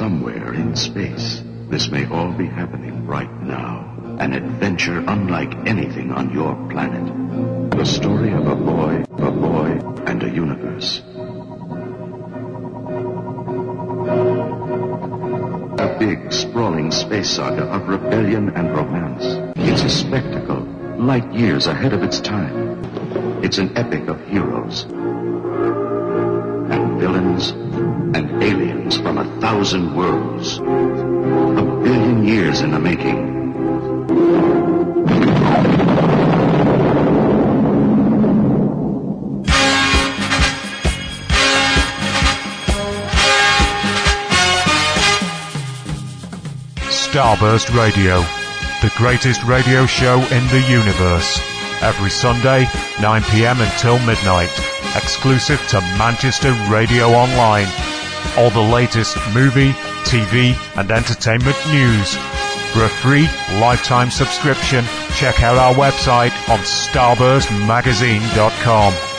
somewhere in space. This may all be happening right now. An adventure unlike anything on your planet. The story of a boy, a boy, and a universe. A big, sprawling space saga of rebellion and romance. It's a spectacle, light years ahead of its time. It's an epic of heroes and aliens from a thousand worlds. A billion years in the making. Starburst Radio, the greatest radio show in the universe. Every Sunday, 9 pm until midnight, exclusive to Manchester Radio Online. All the latest movie, TV, and entertainment news. For a free lifetime subscription, check out our website on starburstmagazine.com.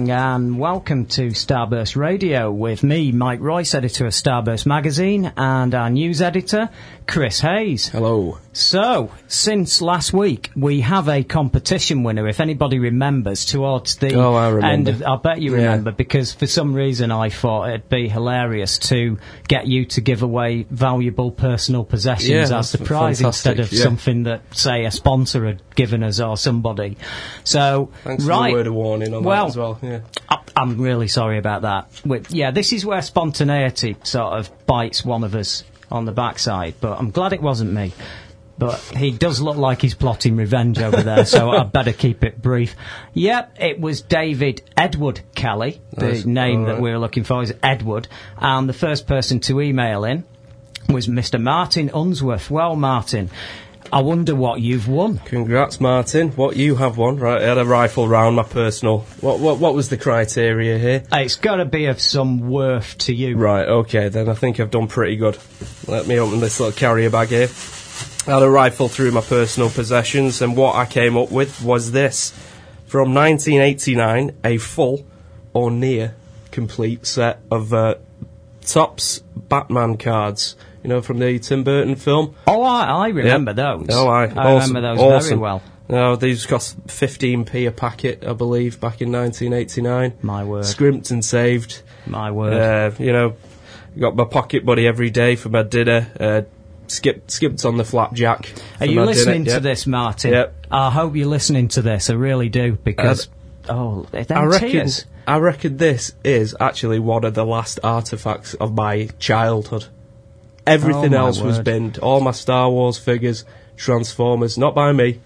Evening and welcome to Starburst Radio with me, Mike Royce, editor of Starburst Magazine, and our news editor, Chris Hayes. Hello. So, since last week, we have a competition winner. If anybody remembers, towards the Oh, I end of, I bet you Yeah. remember, because for some reason I thought it'd be hilarious to get you to give away valuable personal possessions Yeah, as the prize instead of yeah. something that, say, a sponsor had given us or somebody. So, Thanks right. for the word of warning on Well, that as well. Yeah. I- I'm really sorry about that. Wi- Yeah, this is where spontaneity sort of bites one of us on the backside, but I'm glad it wasn't me. But he does look like he's plotting revenge over there, so I'd better keep it brief. Yep, it was David Edward Kelley. The name All that we were looking for is Edward. And the first person to email in was Mr. Martin Unsworth. Well, Martin, I wonder what you've won. Congrats, Martin. What you have won, right? I had a rifle round my personal. What what what was the criteria here? It's got to be of some worth to you. Right, okay, then I think I've done pretty good. Let me open this little carrier bag here. I had a rifle through my personal possessions, and what I came up with was this. From 1989, a full or near complete set of uh, Topps Batman cards. You know, from the Tim Burton film. Oh, I, I remember Yep. those. Oh, I, I awesome, remember those very well. No, these cost 15p a packet, I believe, back in 1989. My word. Scrimped and saved. My word. Uh, you know, got my pocket buddy every day for my dinner. Uh, skipped, skipped on the flapjack. Are you listening dinner. to Yep. this, Martin? Yep. I hope you're listening to this. I really do because oh, I reckon, tears. I reckon this is actually one of the last artifacts of my childhood. Everything Oh, else was word. binned. All my Star Wars figures, Transformers, not by me.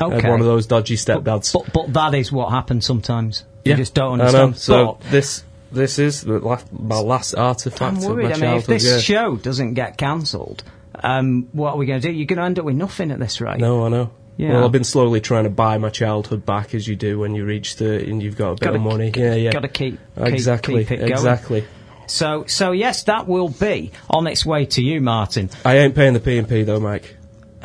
Okay. one of those dodgy stepdads. But but that is what happens sometimes. You Yeah, just don't I know. understand. So But this this is last, my last artifact I'm of worried. my I mean, if this yeah. show doesn't get cancelled, um, what are we going to do? You're going to end up with nothing at this rate. no, I know. Yeah. Well, I've been slowly trying to buy my childhood back, as you do when you reach thirty and you've got a bit Gotta of money. k- yeah, yeah. Gotta keep, keep exactly, keep it going. exactly. So so yes, that will be on its way to you, Martin. I ain't paying the P and P though, Mike.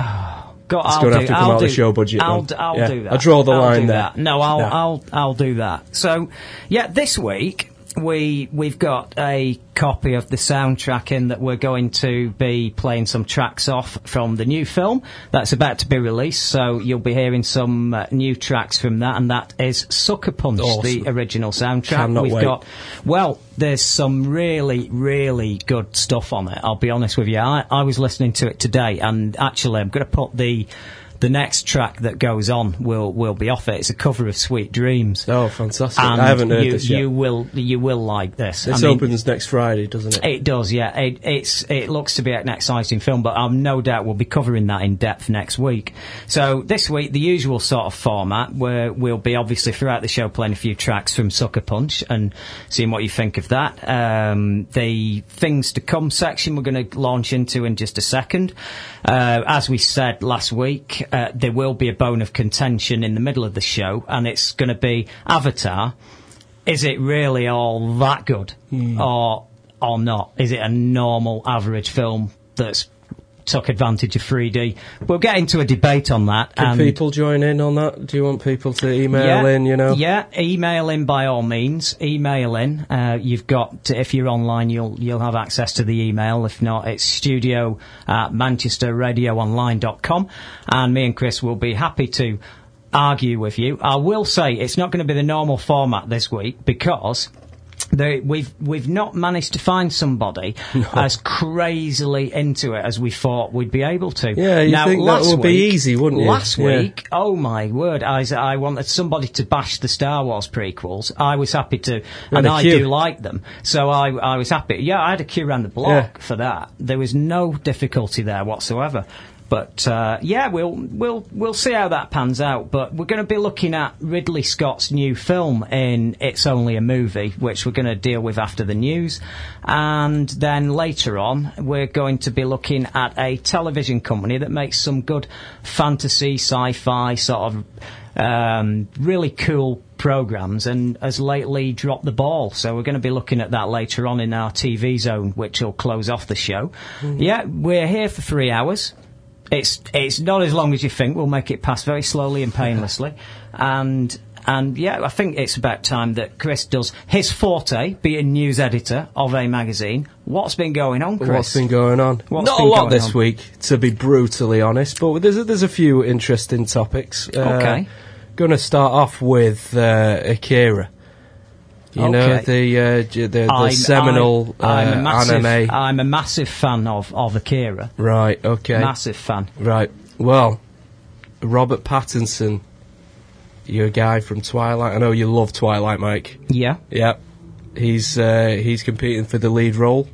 Go, It's I'll gonna have to come I'll out of do, the show budget, I'll, I'll Yeah. do that. I draw the I'll line there. that. No, I'll, No. I'll, I'll do that. So, yeah, this week we we've got a copy of the soundtrack in that we're going to be playing some tracks off from the new film that's about to be released. So you'll be hearing some uh, new tracks from that, and that is Sucker Punch, the original soundtrack. Cannot we've wait. got well, there's some really, really good stuff on it. I'll be honest with you. I, I was listening to it today, and actually, I'm going to put the the next track that goes on will will be off it. It's a cover of Sweet Dreams. Oh, fantastic! And I haven't heard you, this yet. You will you will like this. this I mean, opens next Friday, doesn't it? it does, yeah. It, it's it looks to be an exciting film, but I'm no doubt we'll be covering that in depth next week. So this week, the usual sort of format, where we'll be obviously throughout the show playing a few tracks from Sucker Punch and seeing what you think of that. Um, the things to come section we're going to launch into in just a second. Uh, as we said last week, uh, there will be a bone of contention in the middle of the show, and it's going to be Avatar. Is it really all that good? Or or not? Is it a normal average film that's took advantage of 3D? We'll get into a debate on that. Can and people join in on that? Do you want people to email yeah, in? You know. Yeah, email in by all means. Email in. Uh, you've got if you're online, you'll you'll have access to the email. If not, it's studio at manchesterradioonline.com, and me and Chris will be happy to argue with you. I will say it's not going to be the normal format this week because. They, we've we've not managed to find somebody as crazily into it as we thought we'd be able to. Yeah, you now, think that would be easy, wouldn't you? Last Yeah. week, oh my word, I wanted somebody to bash the Star Wars prequels. I was happy to, and a I do like them, so I, I was happy. Yeah, I had a queue around the block Yeah. for that. There was no difficulty there whatsoever. But uh, yeah, we'll we'll we'll see how that pans out. But we're going to be looking at Ridley Scott's new film in It's Only a Movie, which we're going to deal with after the news, and then later on we're going to be looking at a television company that makes some good fantasy, sci-fi sort of um, really cool programs and has lately dropped the ball. So we're going to be looking at that later on in our TV zone, which will close off the show. Yeah, we're here for three hours. It's it's not as long as you think. We'll make it pass very slowly and painlessly. And and yeah, I think it's about time that Chris does his forte, being news editor of a magazine. What's been going on, Chris? What's been going on? What's Not a lot this on? week, to be brutally honest, but there's a, there's a few interesting topics. Uh, Okay. Going to start off with uh, Akira. You know the uh, the, the I'm- seminal I'm, I'm uh, a massive, anime. I'm a massive fan of of Akira. right. Okay. Massive fan. Right. Well, Robert Pattinson, you're a guy from Twilight. I know you love Twilight, Mike. Yeah. Yep. He's uh, he's competing for the lead role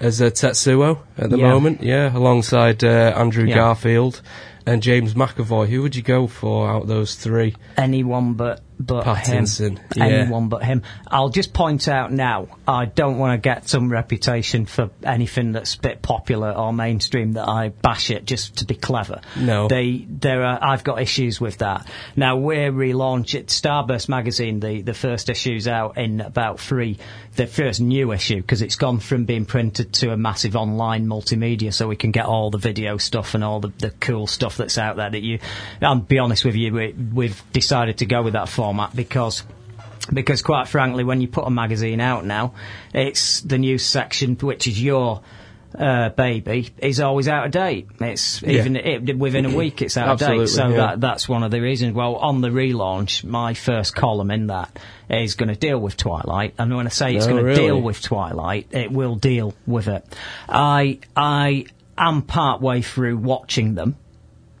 as uh, Tetsuo at the Yeah. moment. Yeah, alongside uh, Andrew Yeah. Garfield and James McAvoy. Who would you go for out of those three? anyone but but Pattinson, him. yeah. Anyone but him. I'll just point out now. I don't want to get some reputation for anything that's a bit popular or mainstream that I bash it just to be clever. No. they there are. I've got issues with that. Now we're relaunching Starburst magazine. The the first issue's out in about three. The first new issue because it's gone from being printed to a massive online multimedia, so we can get all the video stuff and all the, the cool stuff that's out there. That you, I'll be honest with you, we, we've decided to go with that format because because quite frankly, when you put a magazine out now, it's the news section, which is your uh, baby, is always out of date. It's Yeah. even it, within a week, it's out of date. So yeah. that that's one of the reasons. Well, on the relaunch, my first column in that is going to deal with Twilight, and when I say it's Oh, going to really? deal with Twilight, it will deal with it. I I am part way through watching them.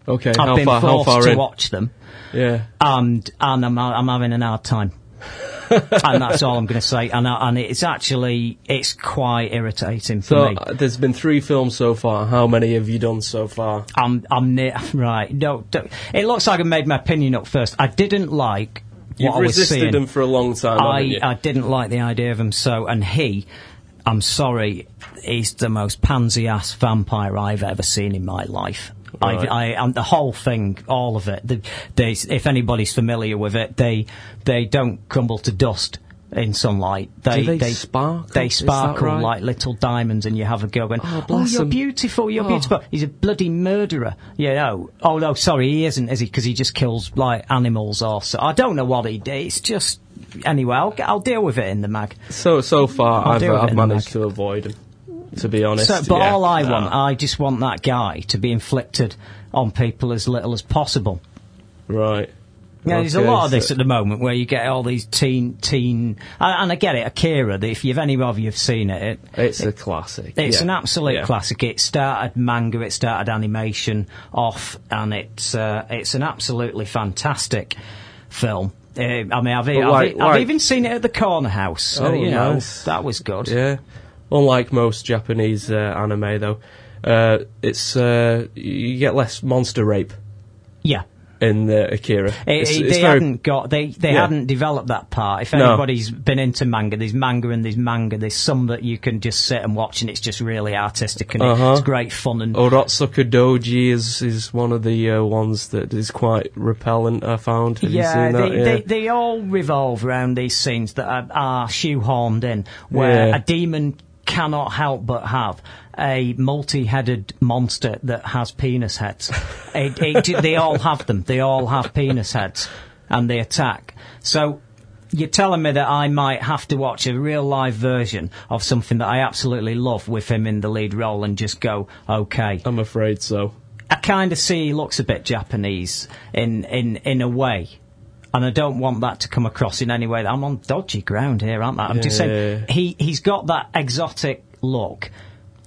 Okay. I've how been far? How forced far to in? watch them Yeah. and and I'm I'm having an hard time. and that's all I'm going to say. And I- and it's actually it's quite irritating for So me. uh, there's been three films so far. How many have you done so far? I'm I'm near right. No, it looks like I made my opinion up first. I didn't like You've what I was resisted them for a long time, I you? I didn't like the idea of him. So and he. I'm sorry, he's the most pansy ass vampire I've ever seen in my life. Right. I've, I, and the whole thing, all of it. The, they, if anybody's familiar with it, they they don't crumble to dust in sunlight. They they sparkle? They sparkle right? like little diamonds, and you have a go and Oh, oh, you're him." beautiful, you're Oh. beautiful. He's a bloody murderer. You know. Oh no, sorry, he isn't, is he? Because he just kills like animals or so. I don't know what he did. It's just anyway. I'll, I'll deal with it in the mag. So so far, I'll I've, I've managed to avoid them. To be honest, So, but yeah. all I No. want, I just want that guy to be inflicted on people as little as possible. right. Yeah, there's a lot of this so- at the moment where you get all these teen, teen, and, I get it, Akira. If you've any of you have seen it, it It's a classic. it's yeah. an absolute Yeah. classic. It started manga, it started animation off, and it's uh, it's an absolutely fantastic film. Uh, I mean, I've, I've, like- I've like- even seen it at the Corner House. So, Oh, you know, that was good. Yeah. Unlike most Japanese uh, anime, though, uh, it's uh, you get less monster rape Yeah. in uh, Akira. It- It's- it- it's they very- hadn't got they they Yeah. hadn't developed that part. If No. anybody's been into manga, there's manga and there's manga. There's some that you can just sit and watch, and it's just really artistic and Uh-huh. it's great fun. And Urotsukidoji is, is one of the uh, ones that is quite repellent. I found. Have you yeah, seen that? they, yeah. they they all revolve around these scenes that are, are shoehorned in, where Yeah. a demon cannot help but have a multi-headed monster that has penis heads. it, it, they all have them. They all have penis heads, and they attack. So. You're telling me that I might have to watch a real live version of something that I absolutely love with him in the lead role and just go, okay. I'm afraid so. I kind of see he looks a bit Japanese in, in, in a way. And I don't want that to come across in any way. that I'm on dodgy ground here, aren't I? I'm just saying he, he's got that exotic look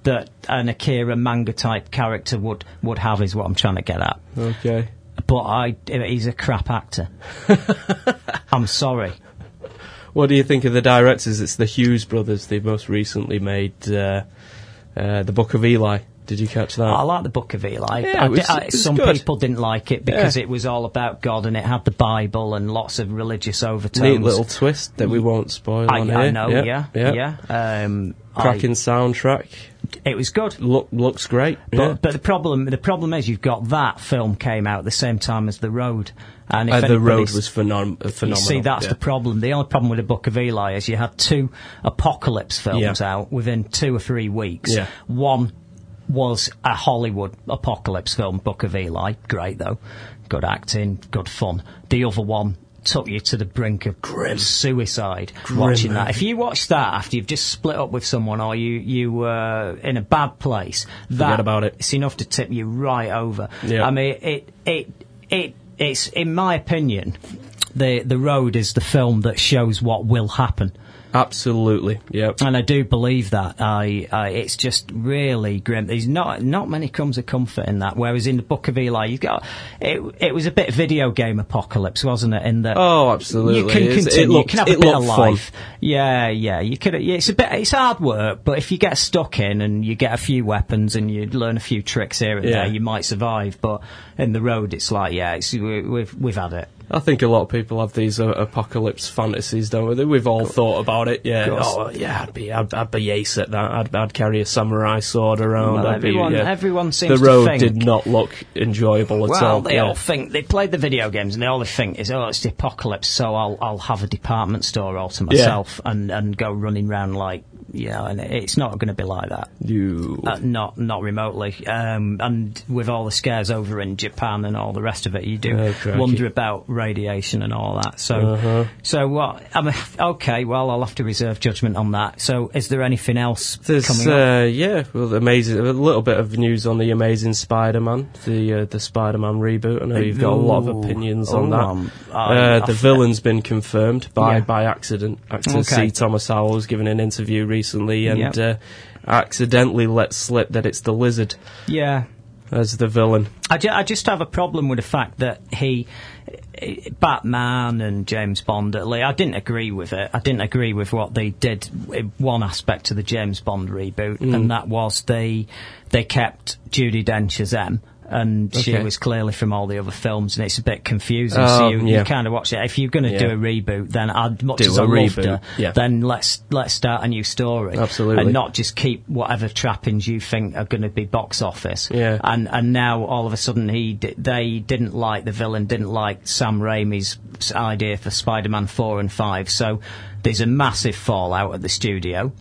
that an Akira manga type character would, would have, is what I'm trying to get at. Okay. But I, he's a crap actor. I'm sorry. What do you think of the directors? It's the Hughes brothers. They've most recently made uh, uh, the Book of Eli. Did you catch that? I like the Book of Eli. Yeah, I was- I- some good. people didn't like it because Yeah. it was all about God and it had the Bible and lots of religious overtones. Neat little twist that we won't spoil I, on I here. know, yeah, yeah. Um, Cracking soundtrack. it was good. Look, looks great. But, yeah. but the problem, the problem is you've got that film came out at the same time as The Road, and if Uh, the road was phenom- uh, You phenomenal. see, that's yeah. the problem. The only problem with the Book of Eli is you had two apocalypse films Yeah. out within two or three weeks. One was a Hollywood apocalypse film, Book of Eli. Great though, good acting, good fun. The other one took you to the brink of suicide watching that. Eh? If you watch that after you've just split up with someone or you you were in a bad place, that about it. It's enough to tip you right over. Yeah. I mean, it it it it's in my opinion, the the road is the film that shows what will happen. Absolutely. Yep. And I do believe that. I, I, it's just really grim. There's not not many crumbs of comfort in that. Whereas in the Book of Eli, you've got it. It was a bit video game apocalypse, wasn't it? In that, Oh, absolutely. you can It's- it continue. looked- you can have a it bit of looked fun. life. Yeah, yeah. You could. yeah, It's a bit. It's hard work, but if you get stuck in and you get a few weapons and you learn a few tricks here and Yeah. there, you might survive. But in the road, it's like, yeah, it's, we, we've we've had it. I think a lot of people have these uh, apocalypse fantasies, don't they? We've all thought about it. Yeah. Oh, yeah. I'd be, I'd, I'd be ace at that. I'd, I'd carry a samurai sword around. Well, I'd be, everyone- yeah. everyone seems the to road think- did not look enjoyable at Well, all. they yeah. all think they played the video games, and they all think is, "Oh, it's the apocalypse, so I'll I'll have a department store all to myself and and go running around like you know." And it's not going to be like that. You. Uh, not not remotely. Um, and with all the scares over in Japan and all the rest of it, you do Oh, crikey. wonder about radiation and all that. So Uh-huh. so what? I mean, okay. Well, I'll have to reserve judgment on that. So, is there anything else There's, coming up? uh, yeah, well, amazing. A little bit of news on the Amazing Spider-Man, the uh, the Spider-Man reboot. I know you've got a lot of opinions on Ooh, that. um, uh, the villain's been confirmed by Yeah. by accident. Actor Okay. C. Thomas Howell was given an interview recently and Yep. uh, accidentally let slip that it's the Lizard Yeah. as the villain. I, ju- I just have a problem with the fact that he, Batman and James Bond, at least, I didn't agree with it. I didn't agree with what they did in one aspect of the James Bond reboot, Mm. and that was they they kept Judi Dench as M. And she was clearly from all the other films, and it's a bit confusing. so Oh, you, yeah. you kind of watch it. If you're going to do a reboot, then I'd much Do as a I loved reboot, her, yeah. then let's let's start a new story. Absolutely. and not just keep whatever trappings you think are going to be box office. Yeah. And and now all of a sudden he di- they didn't like the villain, didn't like Sam Raimi's idea for Spider-Man four and five. So there's a massive fallout at the studio.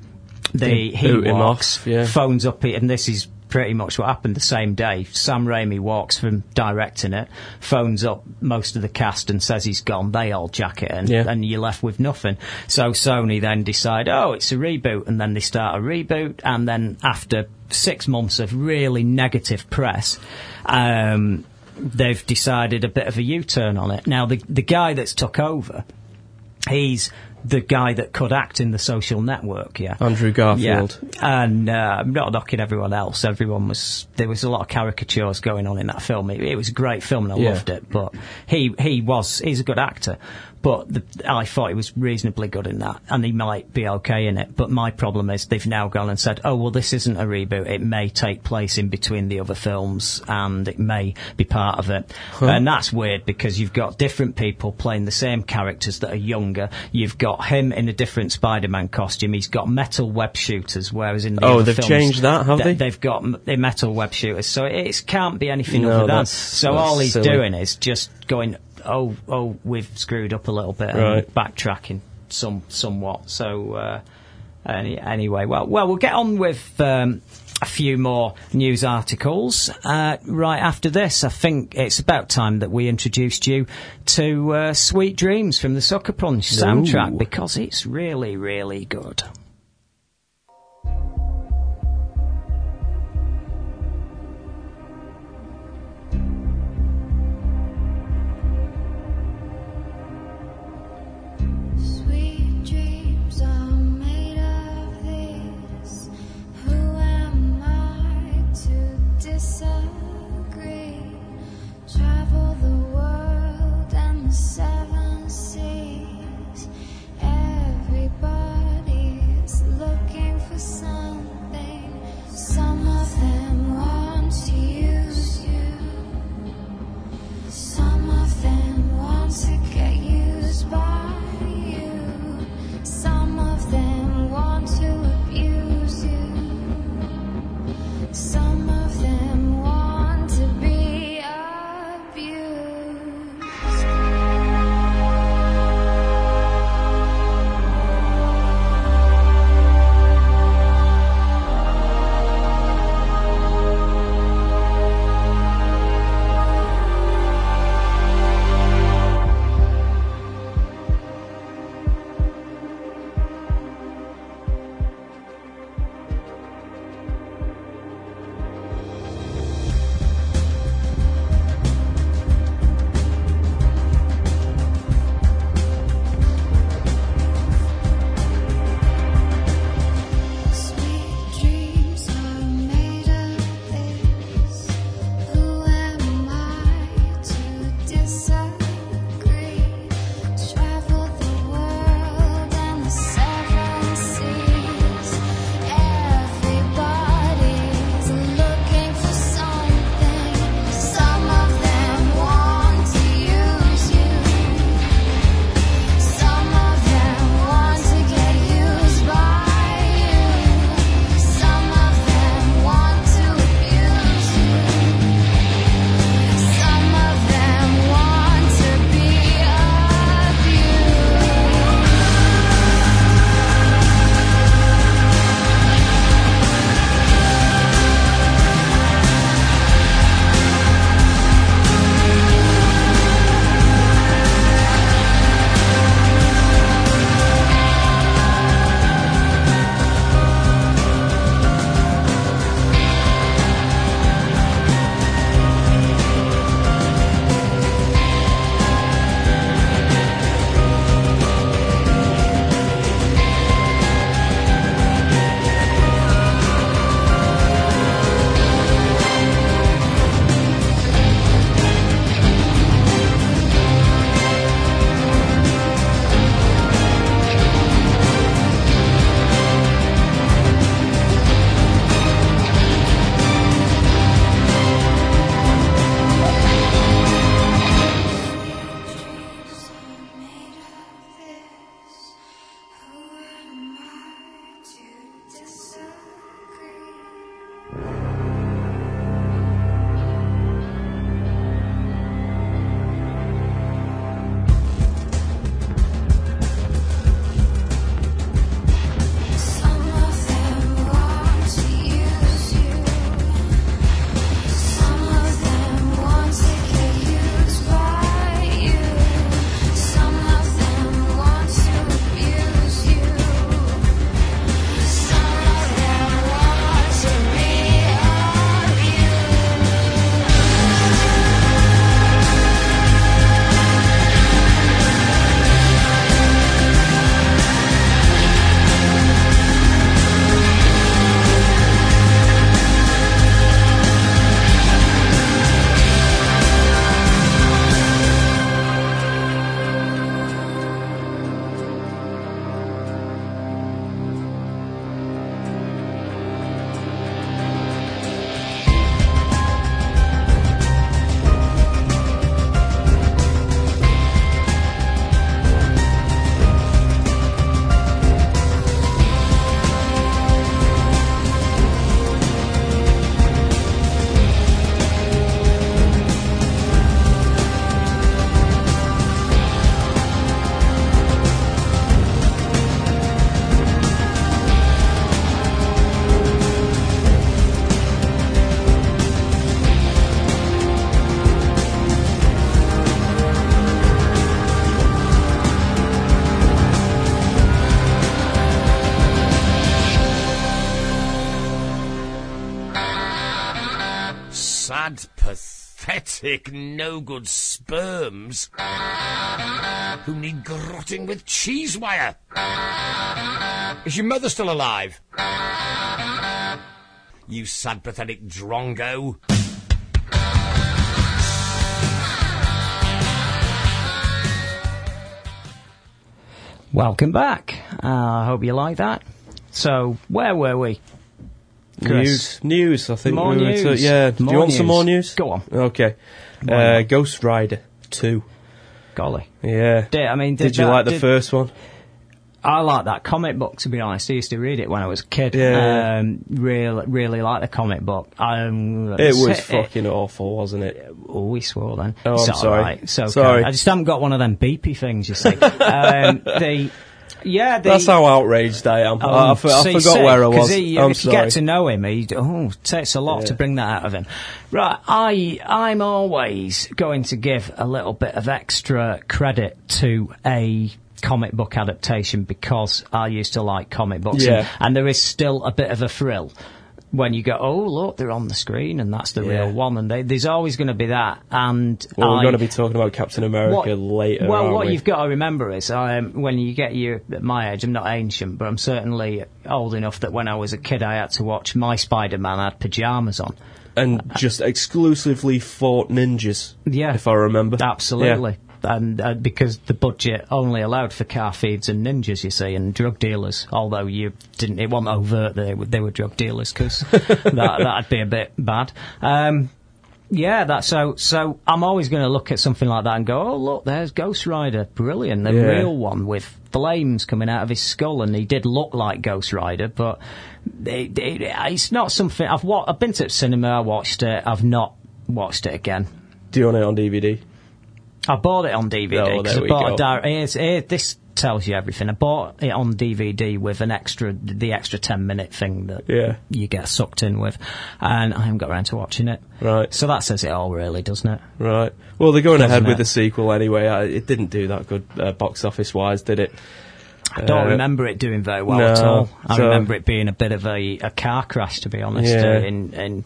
They he walks, off, yeah. phones up, and this is pretty much what happened the same day. Sam Raimi walks from directing it, phones up most of the cast and says he's gone. They all jack it in, Yeah. and you're left with nothing. So Sony then decide, oh, it's a reboot, and then they start a reboot, and then after six months of really negative press, um, they've decided a bit of a U-turn on it. Now the the guy that's took over, he's the guy that could act in the social network, yeah. Andrew Garfield. Yeah, and uh, I'm not knocking everyone else. Everyone was there was a lot of caricatures going on in that film. It, it was a great film and I Yeah. loved it. But he he was he's a good actor. But the, I thought he was reasonably good in that, and he might be okay in it. But my problem is they've now gone and said, "Oh well, this isn't a reboot. It may take place in between the other films, and it may be part of it." And that's weird because you've got different people playing the same characters that are younger. You've got him in a different Spider-Man costume. He's got metal web shooters, whereas in the Oh, other they've films, changed that, have they? They've got m- the metal web shooters, so it can't be anything No, other than. So all he's silly. doing is just going, "Oh, oh, we've screwed up a little bit," and backtracking some somewhat. So uh, any, anyway, well, well, we'll get on with. Um, a few more news articles uh, right after this. I think it's about time that we introduced you to uh, "Sweet Dreams" from the Sucker Punch soundtrack Ooh. because it's really, really good. Pathetic, no good sperms who need grotting with cheese wire. Is your mother still alive? You sad, pathetic drongo. Welcome back. Uh, I hope you like that. So, where were we? News, news. I think More we were to- news. yeah. Do More you want some news. more news? Go on. Okay. Uh. Ghost Rider Two. Golly. Yeah. Did, I mean, Did, you that- like the did- first one? I like that comic book, to be honest. I used to read it when I was a kid. Yeah. Um, really, really like the comic book. Um, It was fucking awful, wasn't it? Oh, we swore then. Oh, I'm all sorry. right. It's okay. Sorry. I just haven't got one of them beepy things, you see. um, the, yeah, That's how outraged I am. I, I, Um, for- I forgot where I was. He, I'm if you get to know him, he oh, it takes a lot to bring that out of him. Right, I I'm always going to give a little bit of extra credit to a comic book adaptation because I used to like comic books, Yeah. and, and there is still a bit of a thrill. When you go, oh look, they're on the screen, and that's the Yeah. real one, and they, there's always going to be that. And well, we're going to be talking about Captain America what- later. Well, what we? you've got to remember is, um, when you get you at my age, I'm not ancient, but I'm certainly old enough that when I was a kid, I had to watch my Spider-Man had pajamas on. and just exclusively fought ninjas. Yeah. if I remember. Absolutely. And uh, because the budget only allowed for car feeds and ninjas, you see, and drug dealers. Although you didn't, it wasn't overt that they were, they were drug dealers because that that'd be a bit bad. Um, yeah, that's so. So I'm always going to look at something like that and go, "Oh, look, there's Ghost Rider, brilliant, the Yeah. real one with flames coming out of his skull." And he did look like Ghost Rider, but it, it, it's not something I've wa- I've been to the cinema, I watched it, I've not watched it again. Do you want it on DVD? I bought it on DVD Oh, there I we bought go. direct. It's, it, this tells you everything. I bought it on DVD with an extra, the extra ten minute thing that Yeah. you get sucked in with, and I haven't got around to watching it. Right. So that says it all, really, doesn't it? Right. Well, they're going Doesn't ahead with the sequel anyway. I, it didn't do that good uh, box office wise, did it? I don't Uh, remember it doing very well no, at all. I so- remember it being a bit of a, a car crash, to be honest. Yeah. Uh, in, in,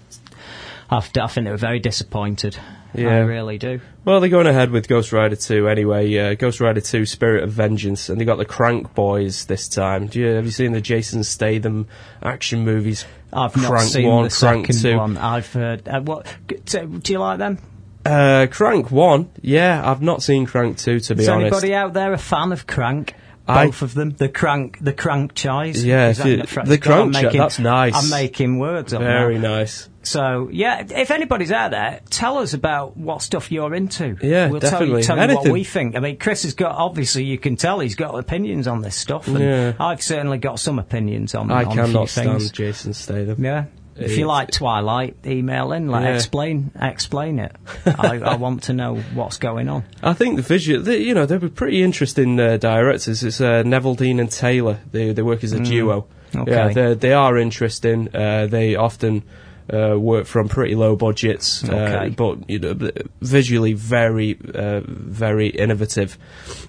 I I think they were very disappointed. I really do. Well, they're going ahead with Ghost Rider 2 anyway. Uh, Ghost Rider 2 Spirit of Vengeance, and they got the Crank Boys this time. Do you, have you seen the Jason Statham action movies? I've not Crank seen 1, the Crank second 2. one. I've heard. Uh, what? Do do you like them? Uh, Crank 1, yeah, I've not seen Crank 2 to be honest. Is honest. anybody out there a fan of Crank? I- Both of them, the crank, the crank chise. Yeah, that the- crank that's nice. I'm making words Very nice. So yeah, if anybody's out there, tell us about what stuff you're into. Yeah, we'll definitely. tell you, tell you what we think. I mean, Chris has got obviously you can tell he's got opinions on this stuff, and Yeah. I've certainly got some opinions on. I on cannot stand things. Jason Statham. Yeah. If you like Twilight, email in. Like, Yeah. explain, explain it. I, I want to know what's going on. I think the visual, they, you know, they were pretty interesting uh, directors. It's uh, Neveldine and Taylor. They they work as a duo. Mm. Okay. Yeah, they they are interesting. Uh, they often uh, work from pretty low budgets, uh, Okay. but you know, visually very uh, very innovative.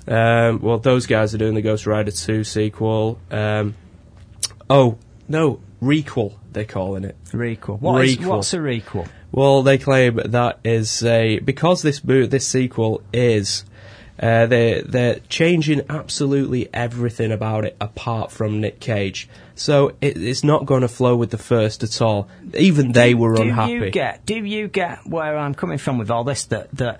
Um, well, those guys are doing the Ghost Rider two sequel. Um, oh no, requel they're calling it. Requel. What is- Requel. what's a requel? Well, they claim that is a because this this sequel is uh, they they're changing absolutely everything about it apart from Nick Cage. So it, it's not going to flow with the first at all. Even they were do unhappy. you get do you get where I'm coming from with all this that that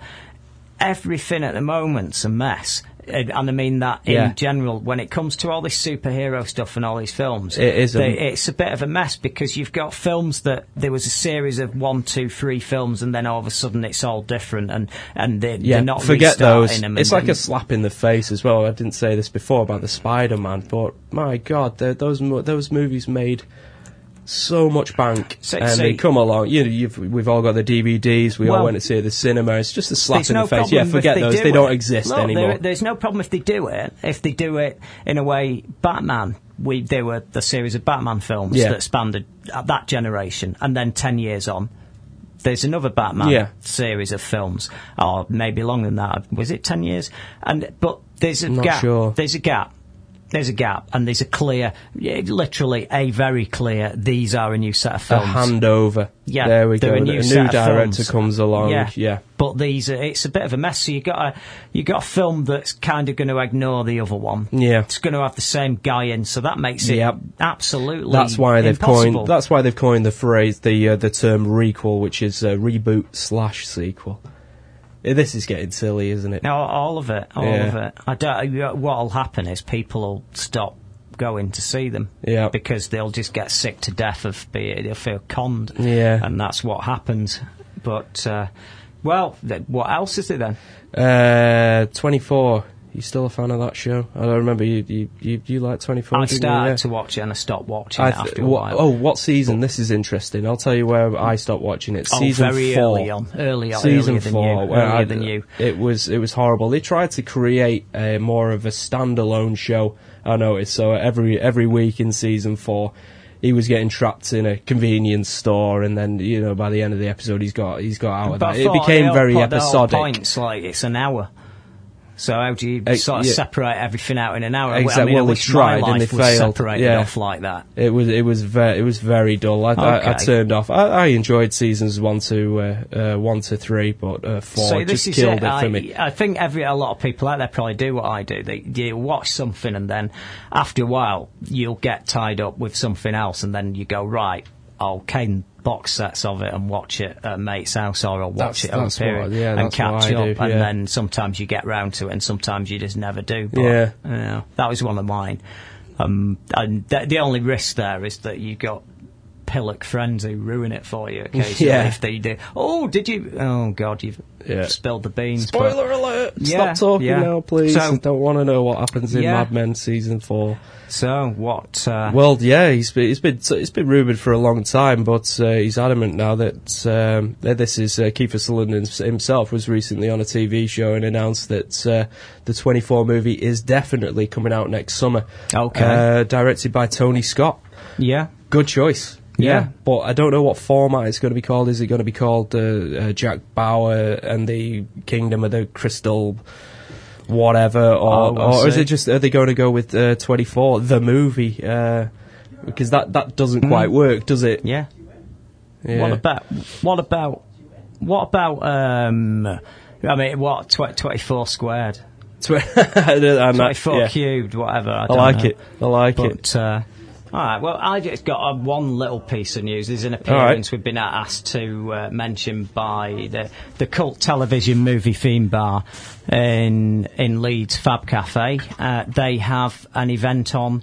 everything at the moment's a mess and I mean that in Yeah. general when it comes to all this superhero stuff and all these films It is a- they, it's a bit of a mess because you've got films that there was a series of one two three films and then all of a sudden it's all different and and they, yeah, they're not forget those. them It's like a slap in the face as well. I didn't say this before about the Spider-Man, but my God, those mo- those movies made so much bank, So- and so- they come along. You know, we've all got the DVDs. We all went to see it the cinema. It's just a slap in no the face. Yeah, forget those. do They don't exist Look, anymore. there- there's no problem if they do it. If they do it in a way, Batman. We they were the series of Batman films Yeah. that spanned uh, that generation, and then ten years on, there's another Batman Yeah. series of films, or maybe longer than that. Was it ten years? And but there's a gap. sure. There's a gap. There's a gap, and there's a clear, literally a very clear. These are a new set of A films. handover. Yeah, there we go. a new a new director comes along. Yeah, yeah. But these, are, it's a bit of a mess. So you got a, you got a film that's kind of going to ignore the other one. Yeah. it's going to have the same guy in, so that makes it Yep. absolutely. That's why they've impossible. coined. That's why they've coined the phrase, the uh, the term requel, which is uh, reboot slash sequel. This is getting silly, isn't it? No, all of it, all Yeah. of it. I don't. What'll happen is people will stop going to see them. Yeah. Because they'll just get sick to death of being. They'll feel conned. Yeah. And that's what happens. But uh, well, th- what else is it then? Uh, Twenty Four. You still a fan of that show? I don't remember you. You you, you like Twenty Four? I started to watch it and I stopped watching it th- after a while. oh, what season? This is interesting. I'll tell you where I stopped watching it. Oh, season very four. early on, early on, season earlier than four, you, earlier I- than you. It was it was horrible. They tried to create a more of a standalone show. I noticed. So every every week in season four, he was getting trapped in a convenience store, and then you know by the end of the episode, he's got he's got out of But that. It became very whole, the whole episodic. point's like it's an hour. So how do you Uh, sort of yeah. separate everything out in an hour? Exact- I mean, well, wish tried and life they was failed. separated Yeah. off like that. It was it was very it was very dull. I, I, I turned off. I, I enjoyed seasons one to uh, uh, one to three, but uh, four So this just is killed it. it, I, for me. I think every a lot of people out there probably do what I do. They, they watch something and then after a while you'll get tied up with something else, and then you go right. I'll cane box sets of it and watch it at a mate's house, or I'll watch That's- it that's period what- yeah, and catch up. do, and then sometimes you get round to it, and sometimes you just never do. But, Yeah. you know, that was one of mine. Um, and th- the only risk there is that you got pillock friends who ruin it for you occasionally Yeah. if they do. Oh, did you? Oh God, you've Yeah. spilled the beans. but- Spoiler alert! Yeah, Stop talking yeah. now, please. So- Don't want to know what happens in Yeah. Mad Men season four. So what? Uh, Well, yeah, he's been it's been it's been rumored for a long time, but uh, he's adamant now that um, that this is uh, Kiefer Sutherland himself was recently on a TV show and announced that uh, the 24 movie is definitely coming out next summer. Okay. uh, directed by Tony Scott. yeah. Good choice. Yeah. but I don't know what format it's going to be called. Is it going to be called uh, uh, Jack Bauer and the Kingdom of the Crystal, whatever, or, Oh, or is it just are they going to go with uh, Twenty Four, the movie? Uh, because that that doesn't quite work, does it? Yeah. Yeah. What about? What about? What about? Um, I mean, what? Tw- Twenty-four squared, Tw- and that- twenty-four yeah. cubed, whatever. I, I like know. it. I like it. But uh, all right, well, I just got uh, one little piece of news. There's an appearance we've been asked to uh, mention by the the cult television movie theme bar in in Leeds Fab Cafe. Uh, they have an event on.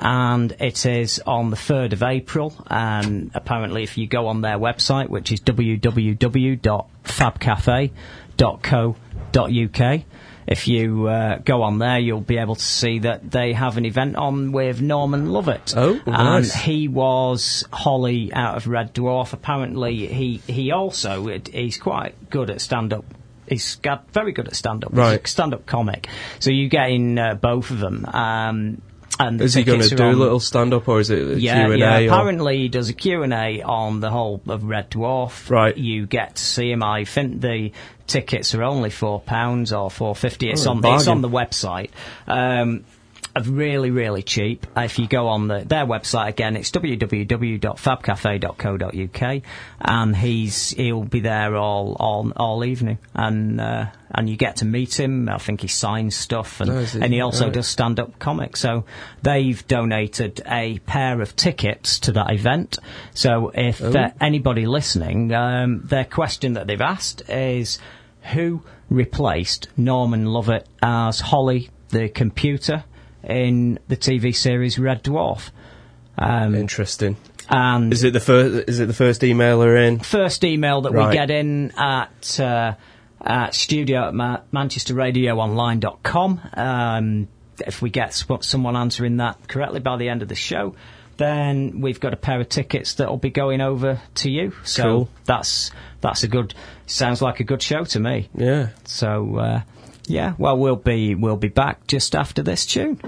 And it is on the 3rd of April. And apparently, if you go on their website, which is www.fabcafe.co.uk, if you uh, go on there, you'll be able to see that they have an event on with Norman Lovett. Oh, nice. and he was Holly out of Red Dwarf. Apparently, he he also he's quite good at stand up. He's got very good at stand up. Right. He's a stand up comic. So you get in uh, both of them. Um, and the Is he going to do a little stand up or is it a yeah, Q&A? yeah. or- Apparently, he does a Q&A on the whole of Red Dwarf. Right. You get to see him. I think the tickets are only four pounds or four fifty. It's Oh, on it's on the website. Um, really, really cheap. If you go on the, their website again, it's www.fabcafe.co.uk, and he's he'll be there all all, all evening, and uh, and you get to meet him. I think he signs stuff, and, he? and he also Right. does stand up comic. So they've donated a pair of tickets to that event. So if Oh. uh, anybody listening, um, their question that they've asked is who replaced Norman Lovett as Holly the computer in the TV series Red Dwarf? Um, Interesting. and Is it the first? Is it the first emailer in? first email that we get in at, uh, at studio at ma- manchesterradioonline.com. Um, if we get someone answering that correctly by the end of the show, then we've got a pair of tickets that will be going over to you. So Cool. that's that's a good. Sounds like a good show to me. Yeah. So uh, yeah, well we'll be we'll be back just after this tune.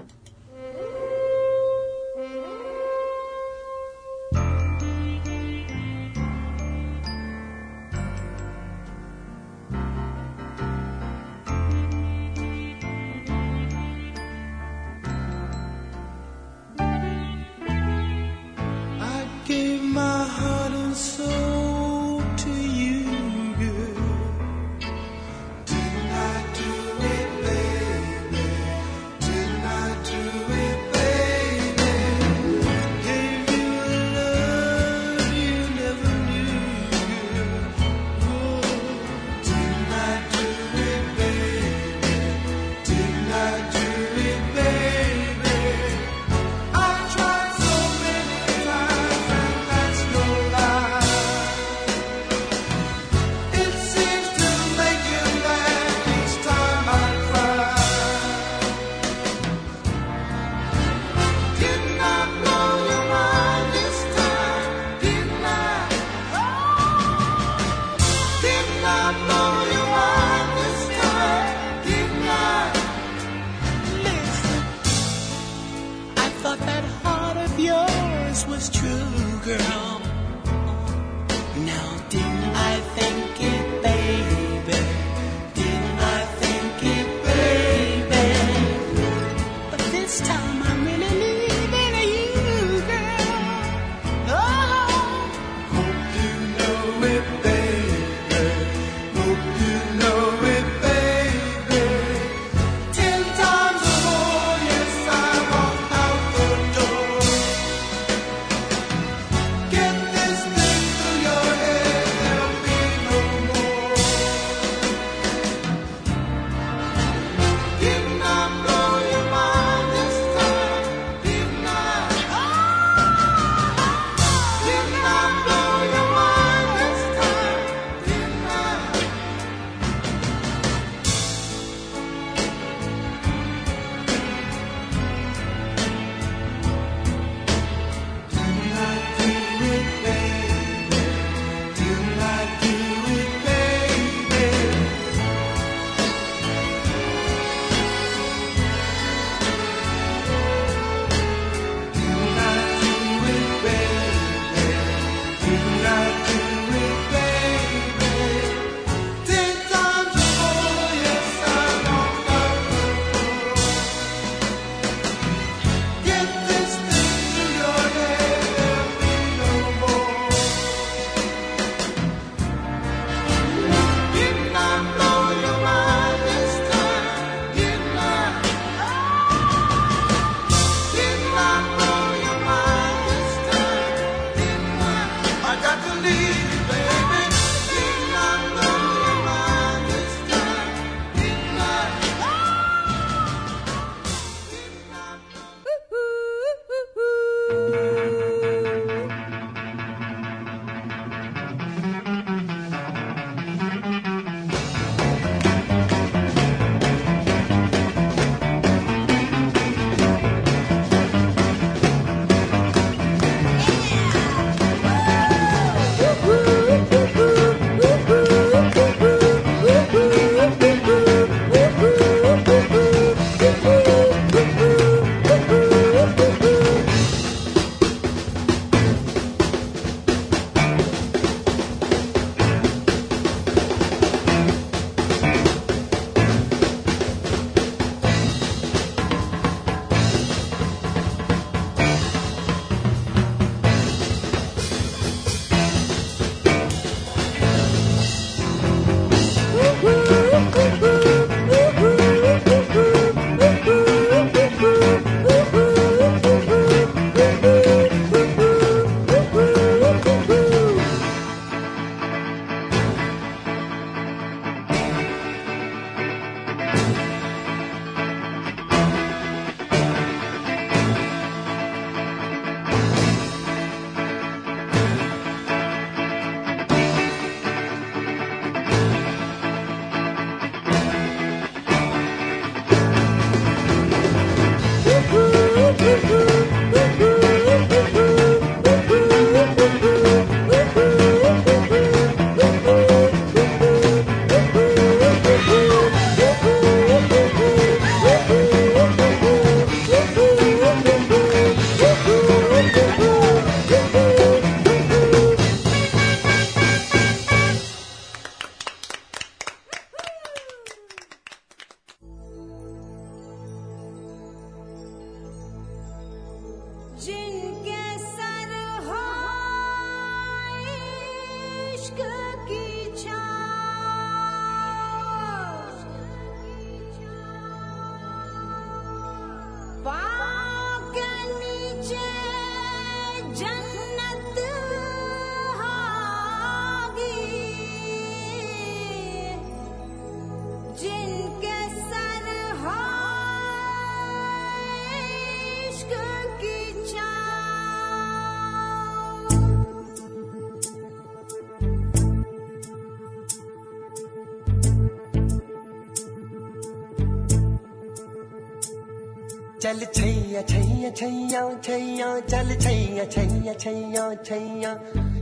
चल छैया छैया छैया छैया चल Chaiyya Chaiyya Chaiyya Chaiyya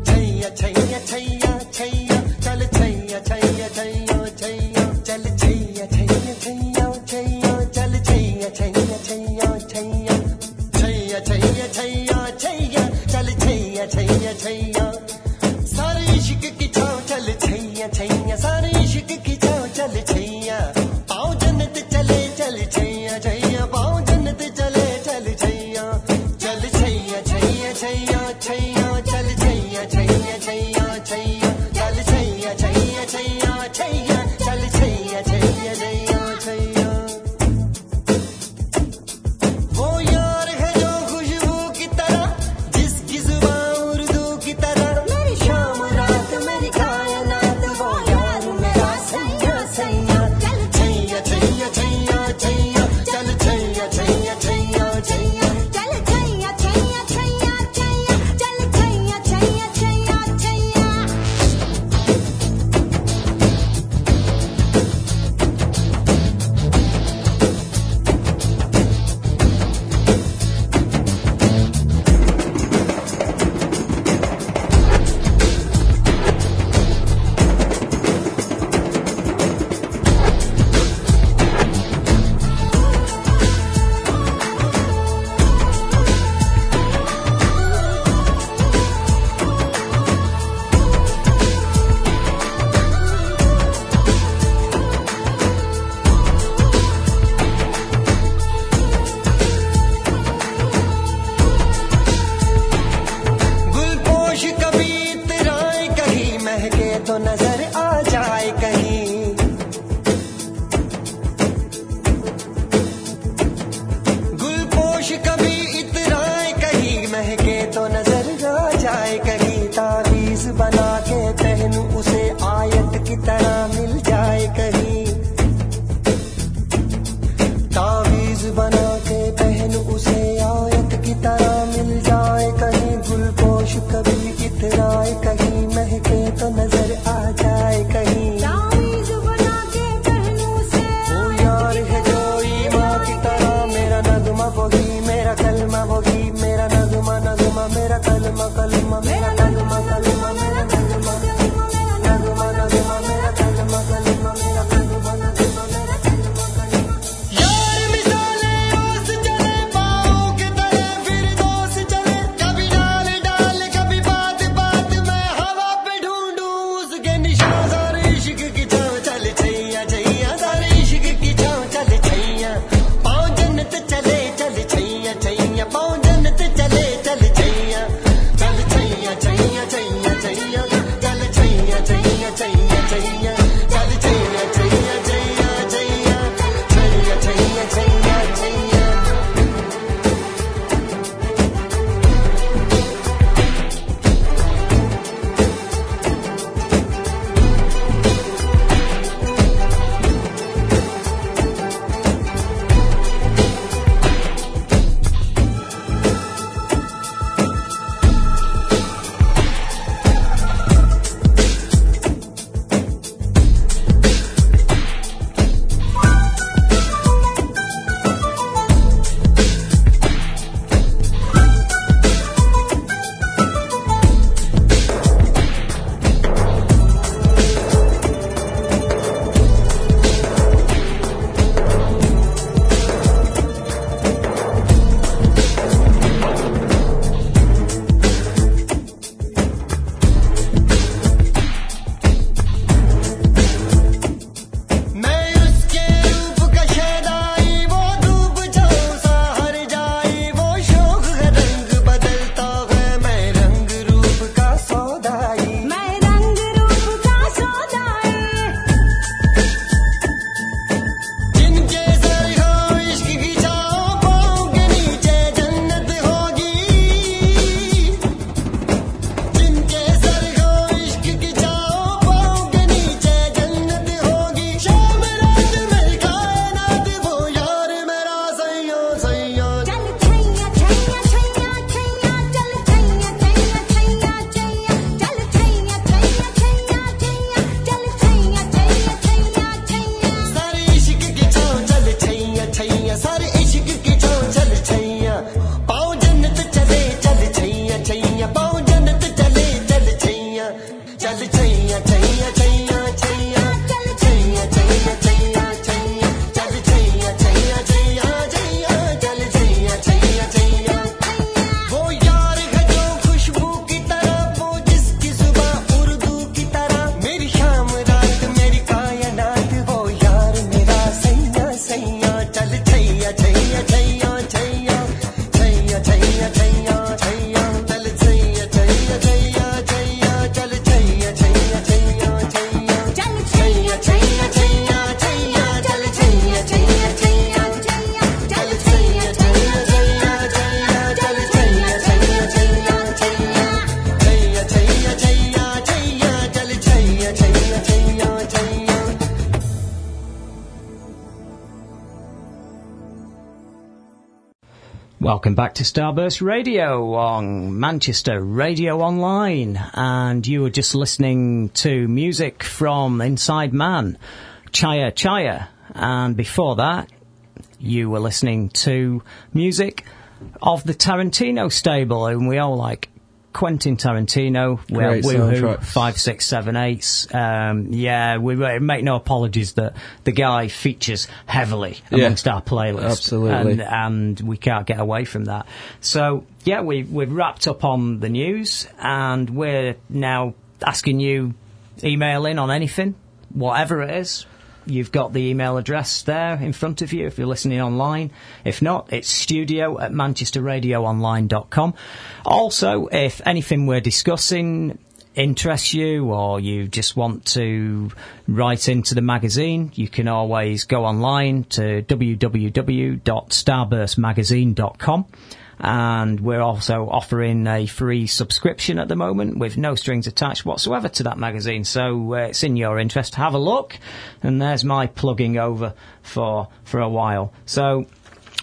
Chaiyya Chaiyya Chaiyya Welcome back to Starburst Radio on Manchester Radio Online, and you were just listening to music from Inside Man, Chaya Chaya, and before that, you were listening to music of the Tarantino stable, and we all like Quentin Tarantino. We Great have Woohoo, five, six, seven, eights. Um, yeah, we make no apologies that the guy features heavily Yeah, amongst our playlist. absolutely. And, and we can't get away from that. So yeah, we we've wrapped up on the news, and we're now asking you email in on anything, whatever it is. You've got the email address there in front of you if you're listening online. If not, it's studio at manchesterradioonline.com. Also, if anything we're discussing interests you or you just want to write into the magazine, you can always go online to www.starburstmagazine.com. And we're also offering a free subscription at the moment with no strings attached whatsoever to that magazine. So uh, it's in your interest. Have a look. And there's my plugging over for, for a while. So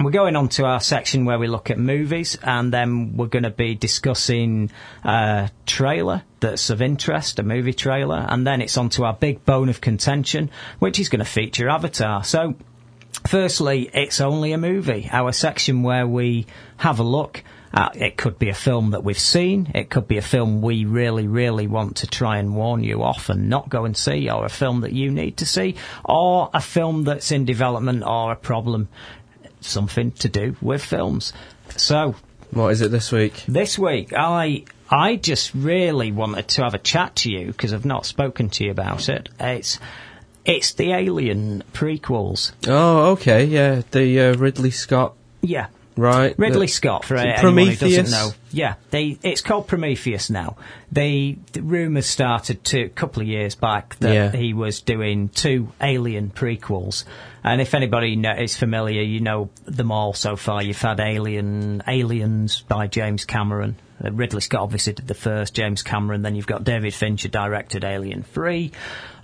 we're going on to our section where we look at movies, and then we're going to be discussing a trailer that's of interest, a movie trailer, and then it's on to our big bone of contention, which is going to feature Avatar. So, firstly, it's only a movie, our section where we have a look. at it could be a film that we've seen. It could be a film we really, really want to try and warn you off and not go and see, or a film that you need to see, or a film that's in development or a problem something to do with films. So What is it this week? this week, I I just really wanted to have a chat to you because I've not spoken to you about it. It's it's the Alien prequels. Oh, okay, yeah, the uh, Ridley Scott, Yeah. Right? Ridley Scott, for it who Prometheus? doesn't know. Yeah, they, it's called Prometheus now. They, the rumours started to, a couple of years back that Yeah. he was doing two Alien prequels. And if anybody is familiar, you know them all so far. You've had Alien, Aliens by James Cameron. Uh, Ridley Scott obviously did the first, James Cameron. Then you've got David Fincher directed Alien 3.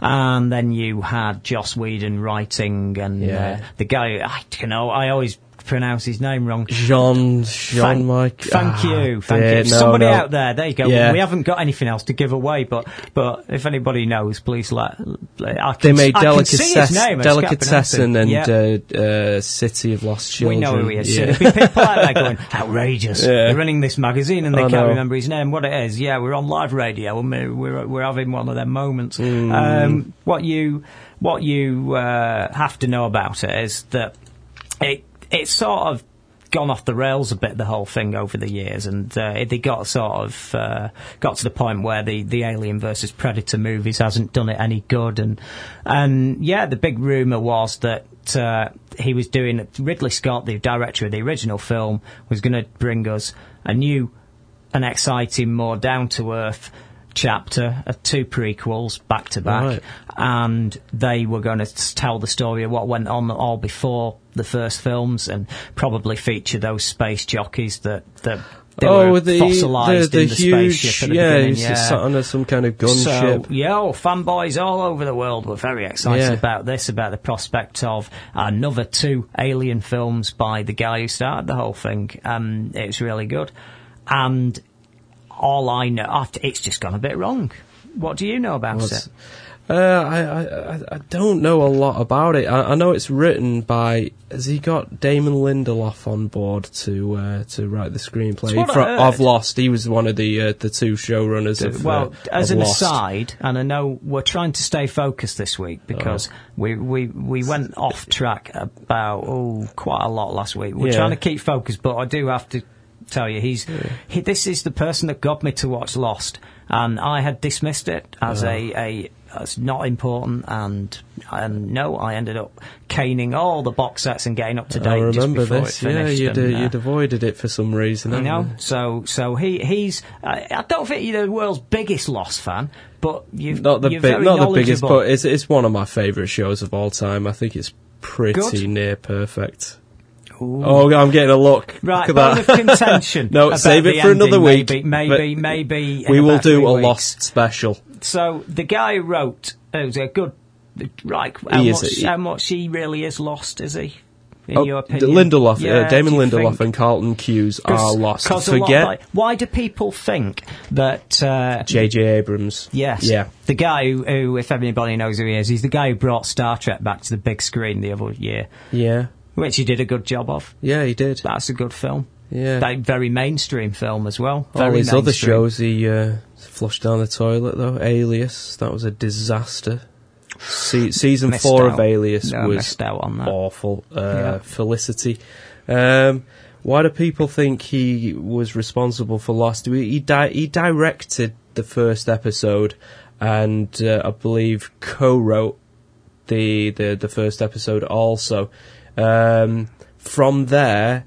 And then you had Joss Whedon writing and Yeah. uh, the guy, I don't know, I always pronounce his name wrong. Jean, Jean Thank, Mike. thank ah, you, thank dear, you. no, Somebody no. out there, there you go. Yeah. We haven't got anything else to give away, but but if anybody knows, please let. let- I They made can see his Delicatess- name. I just can't pronounce Delicatessen and Yeah. uh, uh, City of Lost Children. we know who he is. So there'll be people out there going, outrageous. Yeah. They're running this magazine and they can't remember his name. What it is? Yeah, we're on live radio and we're we're, we're having one of them moments. Hmm. Um, what you what you uh, have to know about it is that it it's sort of gone off the rails a bit the whole thing over the years and uh, they got sort of uh, got to the point where the the alien versus predator movies hasn't done it any good and and yeah the big rumor was that uh, he was doing Ridley Scott the director of the original film was going to bring us a new an exciting more down to earth chapter of two prequels back to back Right. and they were going to tell the story of what went on all before the first films and probably feature those space jockeys that that they oh, were the, fossilized the, the in the huge, spaceship at the yeah, beginning. yeah. sat some kind of gunship. So, yeah, oh, fanboys all over the world were very excited Yeah. about this, about the prospect of another two Alien films by the guy who started the whole thing. Um, was really good. And all I know, after, it's just gone a bit wrong. What do you know about What's- it? Uh, I, I, I- don't know a lot about it. I, I know it's written by. Has he got Damon Lindelof on board to uh, to write the screenplay It's what I for, of Lost? He was one of the uh, the two showrunners of well, uh, as of an Lost. aside, and I know we're trying to stay focused this week because Oh. we, we, we went off track about oh quite a lot last week. We're Yeah. trying to keep focused, but I do have to tell you, he's he, this is the person that got me to watch Lost, and I had dismissed it as a, a as not important, and and no, I ended up caning all the box sets and getting up to date I just remember before this. it Yeah, you'd, uh, and, uh, you'd avoided it for some reason. you know, you? so so he he's. I, I don't think you're the world's biggest Lost fan, but you've Not the you're big, not the biggest, but it's it's one of my favourite shows of all time. I think it's pretty Good. near perfect. Oh, I'm getting a look. Right, look bone of contention. no, save it for another week. Maybe, maybe, maybe. We will do a weeks. Lost special. So the guy wrote it was a good. Right, how He is much? a- how much he really is lost? Is he? In Oh, your opinion? Lindelof, Yeah, uh, Damon Lindelof think- and Carlton Cuse are lost. Cause a lot Forget like- why do people think that? Uh, J.J. Abrams. yes. Yeah. The guy who, who, if anybody knows who he is, he's the guy who brought Star Trek back to the big screen the other year, Yeah. Which he did a good job of. Yeah, he did. That's a good film. Yeah. That very mainstream film as well. All Very his other shows, he uh, flushed down the toilet though. Alias, that was a disaster. Se- season four out. of Alias No, was out on that. awful. Uh, Yeah. Felicity. Um, why do people think he was responsible for Lost? He he, di- he directed the first episode, and uh, I believe co-wrote the the, the first episode also. Um, from there,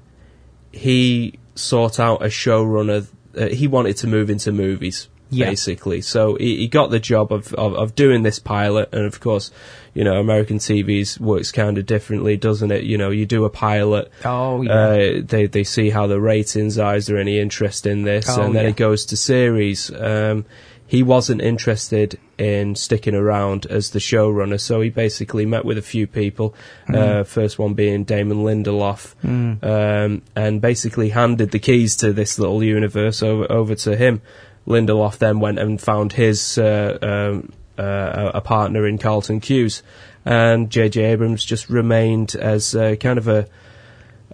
he sought out a showrunner. Uh, he wanted to move into movies, Yeah. basically. So he, he got the job of, of, of doing this pilot, and of course, you know, American TV's works kind of differently, doesn't it? You know, you do a pilot. Oh, yeah. Uh, they they see how the ratings are. Is there any interest in this? Oh, and then yeah. it goes to series. Um, he wasn't interested in sticking around as the showrunner, so he basically met with a few people. Hmm. Uh, first one being Damon Lindelof, um, and basically handed the keys to this little universe over, over to him. Lindelof then went and found his uh, um, uh, a partner in Carlton Cuse, and J.J. Abrams just remained as uh, kind of a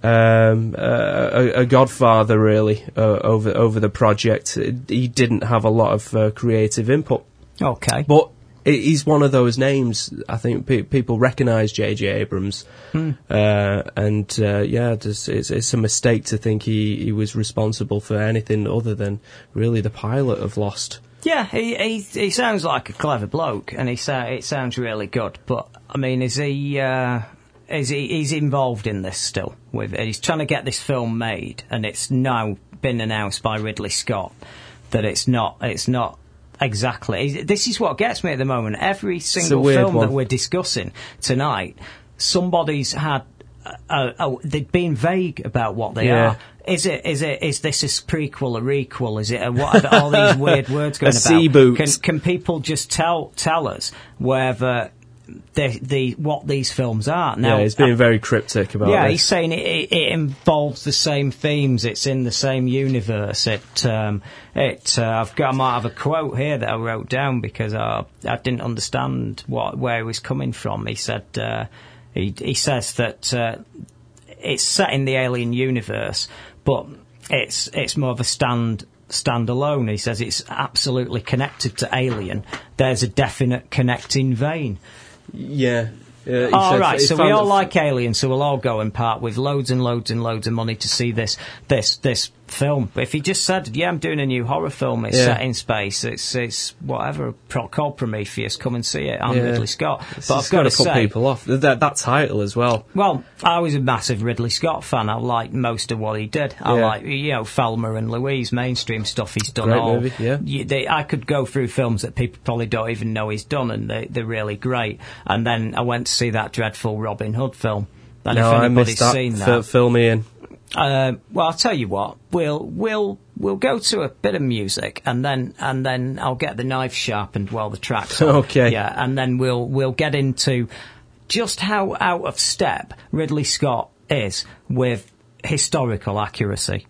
um, uh, a, a godfather really uh, over over the project. He didn't have a lot of uh, creative input, Okay. but he's one of those names. I think pe- people recognise J.J. Abrams, Hmm. uh, and uh, yeah, just, it's, it's a mistake to think he, he was responsible for anything other than really the pilot of Lost. Yeah, he, he he sounds like a clever bloke, and he sa- it sounds really good. But I mean, is he uh, is he he's involved in this still? With he's trying to get this film made, and it's now been announced by Ridley Scott that it's not it's not exactly. This is what gets me at the moment. Every single film one. that we're discussing tonight, somebody's had. Uh, uh, they've been vague about what they Yeah. are. Is it? Is it? Is this a prequel, or a requel? Is it? A, what are all these weird words going A about? Can can people just tell tell us whether the the what these films are? Now, yeah, he's being very cryptic about yeah, this. he's saying it, it, it involves the same themes. It's in the same universe. It, um, it. Uh, I've got. I might have a quote here that I wrote down because I, I didn't understand what where he was coming from. He said uh, he he says that uh, it's set in the alien universe, but it's it's more of a stand standalone. He says it's absolutely connected to Alien. There's a definite connecting vein. Yeah. He All right, so we all like aliens, so we'll all go and part with loads and loads and loads of money to see this this this film. If he just said, "Yeah, I'm doing a new horror film. It's Yeah. set in space. It's it's whatever pro- called Prometheus. Come and see it." I'm Yeah. Ridley Scott. It's but I've got to put say, people off. That, that title as well. well, I was a massive Ridley Scott fan. I like most of what he did. I Yeah. like, you know, Thelma and Louise, mainstream stuff he's done. Great all. movie, yeah. You- they, I could go through films that people probably don't even know he's done, and they, they're really great. And then I went to see that dreadful Robin Hood film. And no, if I anybody's missed that. seen that, fill me in. Uh, well, I'll tell you what. We'll we'll we'll go to a bit of music, and then and then I'll get the knife sharpened while the tracks. On. Okay. Yeah, and then we'll we'll get into just how out of step Ridley Scott is with historical accuracy.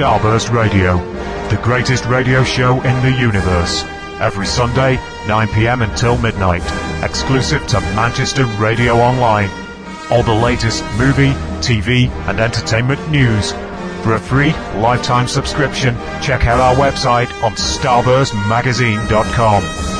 Starburst Radio, the greatest radio show in the universe. Every Sunday, 9pm until midnight, exclusive to Manchester Radio Online. All the latest movie, TV, and entertainment news. For a free lifetime subscription, check out our website on starburstmagazine.com.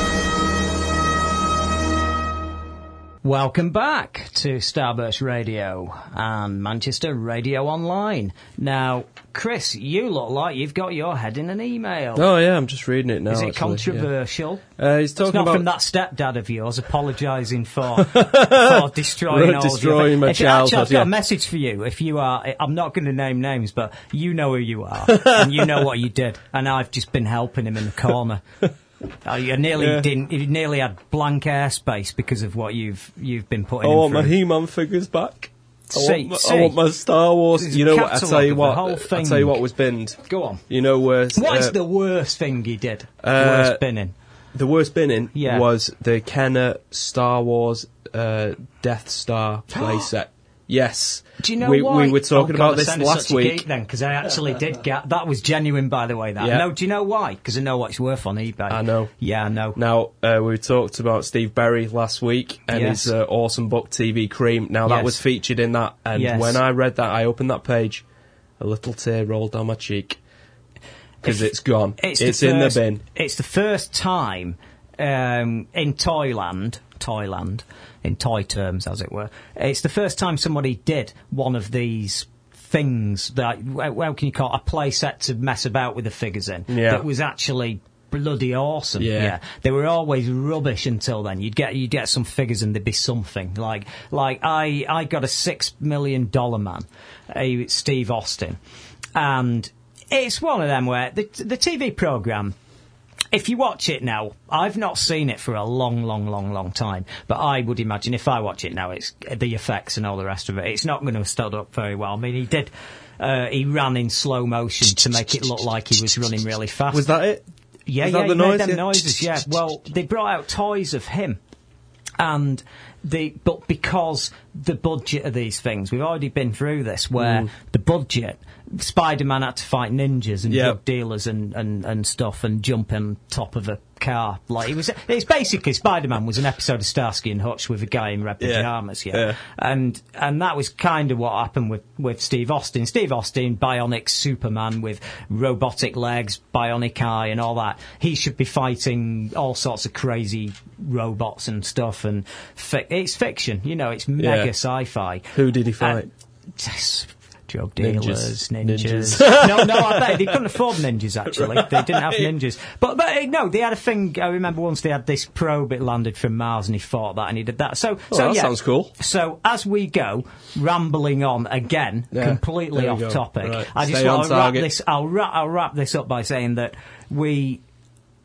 Welcome back to Starburst Radio and Manchester Radio Online. Now, Chris, you look like you've got your head in an email. Oh yeah, I'm just reading it now. Is it actually, controversial? yeah. Uh, he's It's talking not about from that stepdad of yours apologising for, for destroying all Destroying my if you, actually, I've got yeah. a message for you. If you are, I'm not going to name names, but you know who you are, and you know what you did, and I've just been helping him in the corner. Uh, you nearly Yeah. didn't. You nearly had blank airspace because of what you've you've been putting. I want my. He-Man figures back. I, want, my. I want my Star Wars. You know what? I tell you what. whole I tell you what was binned. Go on. You know where? What is uh, the worst thing he did? uh, worst binning. the worst binning Yeah. was the Kenner Star Wars uh, Death Star playset. Yes. Do you know we, why? we were talking oh, God, about I this sounded last week. geek then, because I actually did get that was genuine, by the way. That Yeah. no, do you know why? Because I know what it's worth on eBay. I know. Yeah, I know. Now uh, we talked about Steve Berry last week and Yes. his uh, awesome book TV Cream. Now that Yes. was featured in that, and Yes. when I read that, I opened that page, a little tear rolled down my cheek because it's gone. It's, It's, the in first, the bin. It's the first time um, in Toyland, Toyland, in toy terms, as it were. It's the first time somebody did one of these things that how how can you call it, a play set to mess about with the figures in Yeah. that was actually bloody awesome Yeah. they were always rubbish until then you'd get you'd get some figures and there'd be something like like i i got a six million dollar man a steve austin and it's one of them where the the tv program if you watch it now, I've not seen it for a long, long, long, long time. But I would imagine if I watch it now, it's the effects and all the rest of it. It's not going to have stood up very well. I mean, he did. Uh, he ran in slow motion to make it look like he was running really fast. Was that it? Yeah, Was yeah, the he made noise? them Yeah. noises. Yeah. Well, they brought out toys of him, and the but because the budget of these things, we've already been through this, where the budget. Spider-Man had to fight ninjas and Yeah. drug dealers and, and, and stuff and jump on top of a car. Like it was, it's basically Spider-Man was an episode of Starsky and Hutch with a guy in red Yeah. pajamas. Yeah, Yeah. and and that was kind of what happened with with Steve Austin. Steve Austin, bionic Superman with robotic legs, bionic eye, and all that. He should be fighting all sorts of crazy robots and stuff. And fi- it's fiction, you know. It's mega Yeah. sci-fi. Who did he fight? And- Drug dealers, Ninjas. ninjas. no, no, I bet they couldn't afford ninjas. Actually, they didn't have ninjas. But but uh, no, they had a thing. I remember once they had this probe. It landed from Mars, and he fought that, and he did that. So Oh, so that yeah. sounds cool. So as we go, rambling on again, Yeah, completely off go. topic. Right, I just stay want to wrap this. I'll wrap. I'll wrap this up by saying that we,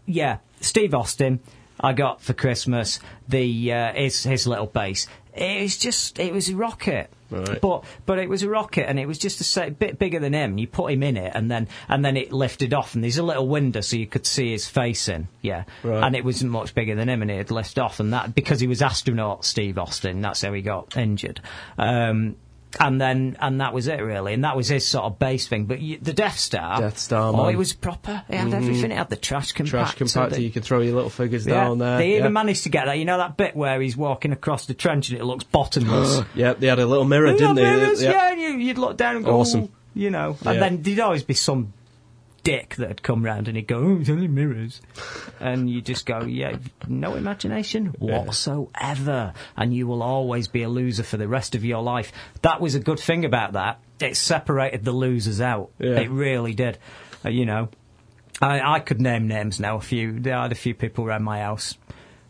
yeah, Steve Austin. I got for Christmas the uh, his his little bass. It was just it was a rocket. Right. But but it was a rocket and it was just a bit bigger than him. You put him in it and then and then it lifted off and there's a little window so you could see his face in. Yeah, Right. and it wasn't much bigger than him and it had lifted off and that because he was astronaut Steve Austin. That's how he got injured. Um, and then and that was it really, and that was his sort of base thing. But you, the Death Star, Death Star, oh, man. it was proper. It had mm-hmm. everything. It had the trash compactor. Trash compactor. the- You can throw your little figures yeah, down there. they even yeah. managed to get that. You know that bit where he's walking across the trench and it looks bottomless. yeah, they had a little mirror, They didn't they? mirrors, Yeah. yeah, and you, you'd look down and go, Awesome. You know. And then there'd always be some dick that'd come round and he'd go, oh, it's only mirrors. and you just go, yeah, no imagination whatsoever. And you will always be a loser for the rest of your life. That was a good thing about that. It separated the losers out. Yeah. It really did. Uh, you know, I, I could name names now. A few, there had a few people around my house.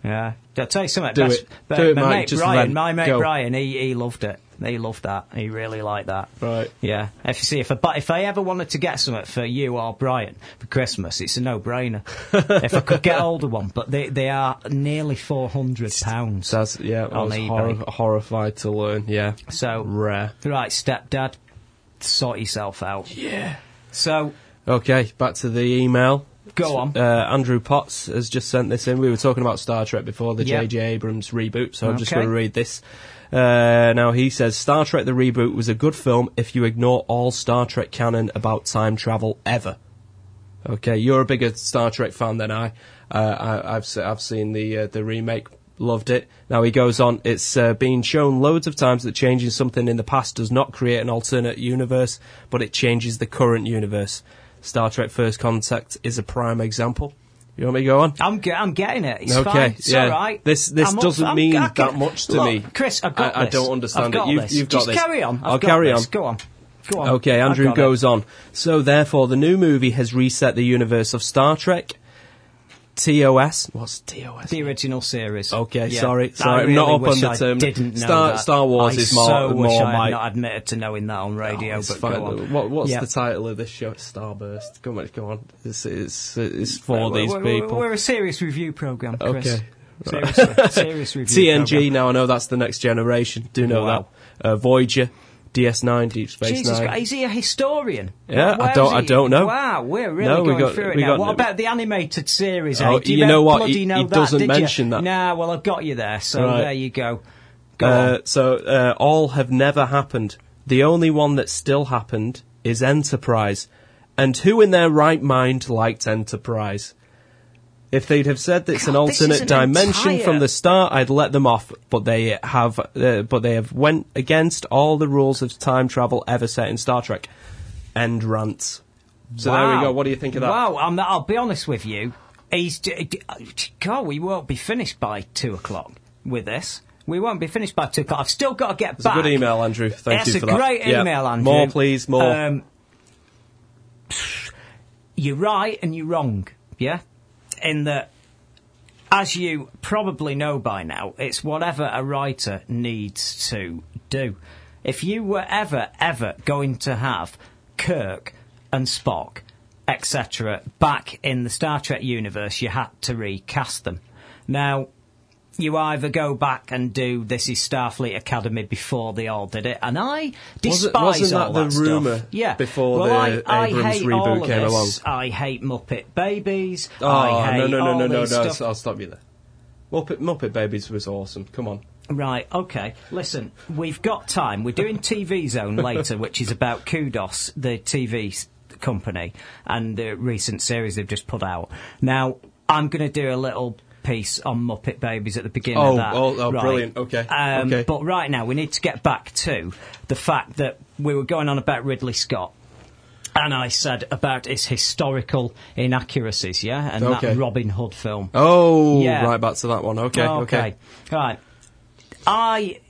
Yeah, I'll tell you something. Do it. Do it, my Mike. mate Just Brian, my mate Go. Brian, he, he loved it. He loved that. He really liked that. Right. Yeah. If you see, if I, but if I ever wanted to get something for you or Brian for Christmas, it's a no-brainer. if I could get hold of one, but they they are nearly four hundred pounds. That's yeah. I was horri- horrified to learn. Yeah. So Rare. right, stepdad, sort yourself out. Yeah. So Okay, back to the email. Go on. Uh, Andrew Potts has just sent this in. We were talking about Star Trek before the. J.J. Abrams reboot, so I'm just going to read this. Uh, now he says Star Trek the reboot was a good film if you ignore all Star Trek canon about time travel ever. Okay, you're a bigger Star Trek fan than I. Uh, I I've I've seen the uh, the remake, loved it. Now he goes on. It's uh, been shown loads of times that changing something in the past does not create an alternate universe, but it changes the current universe. Star Trek First Contact is a prime example. You want me to go on? I'm, ge- I'm getting it. It's Okay, fine. It's yeah. all right. This- this I'm doesn't mean I can- that much to Look, me. Chris, I've got I- I don't understand it. You've- this. you've got Just this. carry on. I've I'll carry this. on. Go on. Go on. Okay, Andrew got it. goes on. So therefore, the new movie has reset the universe of Star Trek. TOS. What's TOS? The original series. Okay, Yeah. sorry, sorry, I'm really not up wish on the term. Didn't know Star- that. Star Wars I is more- So wish more I had my- not admitted to knowing that on radio. Oh, but fine. go on. What, what's Yeah. the title of this show? Starburst. Come on, go on. It's, it's, it's for We're- these we're, people. We're a serious review program, Chris. Okay. Seriously, serious review. TNG. programme. Now I know that's the next generation. Do know Wow. that. Uh, Voyager, DS9, Deep Space Jesus Nine. Christ, is he a historian? Yeah, I don't- I don't know. Wow, we're really No, going got- through it now. got- What about the animated series? Oh, eh? Do you you know what? He- know he that, doesn't mention you? that. Nah, well, I've got you there, so Right. there you go. Go Uh, on. so uh, all have never happened. The only one that still happened is Enterprise. And who in their right mind liked Enterprise? If they'd have said it's an God, is alternate an dimension entire- from the start, I'd let them off. But they have, uh, but they have went against all the rules of time travel ever set in Star Trek. End rant. So there we go. What do you think of that? Wow, I'm, I'll be honest with you. He's God, we won't be finished by two o'clock with this. We won't be finished by two o'clock. I've still got to get back. a good email, Andrew. Thank That's you a for that. great Yeah. email, Andrew. More, please, more. Um, you're right and you're wrong. Yeah, in that, as you probably know by now, it's whatever a writer needs to do. If you were ever, ever going to have Kirk and Spock, etc., back in the Star Trek universe, you had to recast them. Now, you either go back and do this is Starfleet Academy before they all did it, and I despise wasn't that all the that stuff. rumour Yeah, before well, the I, I Abrams hate reboot all came this. along? I hate Muppet Babies. Oh, I hate no, no, no, no, no, no. stuff. I'll stop you there. Muppet, Muppet Babies was awesome. Come on. Right, okay. Listen, we've got time. We're doing TV Zone later, which is about Kudos, the TV company, and the recent series they've just put out. Now, I'm going to do a little piece on Muppet Babies at the beginning Oh, of that. oh, oh, right. brilliant. Okay, Um, okay. But right now, we need to get back to the fact that we were going on about Ridley Scott. And I said about his historical inaccuracies, yeah? And Okay. that Robin Hood film. Oh, Yeah. right back to that one. Okay, okay. Right. I,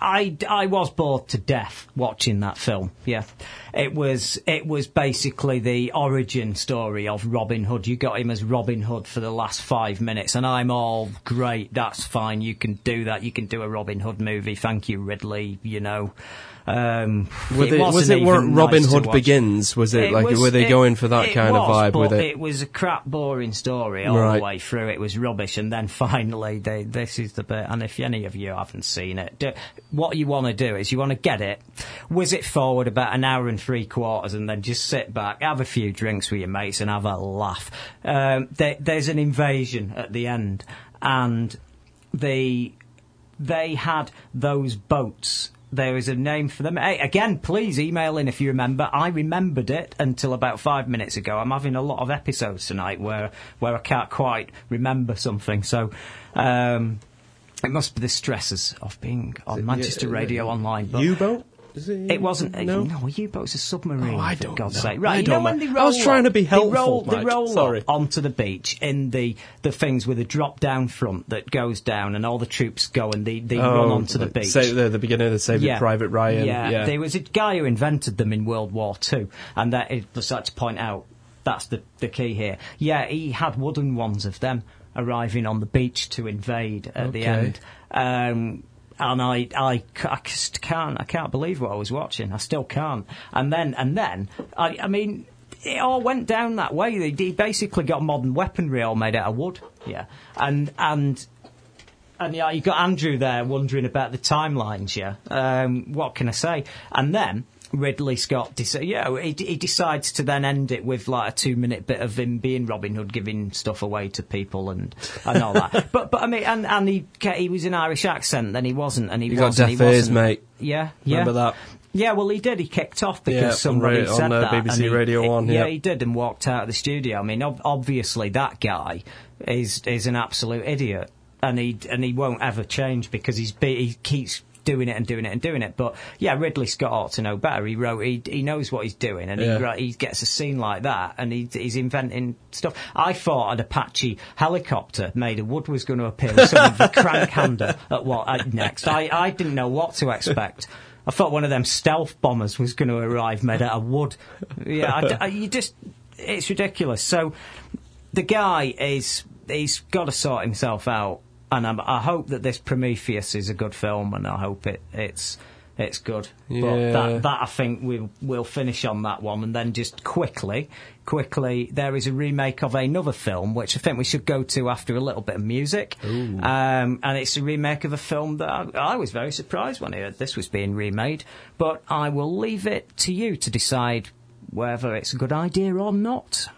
I, I was bored to death watching that film. Yeah, it was it was basically the origin story of Robin Hood. You got him as Robin Hood for the last five minutes, and I'm all great. That's fine. You can do that. You can do a Robin Hood movie. Thank you, Ridley. You know. Um, Was it, was it where Robin nice Hood. Begins? Was it, It like, was- were they it- going for that kind of vibe with it? It was a crap, boring story all Right. the way through. It was rubbish, and then finally, they, this is the bit. And if any of you haven't seen it, do, what you want to do is you want to get it, whiz it forward about an hour and three quarters, and then just sit back, have a few drinks with your mates, and have a laugh. Um, there, there's an invasion at the end, and the they had those boats. There is a name for them. Hey, again, please email in if you remember. I remembered it until about five minutes ago. I'm having a lot of episodes tonight where where I can't quite remember something. So um, it must be the stresses of being on Manchester yeah, Radio Online. But U-boat? Is it, it wasn't. No. No, a U-boat's a submarine. Oh, I for don't God's know. sake. Right, I you know when they I roll was trying to be helpful, They roll, they roll Sorry. up onto the beach in the the things with a drop down front that goes down, and all the troops go and they, they run onto the beach. Say, the, the beginning of the Saving Private Ryan. Yeah. Yeah. there was a guy who invented them in World War Two, and that it was like to point out that's the the key here. Yeah, he had wooden ones of them arriving on the beach to invade at the end. Um, and I, I, just can't, I can't believe what I was watching. I still can't. And then, and then, I, I mean, it all went down that way. They, they basically got modern weaponry all made out of wood. Yeah, and and and yeah, you got Andrew there wondering about the timelines. Yeah, um, what can I say? And then Ridley Scott, deci- yeah, he, he decides to then end it with like a two-minute bit of him being Robin Hood, giving stuff away to people and and all that. but but I mean, and and he he was an Irish accent, then he wasn't, and he got wasn't. deaf he ears, mate. Yeah, yeah. Remember that? Yeah, well, he did. He kicked off because Yeah, on somebody ra- said on, uh, that. BBC he- Radio One, Yeah, yeah. he did, and walked out of the studio. I mean, ob- obviously, that guy is is an absolute idiot, and he and he won't ever change because he's be, he keeps doing it and doing it and doing it. But yeah, Ridley Scott ought to know better. He wrote, he he knows what he's doing, and Yeah. he he gets a scene like that, and he, he's inventing stuff. I thought an Apache helicopter made of wood was going to appear with some of the crank hander at what at next. I I didn't know what to expect. I thought one of them stealth bombers was going to arrive made out of wood. Yeah, I I you just, it's ridiculous. So the guy is, he's got to sort himself out. And I'm, I hope that this Prometheus is a good film, and I hope it, it's, it's good. But that, that I think we'll, we'll finish on that one. And then just quickly, quickly, there is a remake of another film, which I think we should go to after a little bit of music. Um, and it's a remake of a film that I, I was very surprised when I heard this was being remade. But I will leave it to you to decide whether it's a good idea or not.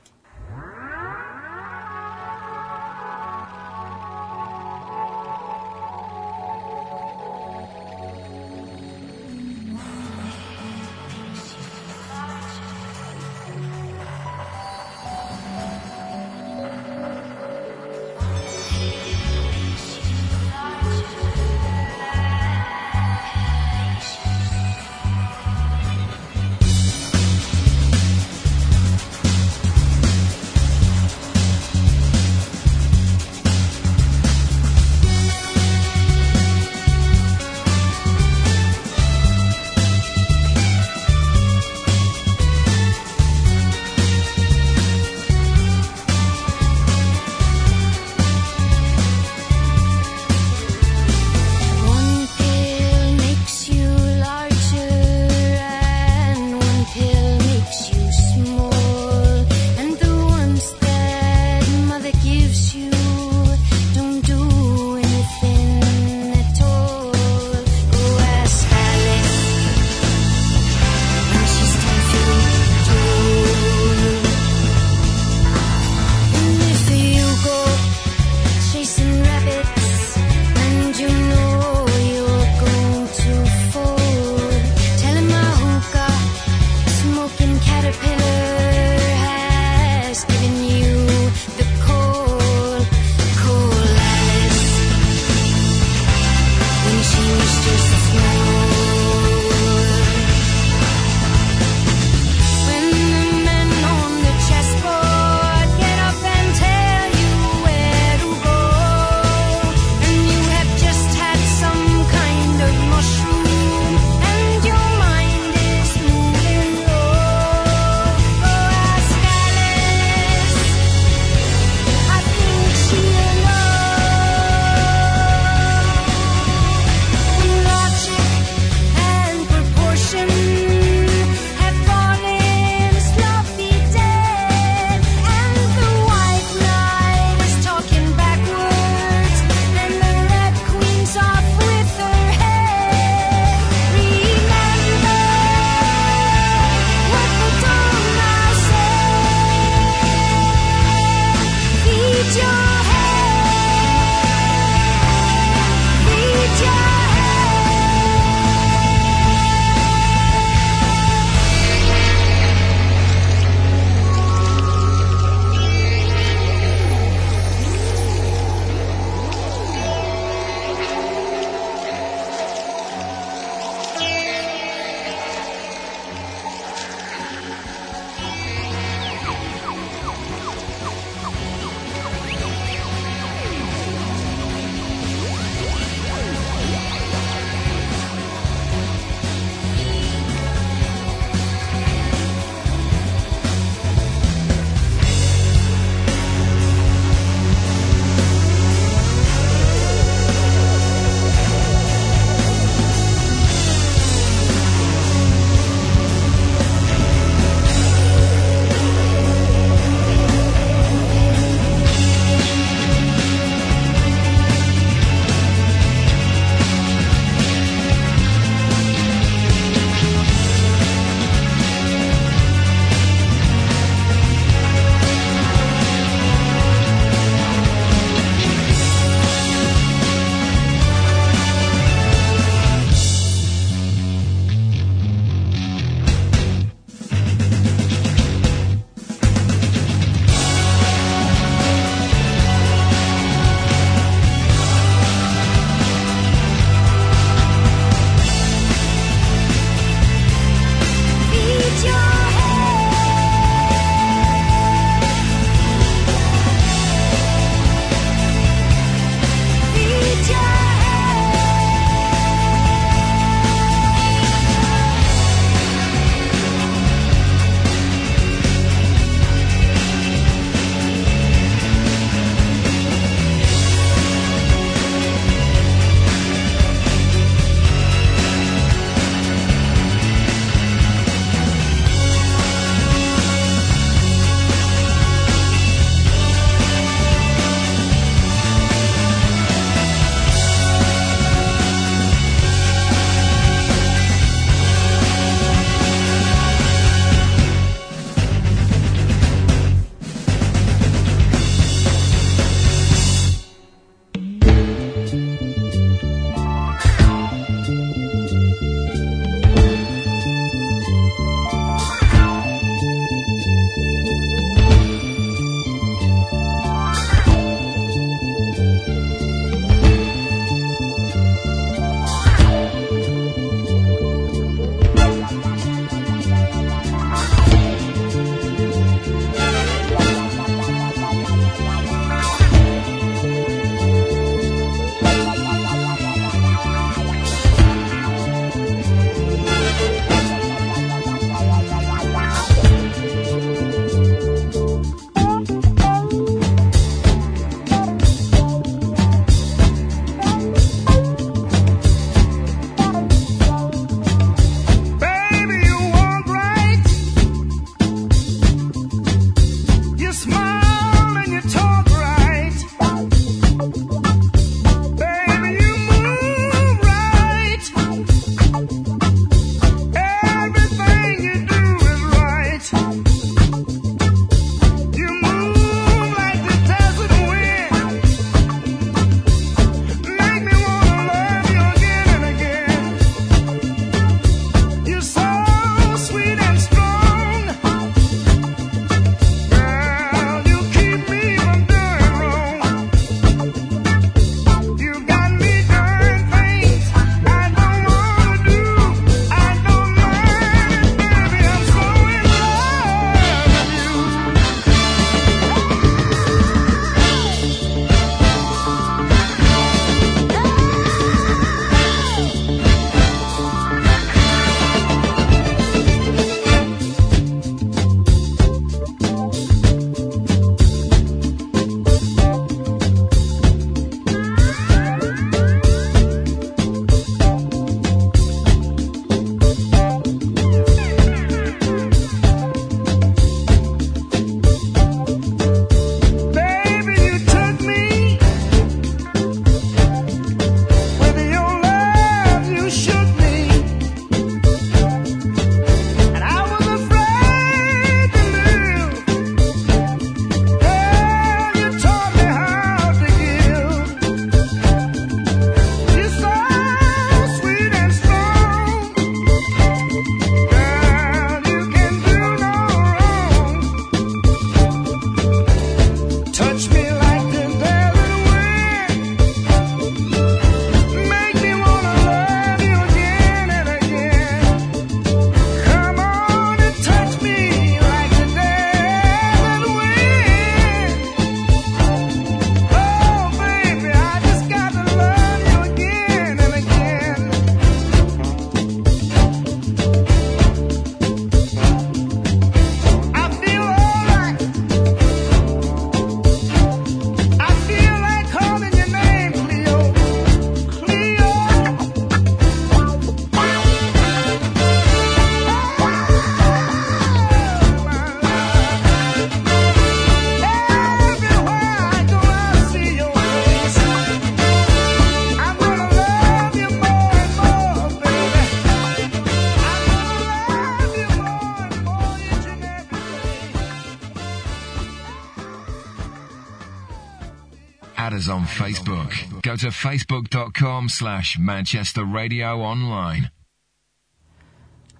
Facebook. Go to facebook.com slash Manchester Radio Online.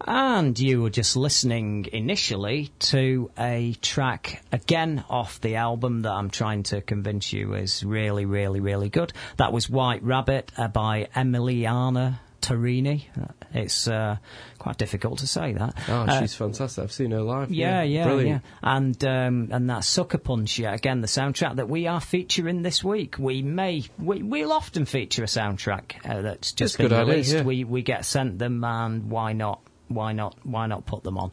And you were just listening initially to a track again off the album that I'm trying to convince you is really, really, really good. That was White Rabbit uh, by Emiliana Torrini. It's uh, quite difficult to say that. Oh, Uh, she's fantastic. I've seen her live. yeah, yeah, Brilliant. yeah. And um, and that Sucker Punch, yeah, again, the soundtrack that we are featuring this week. We may, we, we'll often feature a soundtrack uh, that's just That's been good idea, released. yeah. We we get sent them, and why not? Why not? Why not put them on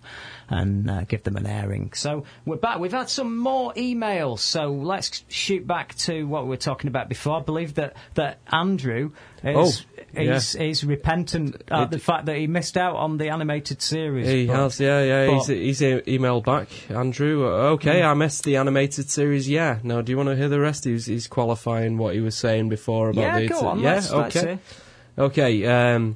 and uh, give them an airing? So we're back. We've had some more emails. So let's shoot back to what we were talking about before. I believe that that Andrew is Oh, yeah. is, is repentant at the fact that he missed out on the animated series. He but- has, yeah, yeah. He's, he's emailed back, Andrew. uh, Okay, I missed the animated series. Yeah. Now, do you want to hear the rest? He's, he's qualifying what he was saying before about Yeah, the. go on, yeah, let's- let's okay. Okay, um,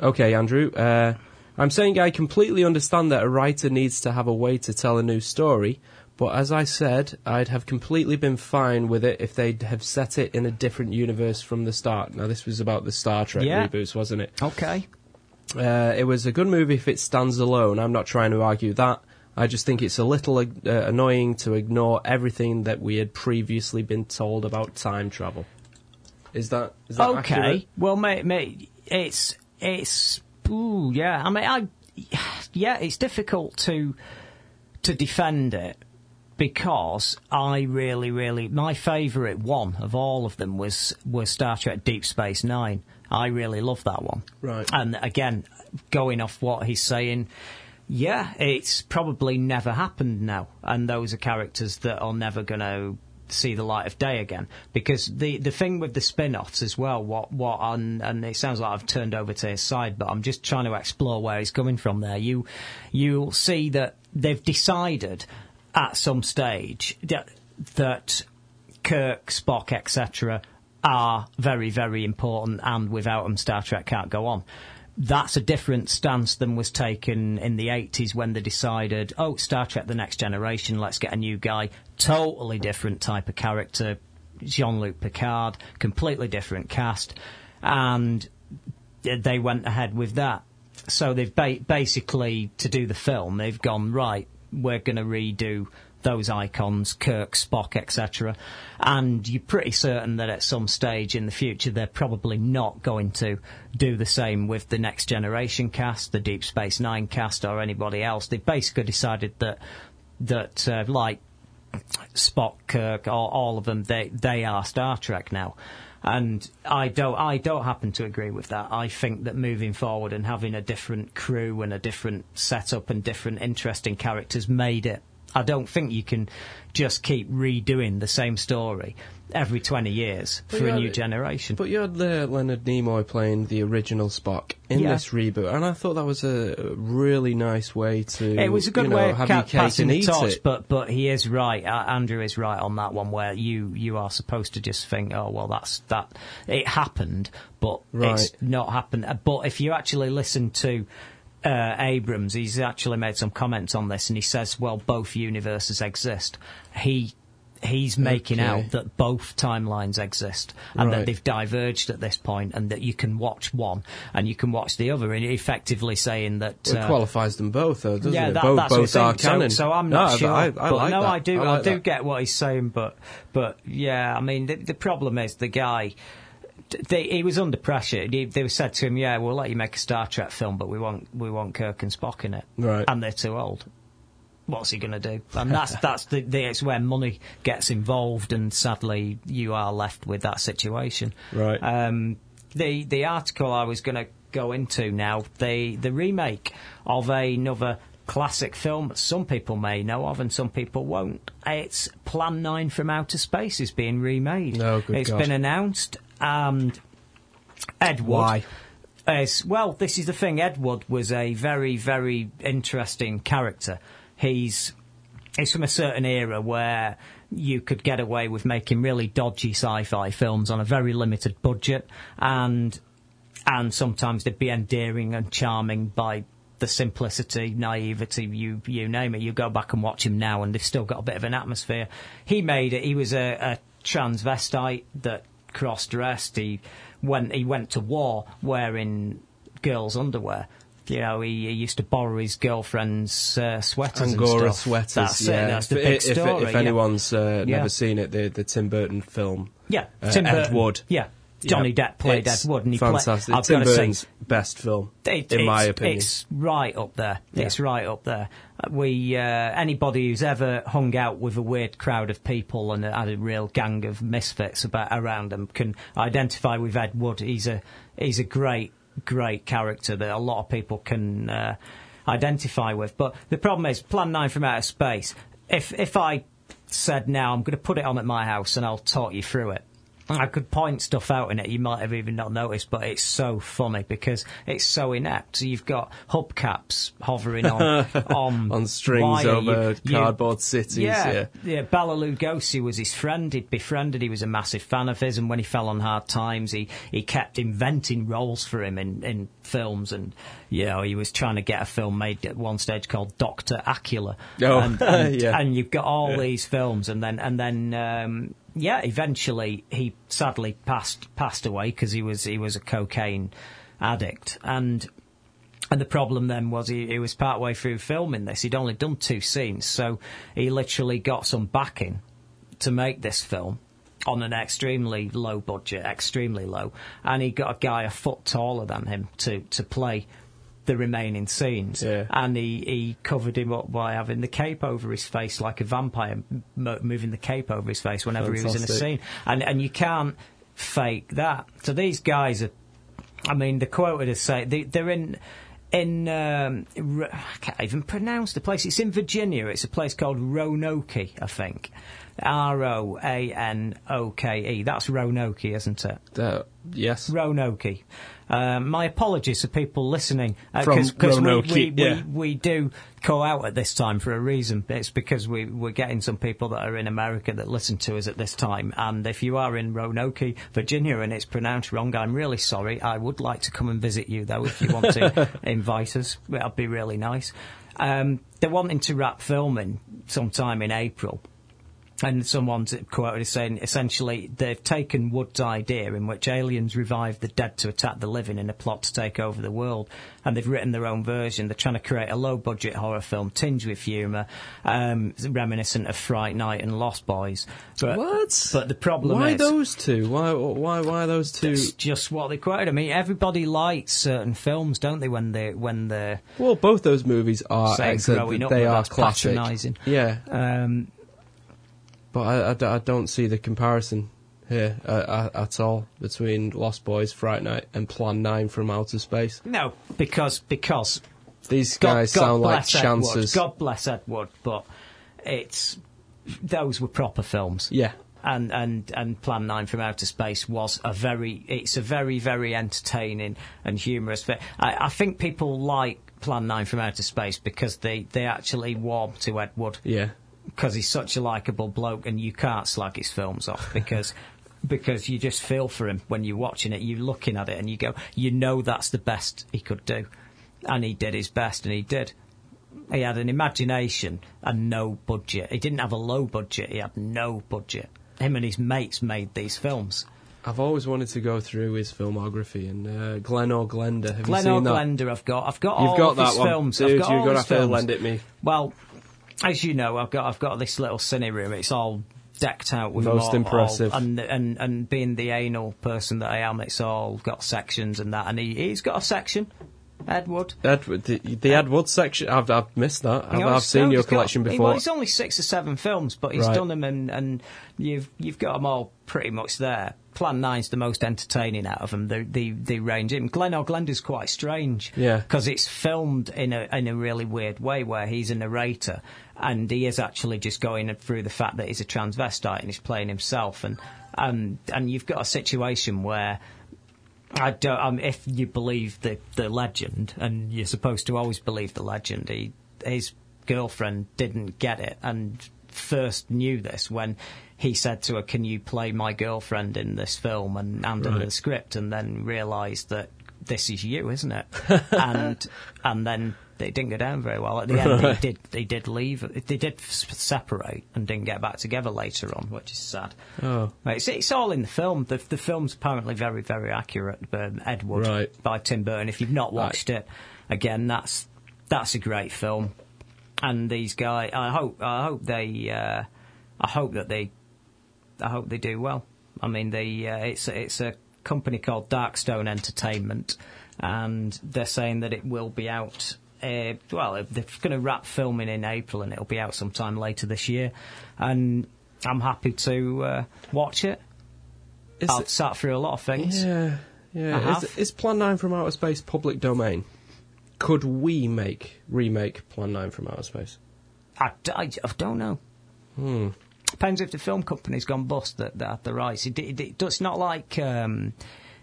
okay, Andrew. Uh, I'm saying I completely understand that a writer needs to have a way to tell a new story, but as I said, I'd have completely been fine with it if they'd have set it in a different universe from the start. Now, this was about the Star Trek Yeah. reboots, wasn't it? Okay. Uh, it was a good movie if it stands alone. I'm not trying to argue that. I just think it's a little uh, annoying to ignore everything that we had previously been told about time travel. Is that is that okay. accurate? Well, mate, mate, it's it's ooh, yeah. I mean, I yeah, it's difficult to to defend it because I really, really my favourite one of all of them was was Star Trek Deep Space Nine. I really love that one. Right. And again, going off what he's saying. Yeah, it's probably never happened now, and those are characters that are never going to see the light of day again. Because the the thing with the spin-offs as well, what what and and it sounds like I've turned over to his side, but I'm just trying to explore where he's coming from. There, you you'll see that they've decided at some stage that that Kirk, Spock, etc., are very, very important, and without them, Star Trek can't go on. That's a different stance than was taken in the 80s when they decided, oh, Star Trek The Next Generation, let's get a new guy. Totally different type of character. Jean Luc Picard, completely different cast. And they went ahead with that. So they've ba- basically, to do the film, they've gone, right, we're going to redo those icons, Kirk, Spock, etc. And you're pretty certain that at some stage in the future they're probably not going to do the same with the next generation cast, the Deep Space Nine cast, or anybody else. They've basically decided that that uh, like Spock, Kirk, all, all of them, they they are Star Trek now. And I don't, I don't happen to agree with that. I think that moving forward and having a different crew and a different setup and different interesting characters made it. I don't think you can just keep redoing the same story every 20 years But for a new generation. But you had uh, Leonard Nimoy playing the original Spock in Yeah. this reboot, and I thought that was a really nice way to. It was a good you know, way of have ca- your cake passing the torch, it. but but he is right. Uh, Andrew is right on that one, where you you are supposed to just think, oh well, that's that. It happened, but it's not happened. But if you actually listen to. Uh, Abrams, he's actually made some comments on this, and he says, "Well, both universes exist." He he's making Okay. out that both timelines exist, and that they've diverged at this point, and that you can watch one and you can watch the other, and effectively saying that It uh, qualifies them both, though, doesn't yeah, it? that, both that's both are thing. So- canon. So, I'm No, not I- sure. I, I but like no, that. I do. like do that. get what he's saying, but but yeah, I mean, the, the problem is the guy. They, he was under pressure. They, they said to him, "Yeah, we'll let you make a Star Trek film, but we want we want Kirk and Spock in it, Right. and they're too old." What's he going to do? And that's that's the, the it's where money gets involved, and sadly, you are left with that situation. Right. Um, the the article I was going to go into now, the the remake of another classic film that some people may know of and some people won't. It's Plan 9 from Outer Space is being remade. Oh, good It's God. been announced and Ed Wood Why? is well, this is the thing. Ed Wood was a very, very interesting character. He's he's from a certain era where you could get away with making really dodgy sci-fi films on a very limited budget, and and sometimes they'd be endearing and charming by the simplicity, naivety, you you name it. You go back and watch him now, and they've still got a bit of an atmosphere. He made it. He was a, a transvestite that cross-dressed. He went he went to war wearing girls' underwear. You know, he, he used to borrow his girlfriend's uh, sweaters Angora and stuff. sweaters. That's yeah. it. That's the if, big if, story. if yeah. anyone's uh, Yeah. never seen it, the the Tim Burton film. yeah, uh, Tim Ed Wood. Yeah, Johnny Yeah. Depp played It's Ed Wood, and he played. fantastic. I've Tim say, Burton's best film, It- in my opinion. It's right up there. Yeah. It's right up there. We uh, anybody who's ever hung out with a weird crowd of people and had a real gang of misfits about around them can identify with Ed Wood. He's a he's a great great character that a lot of people can uh, identify with. But the problem is, Plan Nine from Outer Space. If if I said now I'm going to put it on at my house and I'll talk you through it. I could point stuff out in it you might have even not noticed, but it's so funny because it's so inept. So you've got hubcaps hovering on on, On strings wire. over You- you- cardboard cities, yeah. yeah. Bela Lugosi was his friend. He'd befriended. He was a massive fan of his, and when he fell on hard times, he, he kept inventing roles for him in, in films. And you know, he was trying to get a film made at one stage called Doctor Acula. Oh, and, and, yeah. and you've got all these films, and then and then um, yeah, eventually he sadly passed passed away because he was he was a cocaine addict and. And the problem then was he, he was part way through filming this. He'd only done two scenes, so he literally got some backing to make this film on an extremely low budget, extremely low. And he got a guy a foot taller than him to, to play the remaining scenes. Yeah. And he, he covered him up by having the cape over his face like a vampire, mo- moving the cape over his face whenever he was in a scene. And, and you can't fake that. So these guys are I mean, the quoted as say they, they're in in um, I can't even pronounce the place. It's in Virginia. It's a place called Roanoke, I think. R O A N O K E. That's Roanoke, isn't it? Uh, yes. Roanoke. Um, my apologies to people listening From because we, we, yeah. we, we do go out at this time for a reason. It's because we, we're getting some people that are in America that listen to us at this time. And if you are in Roanoke, Virginia, and it's pronounced wrong, I'm really sorry. I would like to come and visit you though if you want to invite us. That'd be really nice. Um, they're wanting to wrap filming sometime in April. And someone's quoted as saying, essentially, they've taken Wood's idea in which aliens revive the dead to attack the living in a plot to take over the world, and they've written their own version. They're trying to create a low-budget horror film tinged with humour, um, reminiscent of Fright Night and Lost Boys. But, What? But the problem Why is... Why those two? Why? Why? Why those two? It's just what they quoted. I mean, everybody likes certain films, don't they? When they when they're Well, both those movies are excellent. growing up, they are that's classic. Yeah, Um, but I I don't see the comparison here uh, at all between Lost Boys, Fright Night, and Plan Nine from Outer Space. no, because because These God, guys God sound like chances. Edward. God bless Edward, but it's those were proper films. Yeah, And, and and Plan Nine from Outer Space was a very it's a very very entertaining and humorous film. I, I think people like Plan Nine from Outer Space because they, they actually warm to Edward. Yeah. Because he's such a likable bloke and you can't slag his films off because because you just feel for him when you're watching it you're looking at it and you go you know that's the best he could do and he did his best and he did he had an imagination and no budget he didn't have a low budget he had no budget him and his mates made these films I've always wanted to go through his filmography and uh, Glen or Glenda. Have Glen you or seen that? Glenda I've got I've got You've all got of that his one, films dude. I've got You're all gonna his have to films. lend it me. Well, as you know, I've got I've got this little cine room. It's all decked out with Most impressive. all- and and and being the anal person that I am, it's all got sections and that. And he, he's got a section, Edward. Edward, the, the Ed Wood section. I've, I've missed that. I've, I've seen your he's got- collection before. Well, it's only six or seven films, but he's Right. done them, and, and you've you've got them all pretty much there. Plan Nine's the most entertaining out of them. The the the range. And Glen or Glenda's quite strange, Yeah. because it's filmed in a in a really weird way where he's a narrator and he is actually just going through the fact that he's a transvestite and he's playing himself, and and and you've got a situation where. I don't. Um, if you believe the the legend, and you're supposed to always believe the legend, he, his girlfriend didn't get it, and first knew this when he said to her, "Can you play my girlfriend in this film?" and handed her Right. the script, and then realised that this is you, isn't it? and and then it didn't go down very well. At the end, they did he did leave. They did separate and didn't get back together later on, which is sad. Oh. It's, it's all in the film. The, the film's apparently very, very accurate. Um, Ed Wood Right. by Tim Burton. If you've not watched it, again, that's that's a great film. And these guys, I hope, I hope they, uh, I hope that they, I hope they do well. I mean, they, uh, it's it's a company called Darkstone Entertainment, and they're saying that it will be out. Uh, well, they're going to wrap filming in April, and it'll be out sometime later this year. And I'm happy to uh, watch it. Is I've it- sat through a lot of things. Yeah, yeah. Is, is Plan 9 from Outer Space public domain? Could we make, remake Plan 9 from Outer Space? I, I, I don't know. Hmm. Depends if the film company's gone bust that, that have the rights. It, it, it's not like um,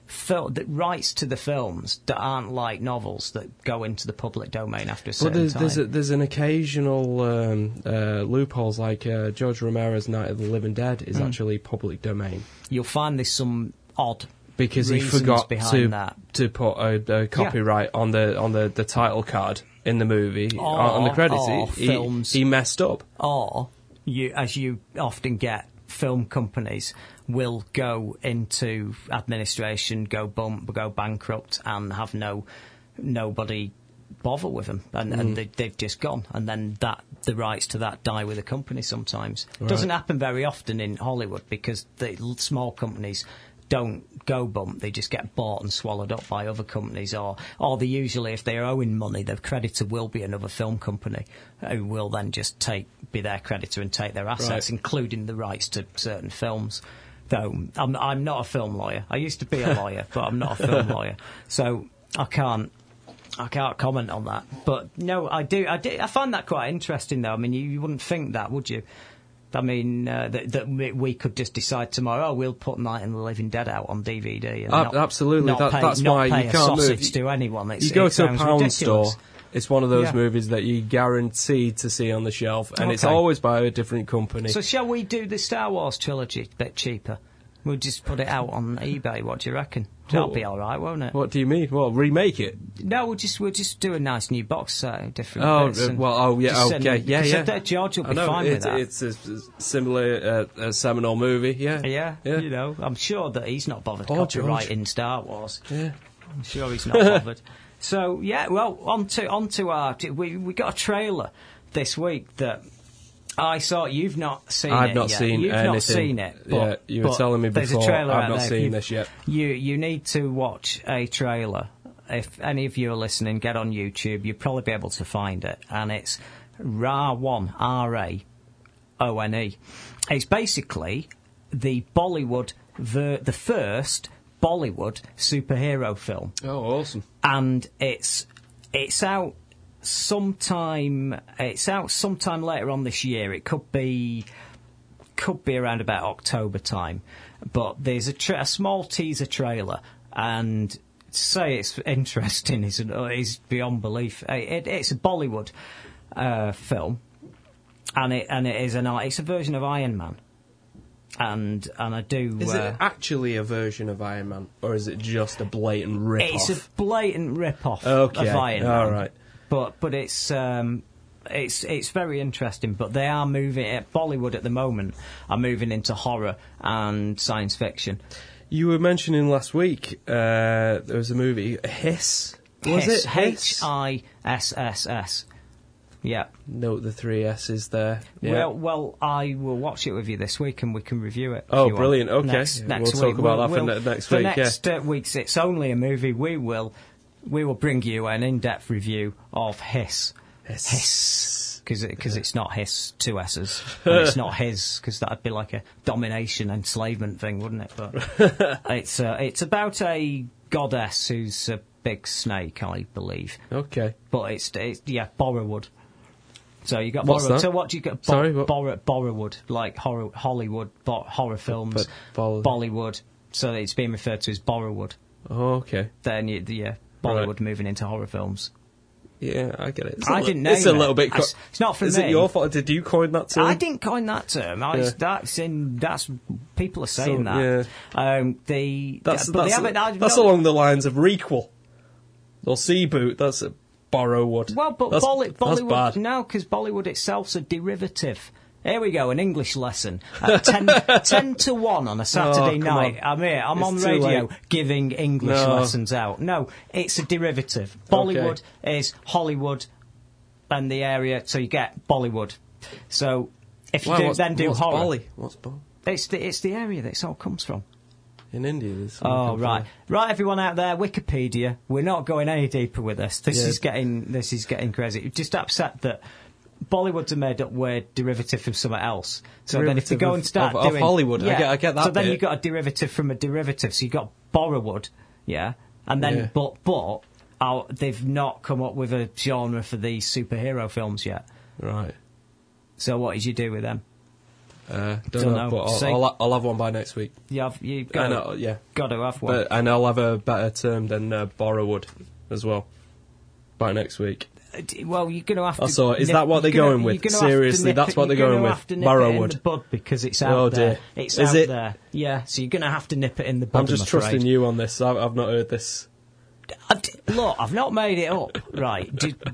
fil- the rights to the films that aren't like novels that go into the public domain after a certain there's time. there's, a, there's an occasional um, uh, loopholes, like uh, George Romero's Night of the Living Dead is Mm. actually public domain You'll find there's some odd because he forgot to that. to put a, a copyright on the on the, the title card in the movie Or- on the credits. he- films. he messed up. or you, as you often get, film companies will go into administration, go bump, go bankrupt, and have no nobody bother with them, and, Mm. and they, they've just gone, and then that the rights to that die with the company. Sometimes Right. doesn't happen very often in Hollywood because the small companies don't go bump; they just get bought and swallowed up by other companies, or or they usually, if they're owing money, their creditor will be another film company who will then just take be their creditor and take their assets, Right. including the rights to certain films. Though I'm I'm not a film lawyer. I used to be a lawyer, but I'm not a film lawyer, so I can't I can't comment on that. But no, I do. I do. I find that quite interesting, though. I mean, you, you wouldn't think that, would you? I mean, uh, that, that we- could just decide tomorrow, oh, we'll put Night of the Living Dead out on DVD. And Ab- not, absolutely, not that- pay, that's not why pay you can't move. sausage to anyone. It's, you go to a pound ridiculous. store. It's one of those Yeah. movies that you guarantee to see on the shelf, and it's always by a different company. So shall we do the Star Wars trilogy a bit cheaper? We'll just put it out on eBay. What do you reckon? That'll be all right, won't it? what do you mean? Well, remake it. No, we'll just we'll just do a nice new box set, different. Oh, uh, well, oh yeah, send okay, them- yeah, yeah. Bet George will be know, fine it- with that. It's a, similar uh, a seminal movie, yeah, yeah, yeah. you know, I'm sure that he's not bothered George. copyrighting Star Wars. yeah. I'm sure he's not bothered. So yeah, well, on to on to our we we got a trailer this week that. I saw you've not seen I've it not yet. seen You've not seen it. But, Yeah, you were telling me there's before, A trailer I've not there. seen this yet. You you need to watch a trailer. If any of you are listening, get on YouTube. You'll probably be able to find it, and it's Ra One R A O N E. It's basically the Bollywood, ver- the first Bollywood superhero film Oh, awesome! and it's it's out sometime it's out sometime later on this year. It could be could be around about October time, but there's a, tra- a small teaser trailer and. to Say it's interesting is is beyond belief. Uh, It, it's a Bollywood uh, film, and it and it is an it's a version of Iron Man, and and I do. Is uh, it actually a version of Iron Man, or is it just a blatant rip it's off? a blatant rip-off Okay, of Iron Man. all right. But but it's um, it's it's very interesting. But they are moving at Bollywood at the moment are moving into horror and science fiction. You were mentioning last week uh, there was a movie Hiss. Was Hiss, it? H I S S S. Yeah. Note the three S's there. Yeah. Well, well, I will watch it with you this week, and we can review it. Oh, you want. brilliant. Okay. Next, Yeah, next we'll talk week. about that for we'll- ne- next week, yeah. next uh, week's it's only a movie. We will we will bring you an in-depth review of Hiss. Hiss. Hiss. Because it's not his two S's, and it's not his because that'd be like a domination enslavement thing, wouldn't it? But it's uh, it's about a goddess who's a big snake, I believe. okay. But it's, it's yeah, Borrowwood. So you got What's Borrow- that? So what do you got? Bo- Sorry, what? Borrow- Borrowwood, like horror, Hollywood bo- horror films, Bolly- Bollywood. So it's being referred to as Borrowwood. Oh, okay. Then you, yeah, Bollywood Right. moving into horror films. Yeah, I get it. It's a I li- didn't know It's a it. little bit. It's- it's not for Is me. it your fault? Did you coin that term? I didn't coin that term. I, Yeah. That's in. That's people are saying So, that. Um, the That's but they that's, haven't. That's no, along the lines of requel or sea boot. That's a Borrowwood. Well, but that's, Bolly- Bollywood, no, because Bollywood itself's a derivative. Here we go, an English lesson. At 10, 10 to 1 on a Saturday Oh, night. on. I'm here, I'm It's on radio late. giving English No. lessons out. No, it's a derivative. Bollywood is Hollywood and the area, so you get Bollywood. So if you do, then do what's. Bolly? What's Bolly? It's the, it's the area that it all comes from. In India, there's Oh right, right, everyone out there, Wikipedia. We're not going any deeper with this. This Yeah. is getting this is getting crazy. Just upset that Bollywoods are made up word derivative from somewhere else. So then if they go of- and start of- of doing Hollywood. I yeah, get- I get that So then bit. you got a derivative from a derivative. So you got Borrowwood, yeah, and then Yeah. but but oh, they've not come up with a genre for these superhero films yet. Right. So what did you do with them? Uh, don't, Don't know, know. but I'll, I'll, I'll have one by next week. You have you I got to, yeah. got to have one. But, and I'll have a better term than uh, Borrowwood as well by next week. Uh, Well, you're going to have to. Oh, so is nip- that what they're you're gonna- going with? Seriously, that's it- what they're going with? Have to nip it in Borrowwood. bud because it's out Oh, there. It's Is out it? there. Yeah, so you're going to have to nip it in the bud. I'm just afraid. trusting you on this. I've, I've not heard this. Look, I've not made it up. Right,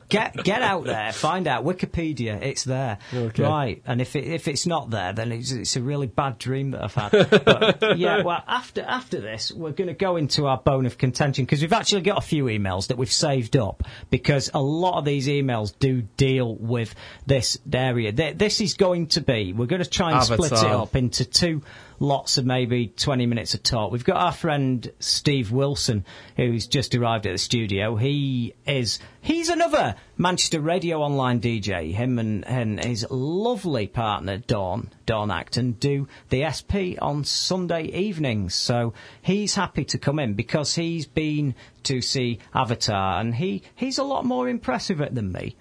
get get out there, find out Wikipedia. It's there. Okay. Right, and if it, if it's not there, then it's, it's a really bad dream that I've had. But, yeah, well, after after this, we're going to go into our bone of contention because we've actually got a few emails that we've saved up because a lot of these emails do deal with this area. This is going to be. We're going to try and split it up into two lots of maybe 20 minutes of talk. We've got our friend Steve Wilson, who's just arrived at the studio. He is, he's another Manchester Radio Online DJ. Him and, and his lovely partner, Dawn, Dawn Acton, do the SP on Sunday evenings. So he's happy to come in because he's been to see Avatar and he, he's a lot more impressive at than me.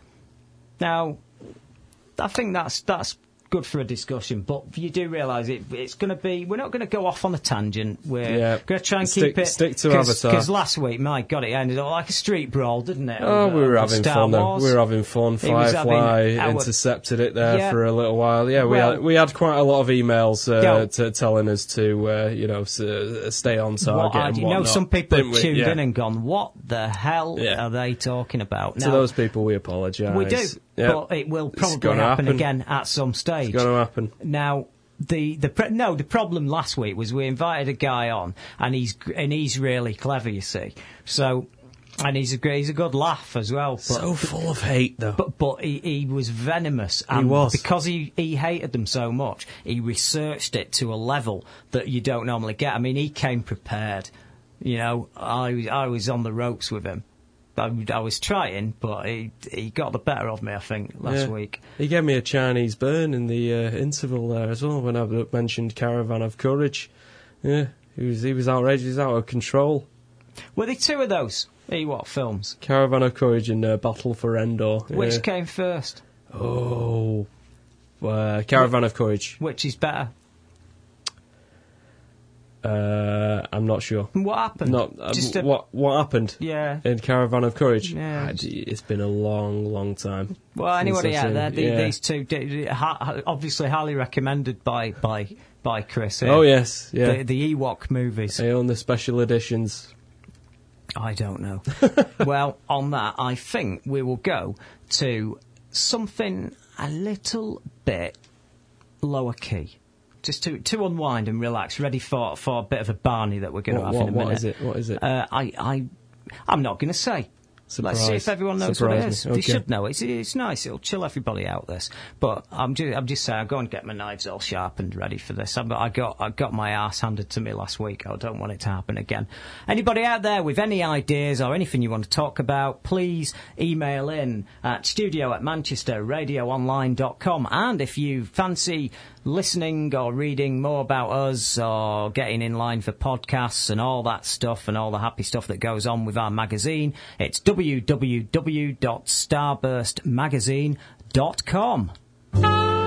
Now, I think that's that's good for a discussion, but you do realise it, it's going to be. We're not going to go off on a tangent. We're Yeah. going to try and Stick- keep it stick to Avatar. Because last week, my God, it ended up like a street brawl, didn't it? Oh, we were having Star fun. Wars. We were having fun. Having Firefly intercepted it there Yeah. for a little while. Yeah, we Well- had we had quite a lot of emails uh, to, telling us to uh, you know s- uh, stay on What target. are- and you know, some people have tuned Yeah. in and gone, "What the hell Yeah. are they talking about?" to those people, we apologise. we do, Yeah. but it will probably happen, happen. again at some stage. It's going to happen. Now, the the pre- no, the problem last week was we invited a guy on, and he's and he's really clever, you see. So, and he's a he's a good laugh as well. But, So full of hate, though. but but he, he was venomous, and was. because he, he hated them so much, he researched it to a level that you don't normally get. I mean, he came prepared. You know, I was I was on the ropes with him. I, I was trying, but he he got the better of me. I think last Yeah. week. He gave me a Chinese burn in the uh, interval there as well when I mentioned Caravan of Courage. Yeah, he was he was outrageous, he was out of control. Were there two of those Ewok films? Caravan of Courage and uh, Battle for Endor. Which yeah. came first? Oh, uh, Caravan of Courage. Which is better? Uh, I'm not sure. What happened? Not uh, Just a- what what happened Yeah. in Caravan of Courage. Yeah. Ah, it's been a long, long time. Well, anybody out there, the, Yeah. these two, d- d- ha- ha- obviously highly recommended by by by Chris. here. Oh yes, yeah. The, the Ewok movies. I own the special editions. I don't know. well, on that, I think we will go to something a little bit lower key. Just to, to unwind and relax, ready for, for a bit of a Barney that we're going to have what, in a minute. what is it? What is it? Uh, I, I, I'm not going to say. Let's see if Surprise. everyone knows what it Surprise is. me. They should know. It's, it's nice. It'll chill everybody out. This, but I'm just, I'm just saying. I'll go and get my knives all sharpened, ready for this. I, I got, I got my ass handed to me last week. I don't want it to happen again. Anybody out there with any ideas or anything you want to talk about, please email in at studio at manchesterradioonline.com. And if you fancy listening or reading more about us or getting in line for podcasts and all that stuff and all the happy stuff that goes on with our magazine, it's www.starburstmagazine.com.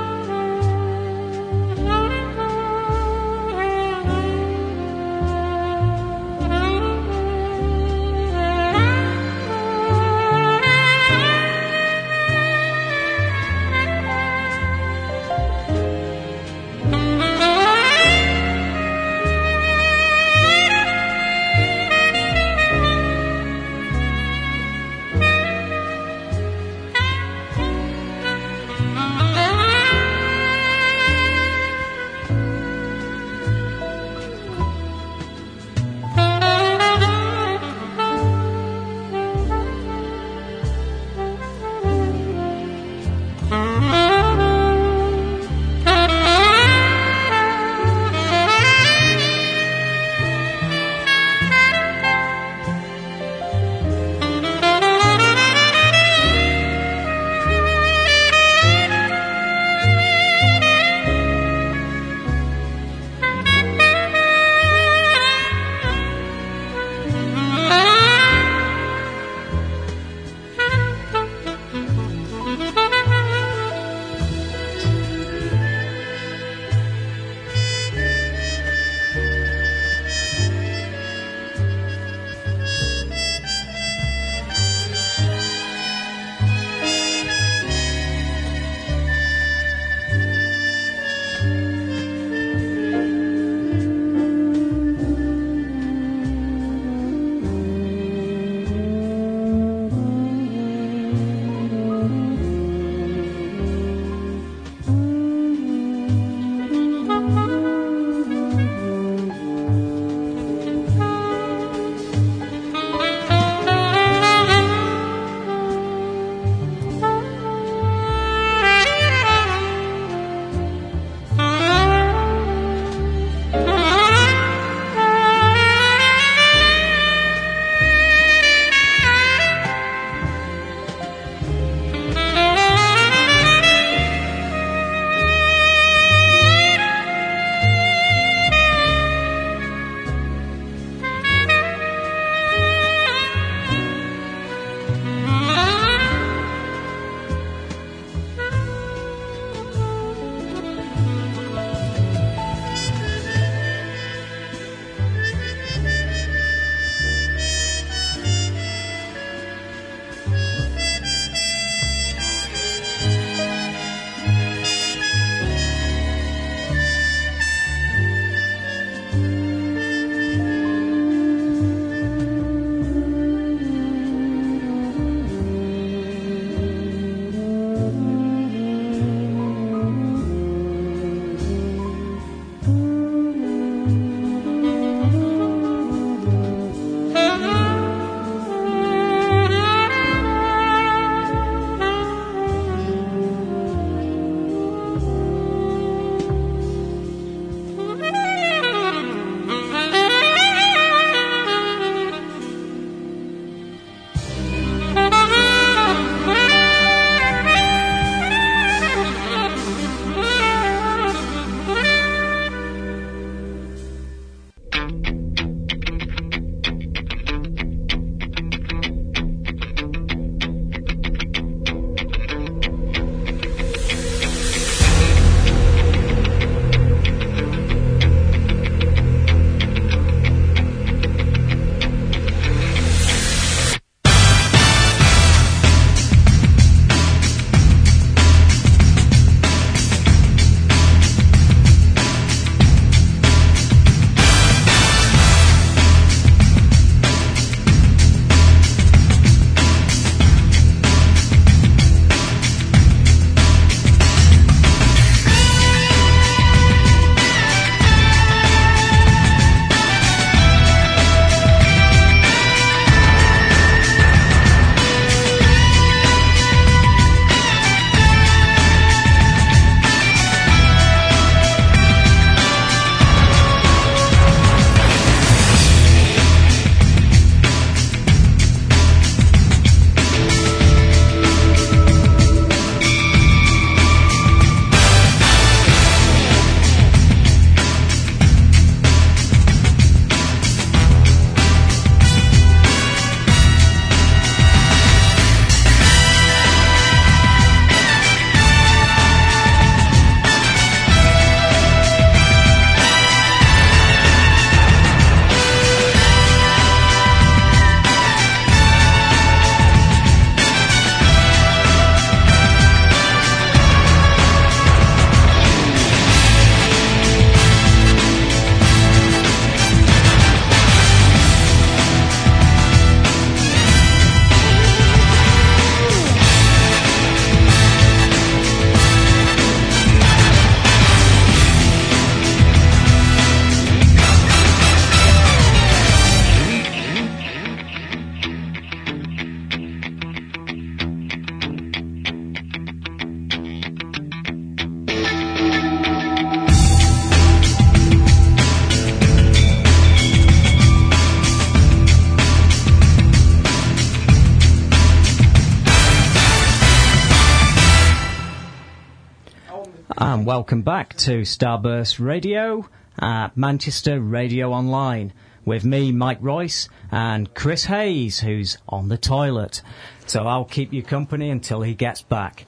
welcome back to Starburst Radio at Manchester Radio Online with me, Mike Royce, and Chris Hayes, who's on the toilet. So I'll keep you company until he gets back.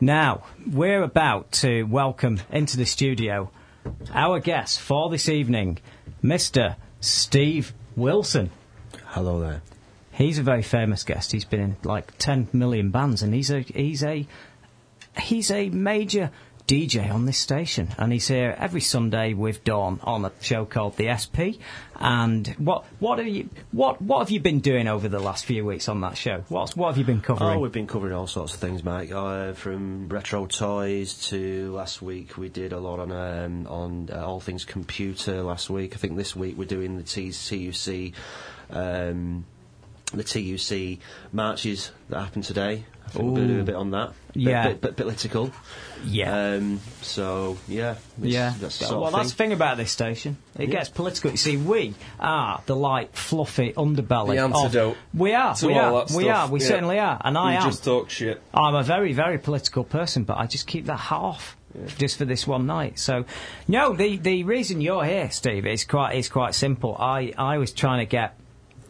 Now, we're about to welcome into the studio our guest for this evening, Mr. Steve Wilson. Hello there. He's a very famous guest. He's been in like 10 million bands and he's a he's a he's a major DJ on this station, and he's here every Sunday with Dawn on a show called the SP. And what what have you what what have you been doing over the last few weeks on that show? What's what have you been covering? Oh, we've been covering all sorts of things, Mike. Uh, from retro toys to last week, we did a lot on um, on uh, all things computer. Last week, I think this week we're doing the TUC. Um, the TUC marches that happened today. I think we're going to do a bit on that. Bit, Yeah. bit, bit political. yeah. Um, so yeah, it's- yeah, That's the well, sort of that's the thing. thing about this station. It Yeah. gets political. You see, we are the light, fluffy underbelly. The of- antidote we are. to we all are. that We are. We Yeah. certainly are. And I we am. just talk shit. I'm a very, very political person, but I just keep that hat off just for this one night. So, no, the the reason you're here, Steve, is quite is quite simple. I I was trying to get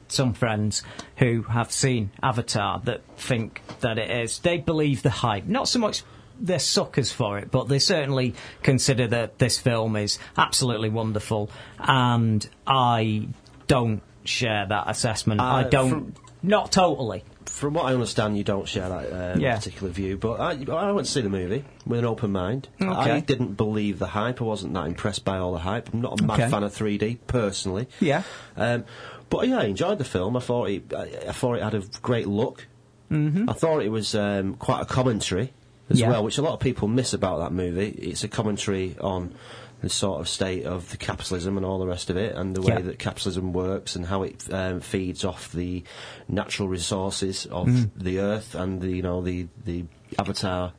some friends who have seen Avatar that think that it is. They believe the hype, not so much. They're suckers for it, but they certainly consider that this film is absolutely wonderful, and I don't share that assessment. I Uh, don't, from- not totally. From what I understand, you don't share that um, Yeah. particular view, but I, I went to see the movie with an open mind. Okay. I didn't believe the hype. I wasn't that impressed by all the hype. I'm not a mad Okay. fan of 3D personally. Yeah. Um, but yeah, I enjoyed the film. I thought it, I, I thought it had a great look. Mm-hmm. I thought it was um, quite a commentary as Yeah. well, which a lot of people miss about that movie. It's a commentary on the sort of state of the capitalism and all the rest of it, and the way Yeah. that capitalism works and how it um, feeds off the natural resources of Mm. the earth and the you know the the avatar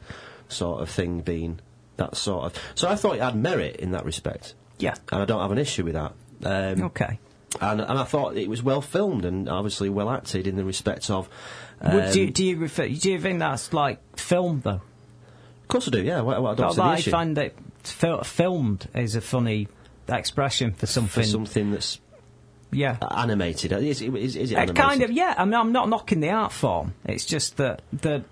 sort of thing being that sort of. So I thought it had merit in that respect, Yeah. and I don't have an issue with that. Um, Okay. And, and I thought it was well filmed and obviously well acted in the respect of. Um, Would you, do you refer? Do you think that's like film though? of course I do. Yeah, well, I don't see the I issue find that fil- filmed is a funny expression for something. for something. that's yeah. animated. Is, it- is, is it Uh, kind of. Yeah. I mean, I'm not knocking the art form. It's just that that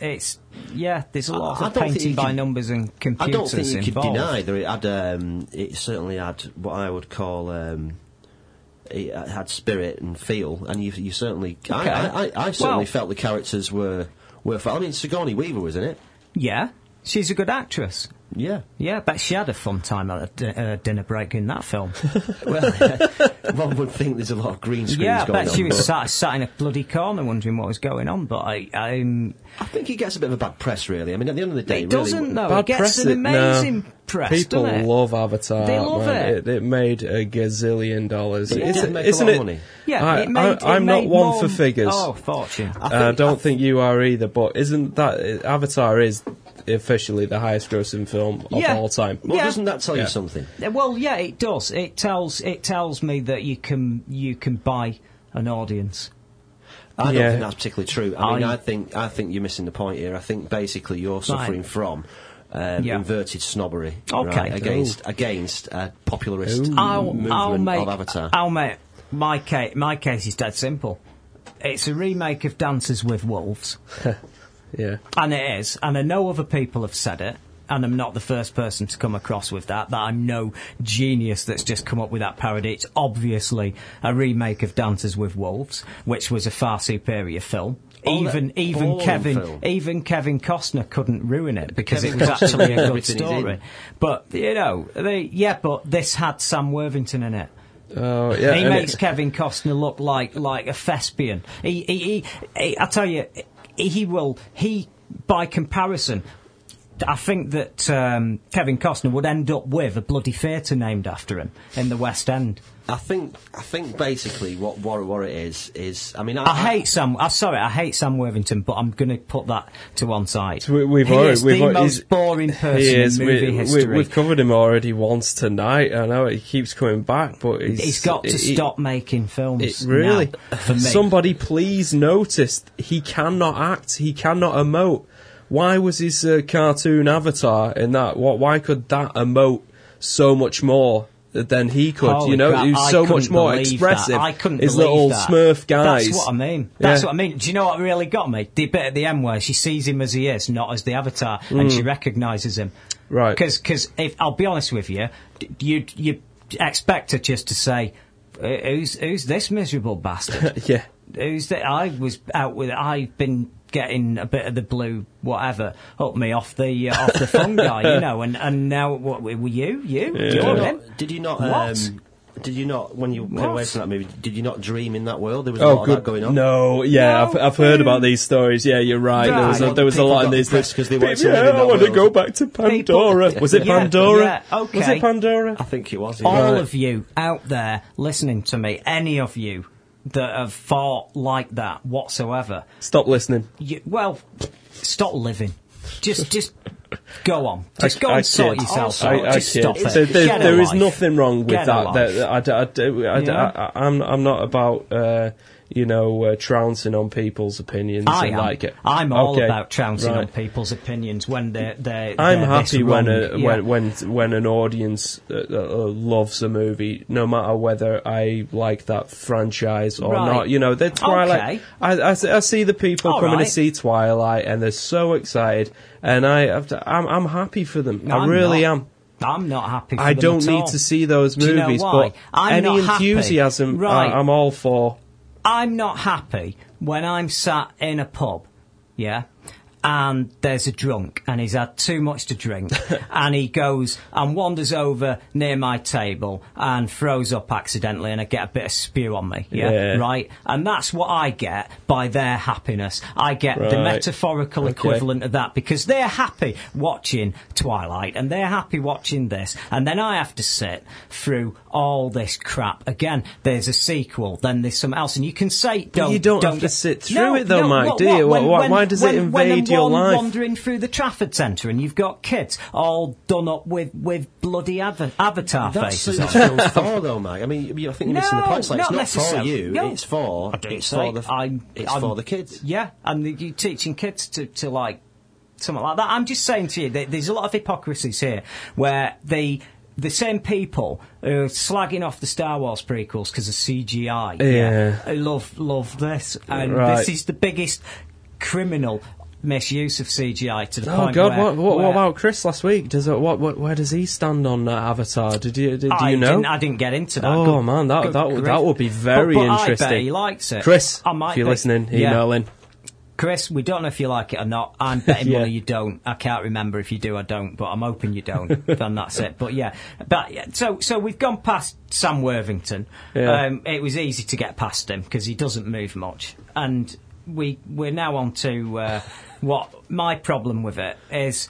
it's yeah. There's a lot I of painting by numbers and computers. I don't think you could deny that it had. Um, it certainly had what I would call. Um, it uh, had spirit and feel, and you, you certainly. Okay. I, I, I, I certainly Well- felt the characters were were. I mean, Sigourney Weaver was in it. Yeah. She's a good actress. Yeah. Yeah, bet she had a fun time at a uh, dinner break in that film. Well, one would think there's a lot of green screens yeah, I going bet on. she was but sat, sat in a bloody corner wondering what was going on. But I, I'm, I think he gets a bit of a bad press, really. I mean, at the end of the day, it really, doesn't though. Bad it gets press an it- no. amazing press. People doesn't it? love Avatar. They love man. it. it. made a gazillion dollars. It Isn't- did make a isn't lot of it- money. Yeah, I, it made, I, it am not made one more- for figures. Oh, fortune. and I don't think you are either. But isn't that Avatar is officially the highest grossing film of Yeah. all time? Well, Yeah. doesn't that tell Yeah. you something? Uh, Well, yeah, it does. It tells it tells me that you can you can buy an audience. I don't Yeah. think that's particularly true. I mean, I- I think I think you're missing the point here. I think basically you're suffering from um, Yeah. inverted snobbery Okay. right, against against a popularist I'll, movement I'll make of Avatar. I'll make my case. My case is dead simple. It's a remake of Dances with Wolves, Yeah. and it is. And I know other people have said it, and I'm not the first person to come across with that. That I'm no genius that's just come up with that parody. It's obviously a remake of Dances with Wolves, which was a far superior film. That even even Kevin film. even Kevin Costner couldn't ruin it because Kevin it was actually a good everything he's in. story. But you know, they, yeah, but this had Sam Worthington in it. Oh yeah. he makes it- Kevin Costner look like like a thespian. He, he, he, he I tell you, he will. He, by comparison, I think that um, Kevin Costner would end up with a bloody theatre named after him in the West End. I think I think basically what what, what it is is I mean I, I hate Sam. I'm sorry, I hate Sam Worthington, but I'm going to put that to one side. We, we've he already, is we've the al- most boring person he is. in movie we, history. We, have covered him already once tonight. I know he keeps coming back, but he's, He's got to he- stop making films. It really. now, for me. Somebody please notice he cannot act. He cannot emote. why was his uh, cartoon avatar in that? What? Why could that emote so much more? Than he could, Holy you know, crap, he was so much more expressive. That. I couldn't His believe little that. Smurf guys. That's what I mean. That's Yeah. what I mean. Do you know what really got me? The bit at the end where she sees him as he is, not as the avatar, and Mm. she recognises him. Right. Because if I'll be honest with you, you you expect her just to say, "Uh, "Who's who's this miserable bastard?" yeah. Who's that? I was out with. I've been getting a bit of the blue, whatever, up me off the uh, off the fungi, you know. And and now what were you? You? Did you You're not- Did you not? What? Um, did you not when you came What? away from that movie? Did you not dream in that world? There was a Oh, lot of good. that going on. No, yeah, I've, I've heard about these stories. Yeah, you're right. There was a, there was a People lot in got these. depressed 'cause they wanted to yeah, live in I that want to go back to Pandora. was it Yeah, Pandora? yeah, okay. Was it Pandora? I think it was. All Right. of you out there listening to me, any of you that have fought like that whatsoever, Stop listening. you, well, stop living. Just, just go on. Just I- go I and sort yourself I, out. I Just stop it. There, there- there is nothing wrong with Get that. I, am I'm not about uh, you know uh, trouncing on people's opinions. I and am. like it. I'm all Okay, about trouncing on people's opinions when they're they're. I'm they're this happy when a, Yeah. when when when an audience uh, uh, loves a movie, no matter whether I like that franchise or Right. not. You know, the Twilight. Okay. I, I, see- I see the people All coming right. to see Twilight, and they're so excited, and I have to- I'm I'm happy for them. I I'm really not. am. I'm not happy. For I don't need all. to see those Do you know movies, but I'm any enthusiasm, Right. I, I'm all for. I'm not happy when I'm sat in a pub, yeah, and there's a drunk and he's had too much to drink and he goes and wanders over near my table and throws up accidentally and I get a bit of spew on me, yeah, Yeah. right? And that's what I get by their happiness. I get the metaphorical Okay. equivalent of that because they're happy watching Twilight and they're happy watching this and then I have to sit through all this crap again. There's a sequel, then there's something else, and you can say don't. you don't have to sit through No, it though, no, Mike, what- do you? what, Why- why- does it when, when invade the your life? Wandering through the Trafford Centre, and you've got kids all done up with with bloody ava- avatar That's faces. what on. it's though, Mike. I mean, I think you're missing the No, point. It's, like, it's not not for you. No. It's for it's for the I'm- it's I'm- for the kids. Yeah, and you're teaching kids to, to like something like that. I'm just saying to you that there's a lot of hypocrisies here where they. The same people who are slagging off the Star Wars prequels because of CGI, Yeah. who love love this, and Right. this is the biggest criminal misuse of CGI to the Oh point God! where, what, what, where what about Chris last week? Does it, what, what where does he stand on Avatar? Did you did, do I you know? Didn't, I didn't get into that. Oh Good- man, that that grief. that would be very But- but I interesting. bet he likes it. Chris, I might if you're be. listening, Yeah. email in. Chris, we don't know if you like it or not. I'm betting Yeah. money you don't. I can't remember if you do or don't, but I'm hoping you don't. then that's it. But yeah, but yeah, so so we've gone past Sam Worthington. Yeah. Um, it was easy to get past him because he doesn't move much, and we we're now on to uh, what my problem with it is.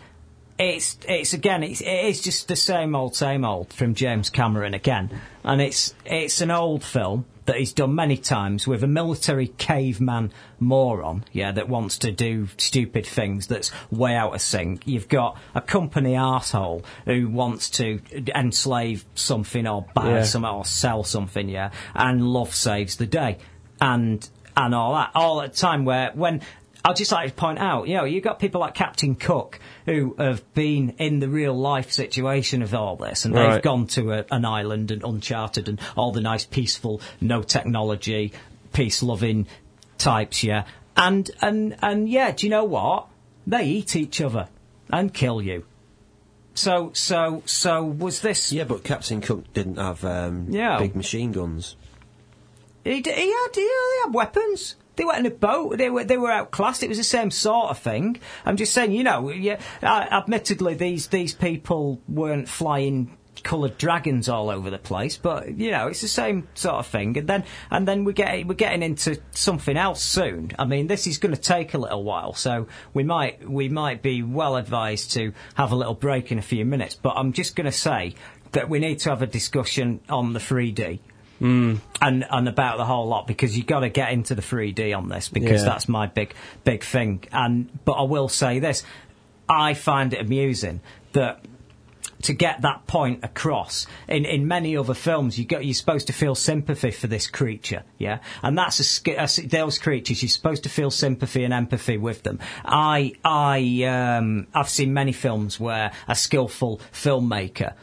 It's it's again it's it is just the same old same old from James Cameron again, and it's it's an old film that he's done many times with a military caveman moron, yeah, that wants to do stupid things that's way out of sync. You've got a company arsehole who wants to enslave something or buy Yeah. something or sell something, yeah, and love saves the day, and and all that, all at a time where when I'd just like to point out, you know, you've got people like Captain Cook who have been in the real life situation of all this, and they've gone to a, an island and uncharted and all the nice, peaceful, no technology, peace loving types, yeah. And and and yeah, do you know what? They eat each other and kill you. So so so was this? Yeah, but Captain Cook didn't have um, Yeah. big machine guns. He, d- he had, he had weapons. They were in a boat. They were they were outclassed. It was the same sort of thing. I'm just saying, you know, yeah. Admittedly, these these people weren't flying coloured dragons all over the place, but you know, it's the same sort of thing. And then and then we get we're getting into something else soon. I mean, this is going to take a little while, so we might we might be well advised to have a little break in a few minutes. But I'm just going to say that we need to have a discussion on the 3D and and about the whole lot because you've got to get into the 3D on this because Yeah. that's my big big thing. And but I will say this, I find it amusing that to get that point across. In in many other films, you go, you're supposed to feel sympathy for this creature, yeah, and that's a, a those creatures. You're supposed to feel sympathy and empathy with them. I I um, I've seen many films where a skillful filmmaker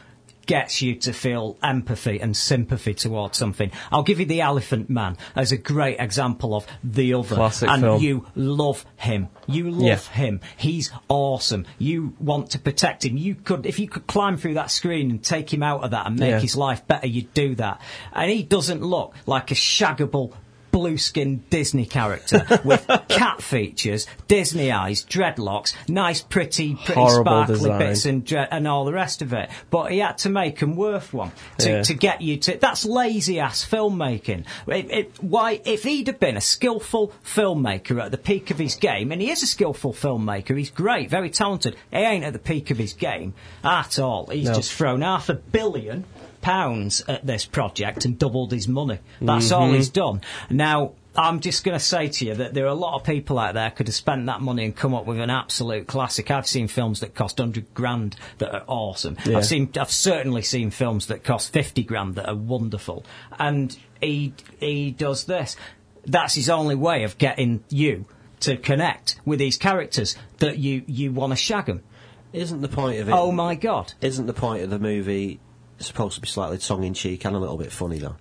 gets you to feel empathy and sympathy towards something. I'll give you The Elephant Man as a great example of the other. Classic and film. you love him. You love Yeah. him. He's awesome. You want to protect him. You could, if you could climb through that screen and take him out of that and make Yeah. his life better, you'd do that. And he doesn't look like a shaggable blue skinned Disney character with cat features, Disney eyes, dreadlocks, nice, pretty, pretty Horrible sparkly design. bits and dre- and all the rest of it. But he had to make 'em worth one to, Yeah. to get you to. That's lazy ass filmmaking. It, it, why, if he'd have been a skillful filmmaker at the peak of his game, and he is a skillful filmmaker, he's great, very talented. He ain't at the peak of his game at all. He's No. just thrown half a billion pounds at this project and doubled his money. That's all Mm-hmm. he's done. Now. I'm just going to say to you that there are a lot of people out there could have spent that money and come up with an absolute classic. I've seen films that cost 100 grand that are awesome. Yeah. I've seen, I've certainly seen films that cost 50 grand that are wonderful. And he, he does this. That's his only way of getting you to connect with these characters that you, you want to shag them. Isn't the point of it? Oh my god. Isn't the point of the movie supposed to be slightly tongue in cheek and a little bit funny though?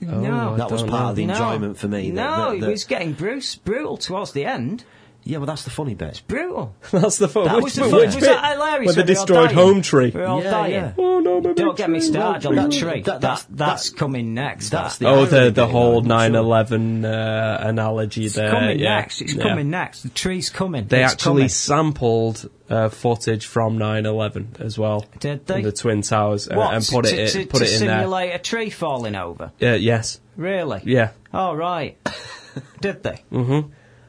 no. that was part know. of the No. enjoyment for me. that- No, that- it that- was getting bruce, brutal towards the end. Yeah, well, that's the funny bit. It's brutal. That's the fun. That which, was the which fun. bit? Was that hilarious When they when we all destroyed dying? Home Tree. We're all Yeah, dying. yeah. Oh no, my Don't get me started on that tree. tree. That- That, that's- that's, coming next. that's the Oh, the the whole I'm not sure. 9/11 uh, analogy It's there. coming yeah. next. It's Yeah. coming next. The tree's coming. They It's actually coming. sampled uh, footage from 9/11 as well. Did they? The Twin Towers uh, and put to, it to, put to it in there. simulate a tree falling over. Uh, yes. Really? Yeah. Oh right. Did they?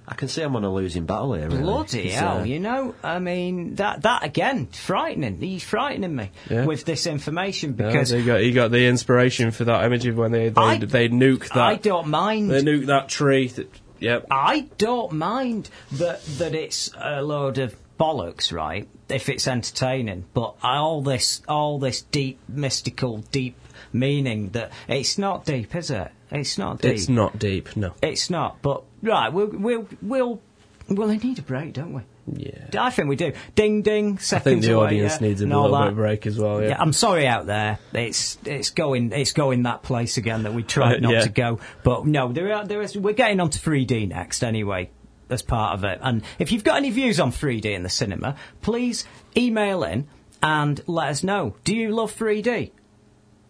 I can see I'm on a losing battle here. Really. Bloody hell! uh, you know, I mean that that again, frightening. He's frightening me Yeah. with this information Yeah, because got, he got the inspiration for that image of when they they, I- they nuke that I don't mind. they nuke that tree. That, yep. I don't mind that that it's a load of bollocks, right? If it's entertaining, but all this all this deep mystical deep meaning that it's not deep, is it? It's not deep. It's not deep. No. It's not. But right, we'll we'll we'll we'll need a break, don't we? Yeah. I think we do. Ding ding. I think the away, audience yeah, needs a little that. bit of break as well. Yeah. Yeah, I'm sorry out there. It's it's going it's going that place again that we tried not yeah. to go. But no, there are there is we're getting on to 3D next anyway. As part of it, and if you've got any views on 3D in the cinema, please email in and let us know. Do you love 3D?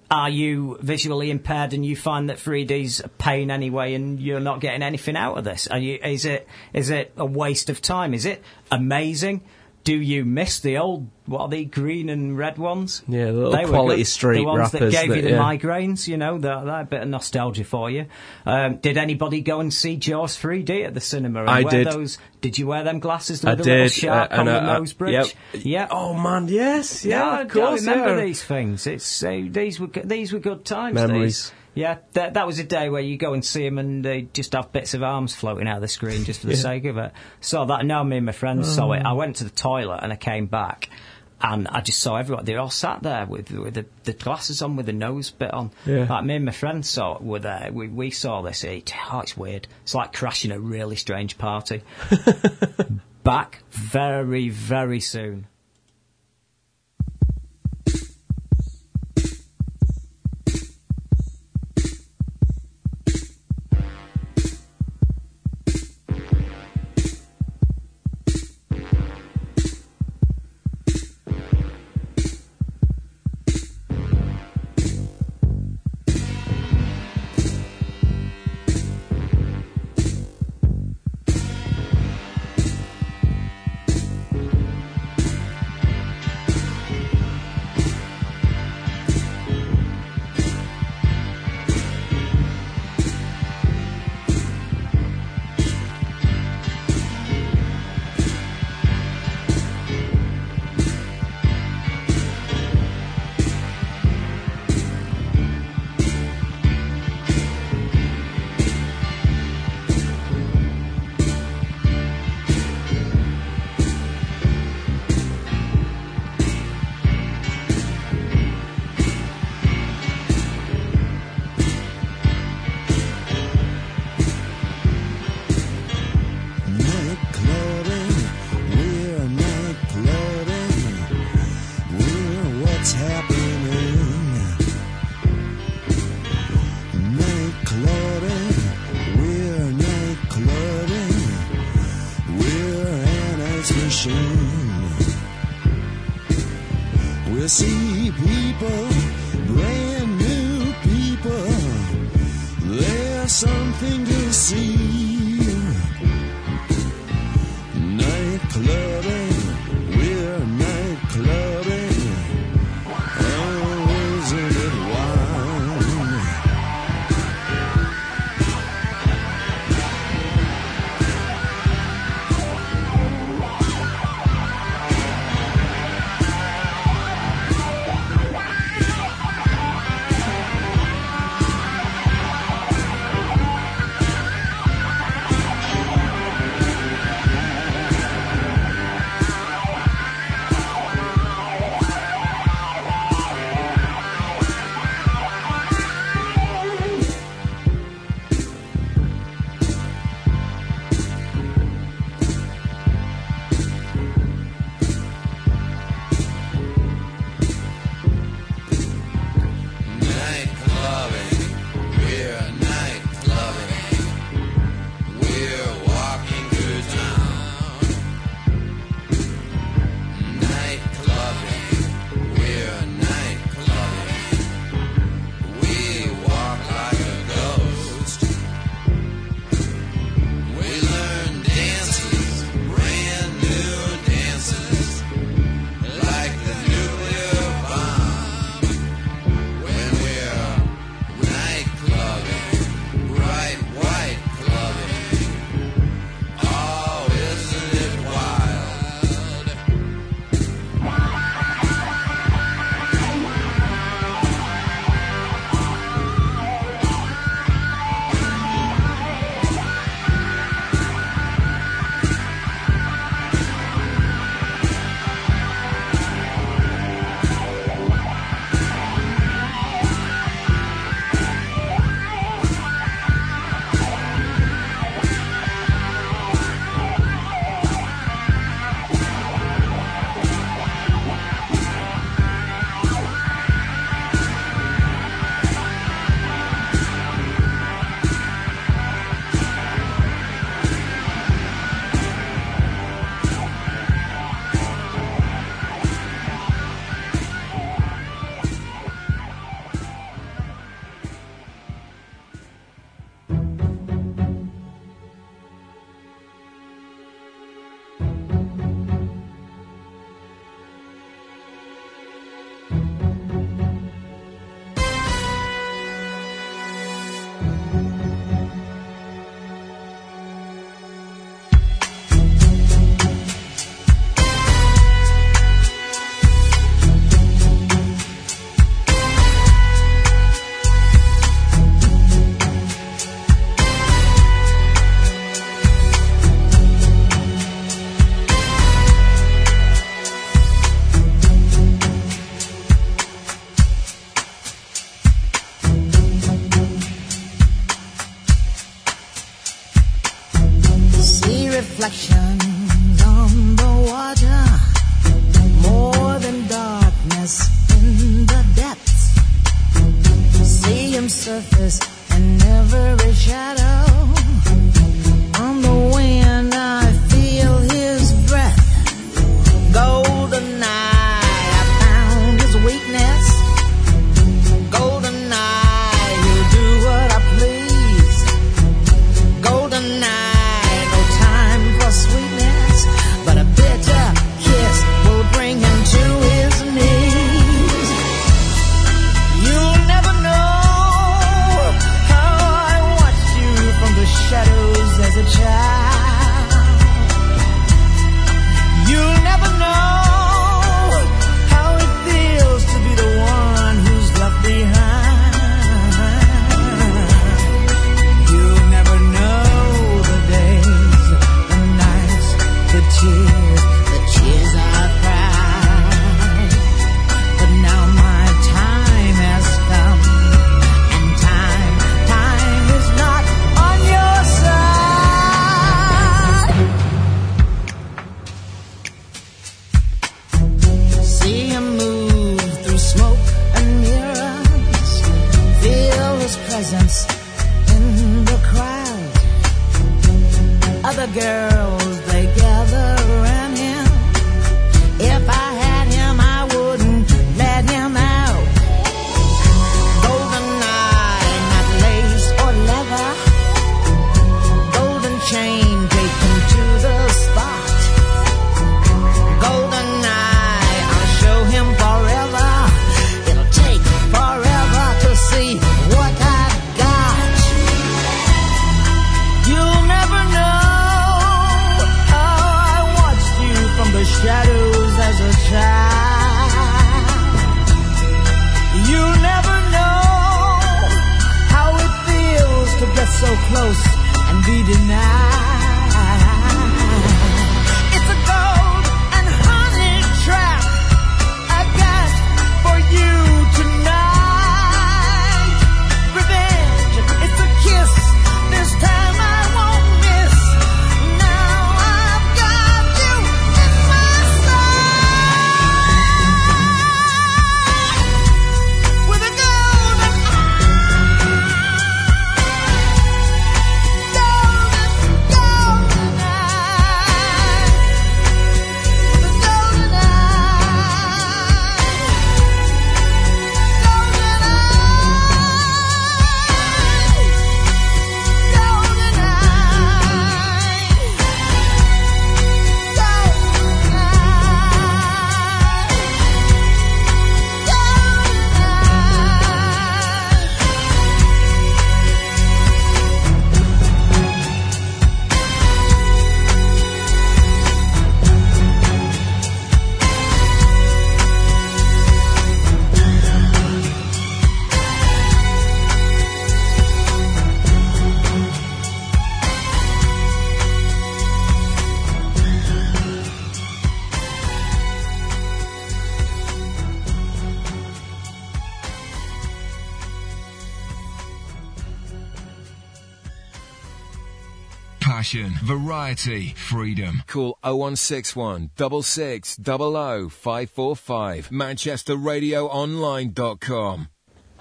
Are you visually impaired and you find that 3D's a pain anyway, and you're not getting anything out of this? Are you? Is it is it a waste of time? Is it amazing? Do you miss the old what are the green and red ones? Yeah, the They quality street the ones that gave you the yeah. migraines. You know, that, that bit of nostalgia for you. Um, did anybody go and see Jaws 3D at the cinema? And I wear did. Those, did you wear them glasses I with the little did, shark uh, on the uh, nose bridge? yep. Yeah. Oh man, yes, yeah, Yeah, of course. I remember yeah. these things. It's uh, these were these were good times. Memories. these. Yeah, that that was a day where you go and see them and they just have bits of arms floating out of the screen just for the sake of it. So that now me and my friends saw Oh. it. I mm. went to the toilet and I came back. And I just saw everyone. They all sat there with, with the, the glasses on, with the nose bit on. Yeah. Like me and my friends saw were there. We, we saw this. It, oh, it's weird. It's like crashing a really strange party. Back very, very soon. Variety, freedom. Call 0161 66 00 545. ManchesterRadioOnline.com.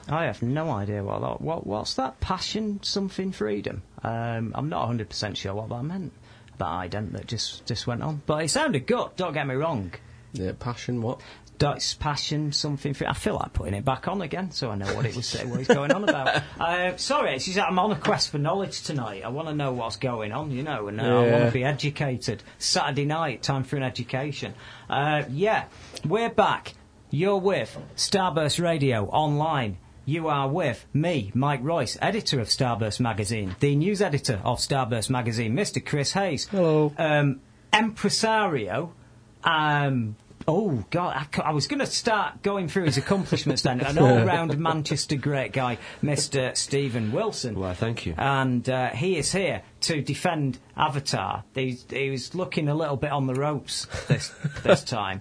I have no idea what that, what what's that passion something freedom. Um, I'm not 100 percent sure what that meant. That ident that just just went on, but it sounded good. Don't get me wrong. Yeah, passion. What? That's passion something. Free. I feel like putting it back on again, so I know what it was what he's going on about. Uh, sorry, it's just I'm on a quest for knowledge tonight. I want to know what's going on, you know, and uh, I want to be educated. Saturday night, time for an education. Uh, yeah, we're back. You're with Starburst Radio online. You are with me, Mike Royce, editor of Starburst Magazine, the news editor of Starburst Magazine, Mr. Chris Hayes. Hello. Um, impresario. Um, oh, God, I was going to start going through his accomplishments then. An all round Manchester great guy, Mr. Stephen Wilson. Why, thank you. And uh, he is here to defend Avatar. He's, he was looking a little bit on the ropes this this time.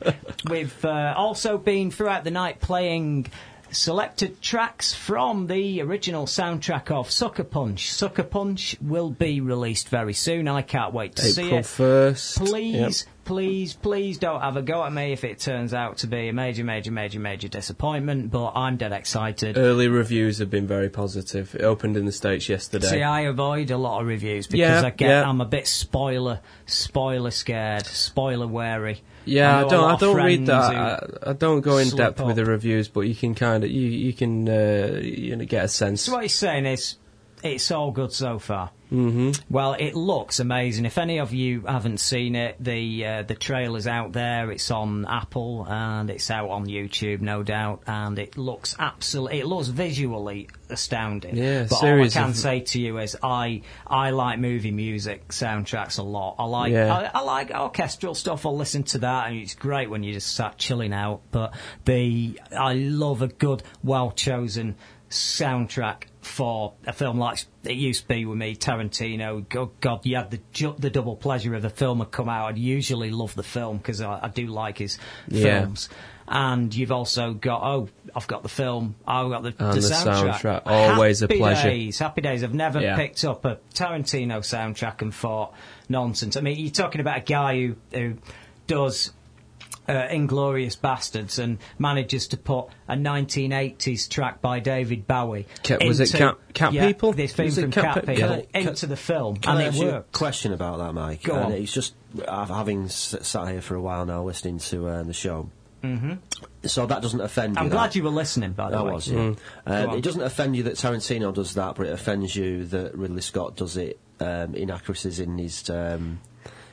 We've uh, also been throughout the night playing selected tracks from the original soundtrack of Sucker Punch. Sucker Punch will be released very soon. I can't wait to see April it. 1st. Please, please, please don't have a go at me if it turns out to be a major, major, major, major disappointment. But I'm dead excited. Early reviews have been very positive. It opened in the States yesterday. See, I avoid a lot of reviews because Yeah, I get yeah. I'm a bit spoiler spoiler scared, spoiler wary. Yeah, I, a don't. I don't read that. I, I don't go in depth with the reviews, but you can kind of you you can uh, you know, get a sense. So what he's saying is, it's all good so far. Hmm Well, it looks amazing. If any of you haven't seen it, the uh, the trailer's out there. It's on Apple and it's out on YouTube, no doubt. And it looks absolutely, it looks visually astounding. Yeah, but all I can of- say to you is, I I like movie music soundtracks a lot. I like Yeah. I, I like orchestral stuff. I'll listen to that, and it's great when you just start chilling out. But the I love a good, well chosen soundtrack for a film like it used to be with me, Tarantino. God, God you had the ju- the double pleasure of the film had come out. I'd usually love the film because I, I do like his Yeah. films. And you've also got oh, I've got the film. I've got the, the the soundtrack. soundtrack. Always a Happy pleasure. Days, happy days. I've never Yeah. picked up a Tarantino soundtrack and thought nonsense. I mean, you're talking about a guy who who does uh, Inglourious Basterds and manages to put a 1980s track by David Bowie. Cat- was it into- Cat- Cat yeah, People? This theme from Cat Cat, Pe- People I- into the film, and it ask you a worked. question about that, Mike? Go and on. It's just uh, having sat here for a while now, listening to uh, the show. hmm So that doesn't offend you. I'm that- glad you were listening, by the I way. was. Yeah. Mm. Um, it doesn't offend you that Tarantino does that, but it offends you that Ridley Scott does it. Um, inaccuracies in his um,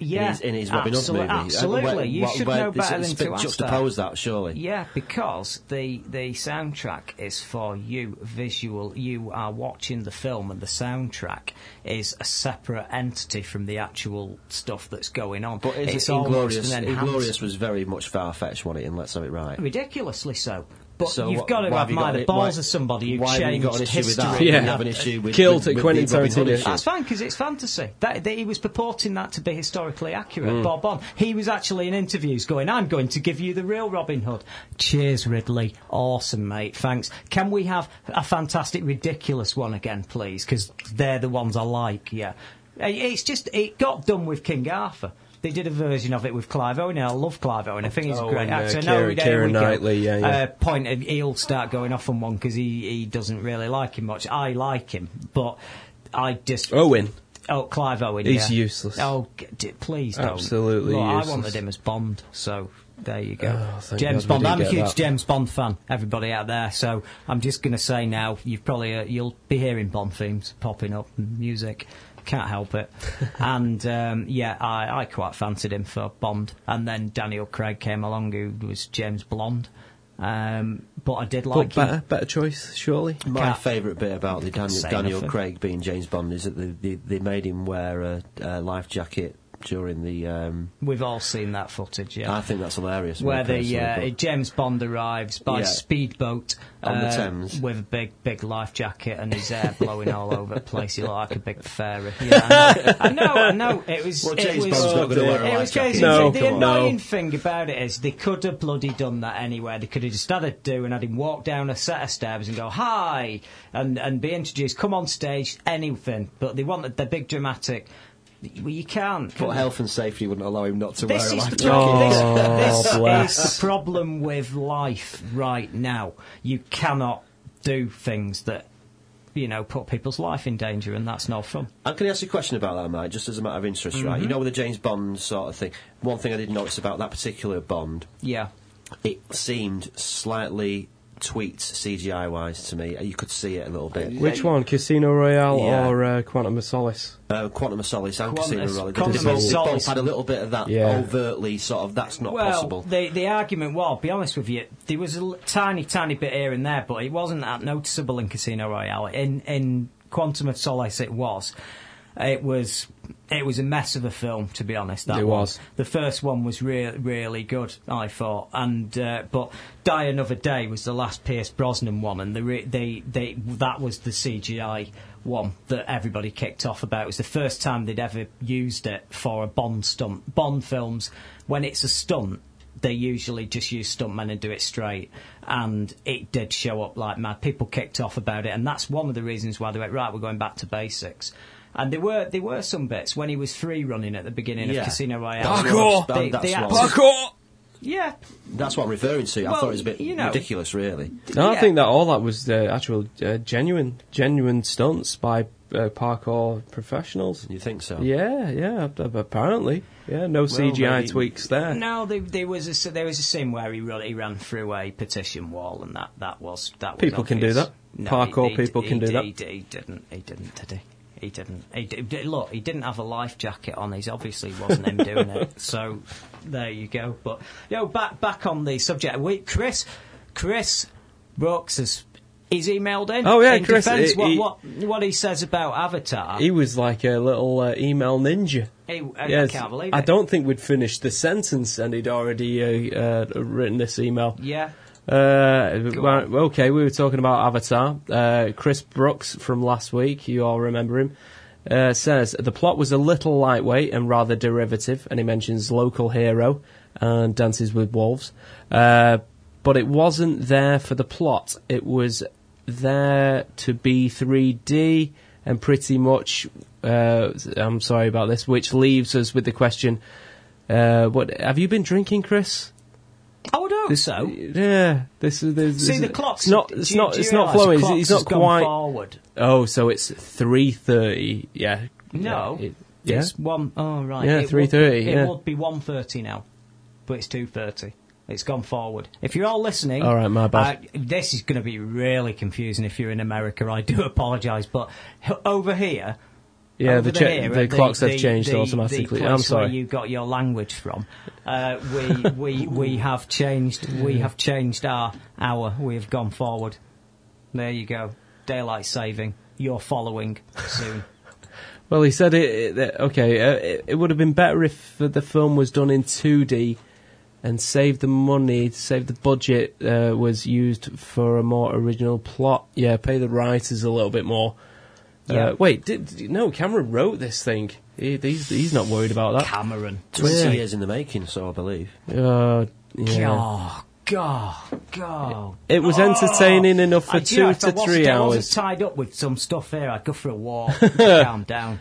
Yeah, in his, in his Robin Hood movie. Uh, absolutely. where- You should know this- better it's than to juxtapose that. surely. Yeah, because the the soundtrack is for you visual. You are watching the film, and the soundtrack is a separate entity from the actual stuff that's going on. But it's it's Inglourious. Inglourious was very much far fetched, wasn't it? And let's have it right. ridiculously so. But So you've got to why have you admire the balls why- of somebody who why have you changed got an issue with history. that? Yeah. You have an issue with Killed with, at with Quentin the Robin Hood Tarantino. issue. That's fine because it's fantasy. That, that he was purporting that to be historically accurate. Mm. Bob Bond. He was actually in interviews going, "I'm going to give you the real Robin Hood." Cheers, Ridley. Awesome, mate. Thanks. Can we have a fantastic, ridiculous one again, please? Because they're the ones I like. Yeah. It's just it got done with King Arthur. They did a version of it with Clive Owen. and I love Clive Owen. I think he's Oh, a great and, uh, actor. No, there Keira we go. Knightley, yeah, yeah. Uh, point of, he'll start going off on one because he, he doesn't really like him much. I like him, but I just Owen. Oh, Clive Owen. He's yeah. useless. Oh, d- please don't. Absolutely Look, I useless. wanted him as Bond, so there you go. Oh, James God Bond. I'm a huge that. James Bond fan. Everybody out there. So I'm just going to say now, you've probably uh, you'll be hearing Bond themes popping up, and music. Can't help it. and um, yeah, I, I quite fancied him for Bond. And then Daniel Craig came along, who was James Blonde. Um, but I did But like him. better, better choice, surely. My Can't favourite bit about the Daniel, Daniel. Craig being James Bond is that they, they, they made him wear a, a life jacket during the. Um, We've all seen that footage, yeah. I think that's hilarious. where the uh, James Bond arrives by Yeah. speedboat On the uh, Thames. with a big, big life jacket and his hair blowing all over the place. He looked like a big fairy. Yeah, I know, I know. I know. It was. Well, it James was, Bond's not gonna wear a it life was jacket. crazy. No, the come on. annoying No. thing about it is they could have bloody done that anywhere. They could have just had a do and had him walk down a set of stairs and go hi and and be introduced, come on stage, anything. But they wanted the big dramatic. Well, you can't. But health and safety wouldn't allow him not to This wear a life jacket. problem. Oh, this, this bless. is the problem with life right now. You cannot do things that you know put people's life in danger, and that's no fun. And can I ask you a question about that, Mike, just as a matter of interest, right? You mm-hmm. know, with the James Bond sort of thing, one thing I did notice about that particular Bond, Yeah. it seemed slightly tweaked CGI wise to me. You could see it a little bit. Which one, Casino Royale Yeah. or uh, Quantum of Solace? Uh, Quantum of Solace and Quantum- Casino Royale. Quantum of both- Solace- had a little bit of that Yeah. overtly sort of, that's not well, possible. the the argument was, I'll be honest with you, there was a l- tiny, tiny bit here and there, but it wasn't that noticeable in Casino Royale. In in Quantum of Solace, it was. It was it was a mess of a film, to be honest. That It one. was. The first one was really really good, I thought, and uh, but Die Another Day was the last Pierce Brosnan one, and the re- they they that was the CGI one that everybody kicked off about. It was the first time they'd ever used it for a Bond stunt. Bond films, when it's a stunt, they usually just use stuntmen and do it straight. And it did show up like mad. People kicked off about it, and that's one of the reasons why they went right. We're going back to basics. And there were there were some bits when he was free running at the beginning Yeah. of Casino Royale. Parkour! They, That's they what- Parkour! yeah, That's what I'm referring to. I Well, thought it was a bit you know- ridiculous, really. No, I Yeah. think that all that was uh, actual uh, genuine, genuine stunts by uh, parkour professionals. You think so? Yeah, yeah. ap- ap- Apparently, yeah. No CGI maybe- tweaks there. No, there, there was a s- there was a scene where he run, he ran through a petition wall, and that, that was that. Was People can do that. No, Parkour he, people he, can he, do that. He, he didn't. He didn't. Did he? He didn't. He did, look, he didn't have a life jacket on. He's obviously wasn't him doing it. So there you go. But you know, back back on the subject. We, Chris, Chris Brooks has. He's emailed in. Oh, yeah, in Chris, defence he- what, he- what what he says about Avatar. He was like a little uh, email ninja. He- I Yes. can't believe it. I don't think we'd finished the sentence, and he'd already uh, uh, written this email. Yeah. Uh, well, okay, we were talking about Avatar. Uh, Chris Brooks from last week, you all remember him, uh, says the plot was a little lightweight and rather derivative, and he mentions local hero and Dances with Wolves. Uh, but it wasn't there for the plot. It was there to be 3D and pretty much. Uh, I'm sorry about this, which leaves us with the question: uh, What have you been drinking, Chris? I would hope This, so. Yeah, this is. This, See the clock's It's not. It's you- not. you It's not flowing. the It's, it's not gone quite. forward. Oh, so it's three thirty. Yeah. No, Yeah. it- yeah. it's one. Oh right, Yeah, It would- 3:30, It yeah. would be one thirty now, but it's two thirty. It's gone forward. If you're all listening, All right, my bad. uh, this is going to be really confusing if you're in America. I do apologise, but over here. Yeah, the cha- here, the at clocks have changed the- automatically. The I'm sorry. Where you got your language from? Uh, we we we have changed. We have changed our hour. We have gone forward. There you go. Daylight saving. You're following soon. Well, he said it. it okay, uh, it, it would have been better if the film was done in two D and save the money, save the budget uh, was used for a more original plot. Yeah, pay the writers a little bit more. Yeah. Uh, wait, did, did- no? Cameron wrote this thing. He, he's, he's not worried about that. Cameron. 20 Yeah. years in the making, so I believe. Uh, yeah. Oh, God, God. It was entertaining enough for I- do you know, two if I to wasn't- three if I hours. wasn't tied up with some stuff here, I'd go for a walk, calm down.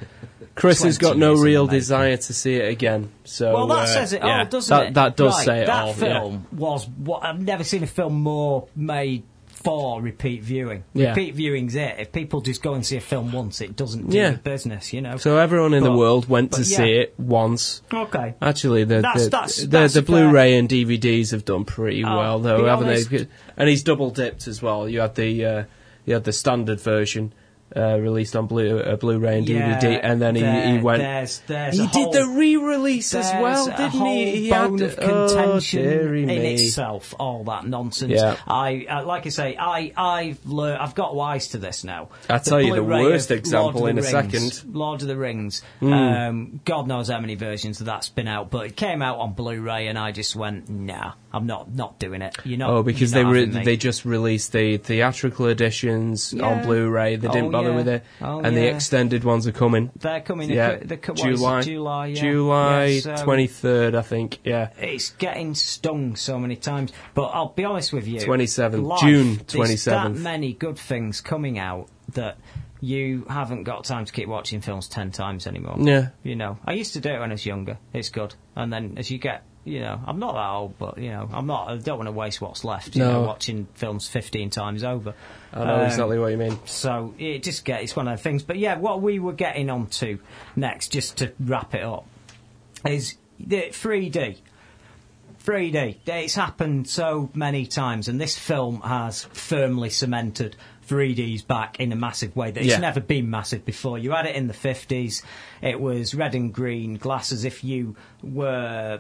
Chris has got no real desire to see it again. So Well, that uh, says it yeah, all, doesn't that, it? That does Right, say it that all. film was what I've never seen a film more made for repeat viewing. Yeah. Repeat viewing's it. If people just go and see a film once, it doesn't do Yeah. the business, you know. So everyone in the world went to yeah. see it once. Okay. Actually, the That's- the, that's- the, that's the Blu-ray and DVDs have done pretty Oh, well, though, haven't honest- they? And he's double dipped as well. You had the uh, you had the standard version uh, released on Blu uh, Blu-ray and DVD, and then he, he went. There's, there's he a did whole- the re-release as well, didn't whole he? He bone had of oh, contention dearie in me. itself. All that nonsense. Yeah. I uh, like I say, I I've learned, I've got wise to this now. I'll tell you the worst example in the a Rings- second. Lord of the Rings. Mm. Um, God knows how many versions of that's been out, but it came out on Blu-ray, and I just went, nah, I'm not not doing it. You know. Oh, because they you're not re- having me. they just released the theatrical editions Yeah. on Blu-ray. They didn't Oh, bother yeah. with it, Oh, and the extended ones are coming. They're coming. Yeah, The, the, what is it, July, July. Yeah. July Yeah, so- twenty third, I think. Yeah, It's getting stung so many times. But I'll be honest with you. 27th, life, June there's that many good things coming out that you haven't got time to keep watching films ten times anymore. Yeah. You know, I used to do it when I was younger. It's good. And then as you get, you know, I'm not that old, but, you know, I'm not, I don't want to waste what's left, you know, No. watching films 15 times over. I know Um, exactly what you mean. So it just get it's one of the things. But yeah, what we were getting on to next, just to wrap it up, is the 3D. 3D. It's happened so many times, and this film has firmly cemented 3D's back in a massive way that it's Yeah. never been massive before. You had it in the 50s. It was red and green glasses. If you were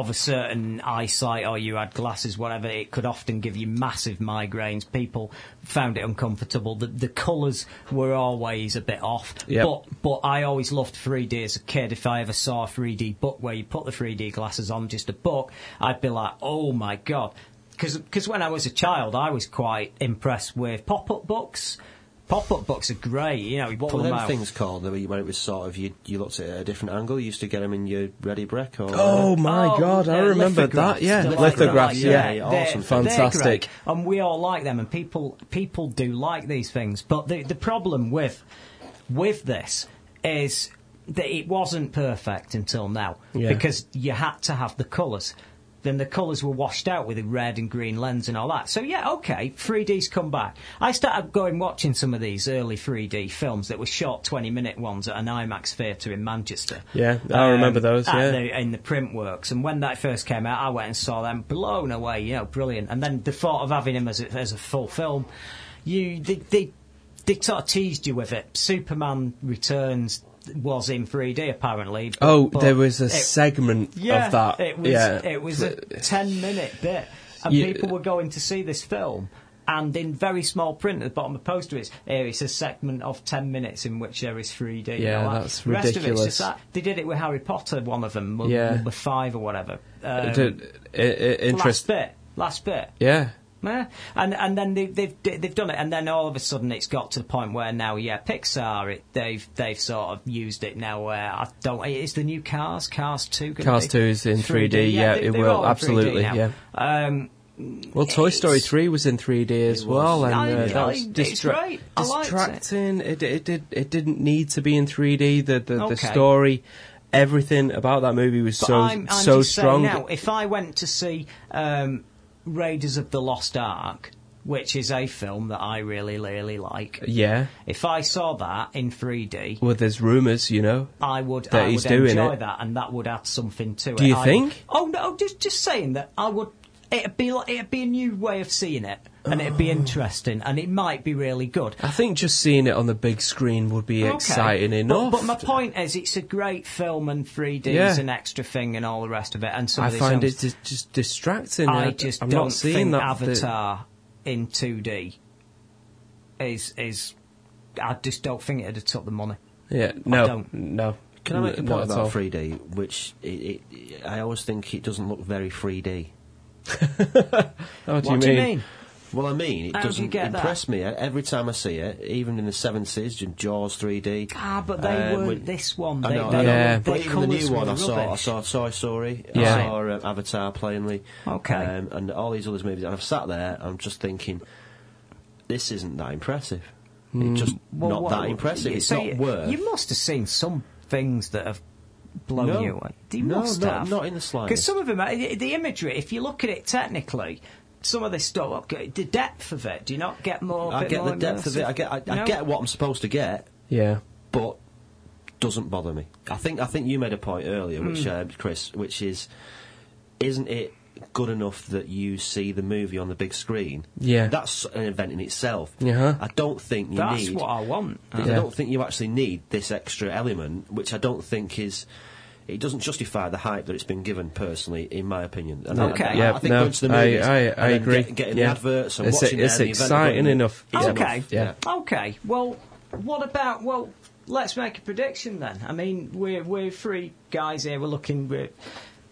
of a certain eyesight or you had glasses, whatever, it could often give you massive migraines. People found it uncomfortable. The, the colours were always a bit off. Yep. But but I always loved 3D as a kid. If I ever saw a 3D book where you put the 3D glasses on, just a book, I'd be like, oh my god. Because when I was a child, I was quite impressed with pop-up books. Pop-up books are great. You know, you What pull were them them out. things called? Where it was sort of you, you looked at it at a different angle. You used to get them in your Ready Brek or Oh, oh my Oh, god, I remember that. Yeah, lithographs. that, Yeah, yeah, they're- awesome. they're Fantastic. and we all like them, and people people do like these things. But the the problem with with this is that it wasn't perfect until now Yeah. because you had to have the colours. Then the colours were washed out with a red and green lens and all that. So yeah, okay, 3D's come back. I started going watching some of these early 3D films that were short 20 minute ones at an IMAX theatre in Manchester. Yeah, I remember Um, those, yeah. the- in the Printworks. And when that first came out, I went and saw them, blown away, you know, brilliant. And then the thought of having him as a, as a full film, you they, they they sort of teased you with it. Superman Returns was in 3D apparently. Oh, there was a it- segment yeah, of that. It was yeah. it was a ten minute bit, and You- people were going to see this film. And in very small print at the bottom of the poster, it's here. It's a segment of ten minutes in which there is 3D. Yeah, that's The rest of it's ridiculous. just that. They did it with Harry Potter, one of them, Yeah. number five or whatever. Um, D- i- i- interest- Last bit, last bit. Yeah. Yeah. And and then they, they've they've done it, and then all of a sudden it's got to the point where now, yeah, Pixar, it, they've they've sort of used it now. Where I don't, it's the new Cars, Cars Two. Cars be 2 is in 3D, yeah, they- it will, all in 3D absolutely, yeah. Um, Well, Toy Story 3 was in 3D as well, and uh, that was it's distra- liked it. distracting. It. It, did. It didn't need to be in 3D. The the, the story, everything about that movie was But so I'm, I'm so just strong. Now, if I went to see um, Raiders of the Lost Ark, which is a film that I really, really like, yeah. if I saw that in 3D, Well, there's rumours, you know. I would, that I he's would doing enjoy it. that, and that would add something to it. Do you I- think? Oh no, just just saying that I would. It'd be like, it'd be a new way of seeing it, and it'd be interesting, and it might be really good. I think just seeing it on the big screen would be Okay. exciting enough. But, my point is, it's a great film, and 3D is Yeah. an extra thing, and all the rest of it. And some I of find films- it just, just distracting. I just I'm don't not seeing think that. Avatar in 2D is is. I just don't think it'd have took the money. yeah, no, don't. no. Can I make a point about 3D? Which it, it, I always think it doesn't look very 3D. Oh, do what you do you mean? Mean? Well, I mean, it How doesn't get that? impress me E- every time I see it. Even in the seventies, Jaws 3D. Ah, but they Um, weren't with- this one. I They, know, they, I know. Yeah. But even the new one, I saw, I rubbish. saw Toy Story, Yeah. I saw uh, Avatar plainly, Okay. um, and all these others movies, and I've sat there, I'm just thinking, this isn't that impressive. It's just Well, not what- that impressive. you- It's so not worth. You must have seen some things that have blown No. you away. You No, must not- have. not in the slightest. Because some of them, uh, the the imagery, if you look at it technically, some of this stuff, okay, the depth of it, do you not get more? I get more the depth of it. I get, I, I get what I'm supposed to get, Yeah. but doesn't bother me. I think I think you made a point earlier, which Hmm. uh, Chris, which is, isn't it good enough that you see the movie on the big screen? Yeah. that's an event in itself. Uh-huh. I don't think you That's need. what I want. I Yeah. don't think you actually need this extra element, which I don't think is. It doesn't justify the hype that it's been given, personally, in my opinion. And I- Okay. I, I, Yeah, think no, going to the I- movies I- and I then agree. get- getting Yeah. the adverts and It's- watching it's there, the exciting going- enough. is Okay. enough. Yeah. Okay. Well, what about well? Let's make a prediction then. I mean, we're we're three guys here. We're looking we're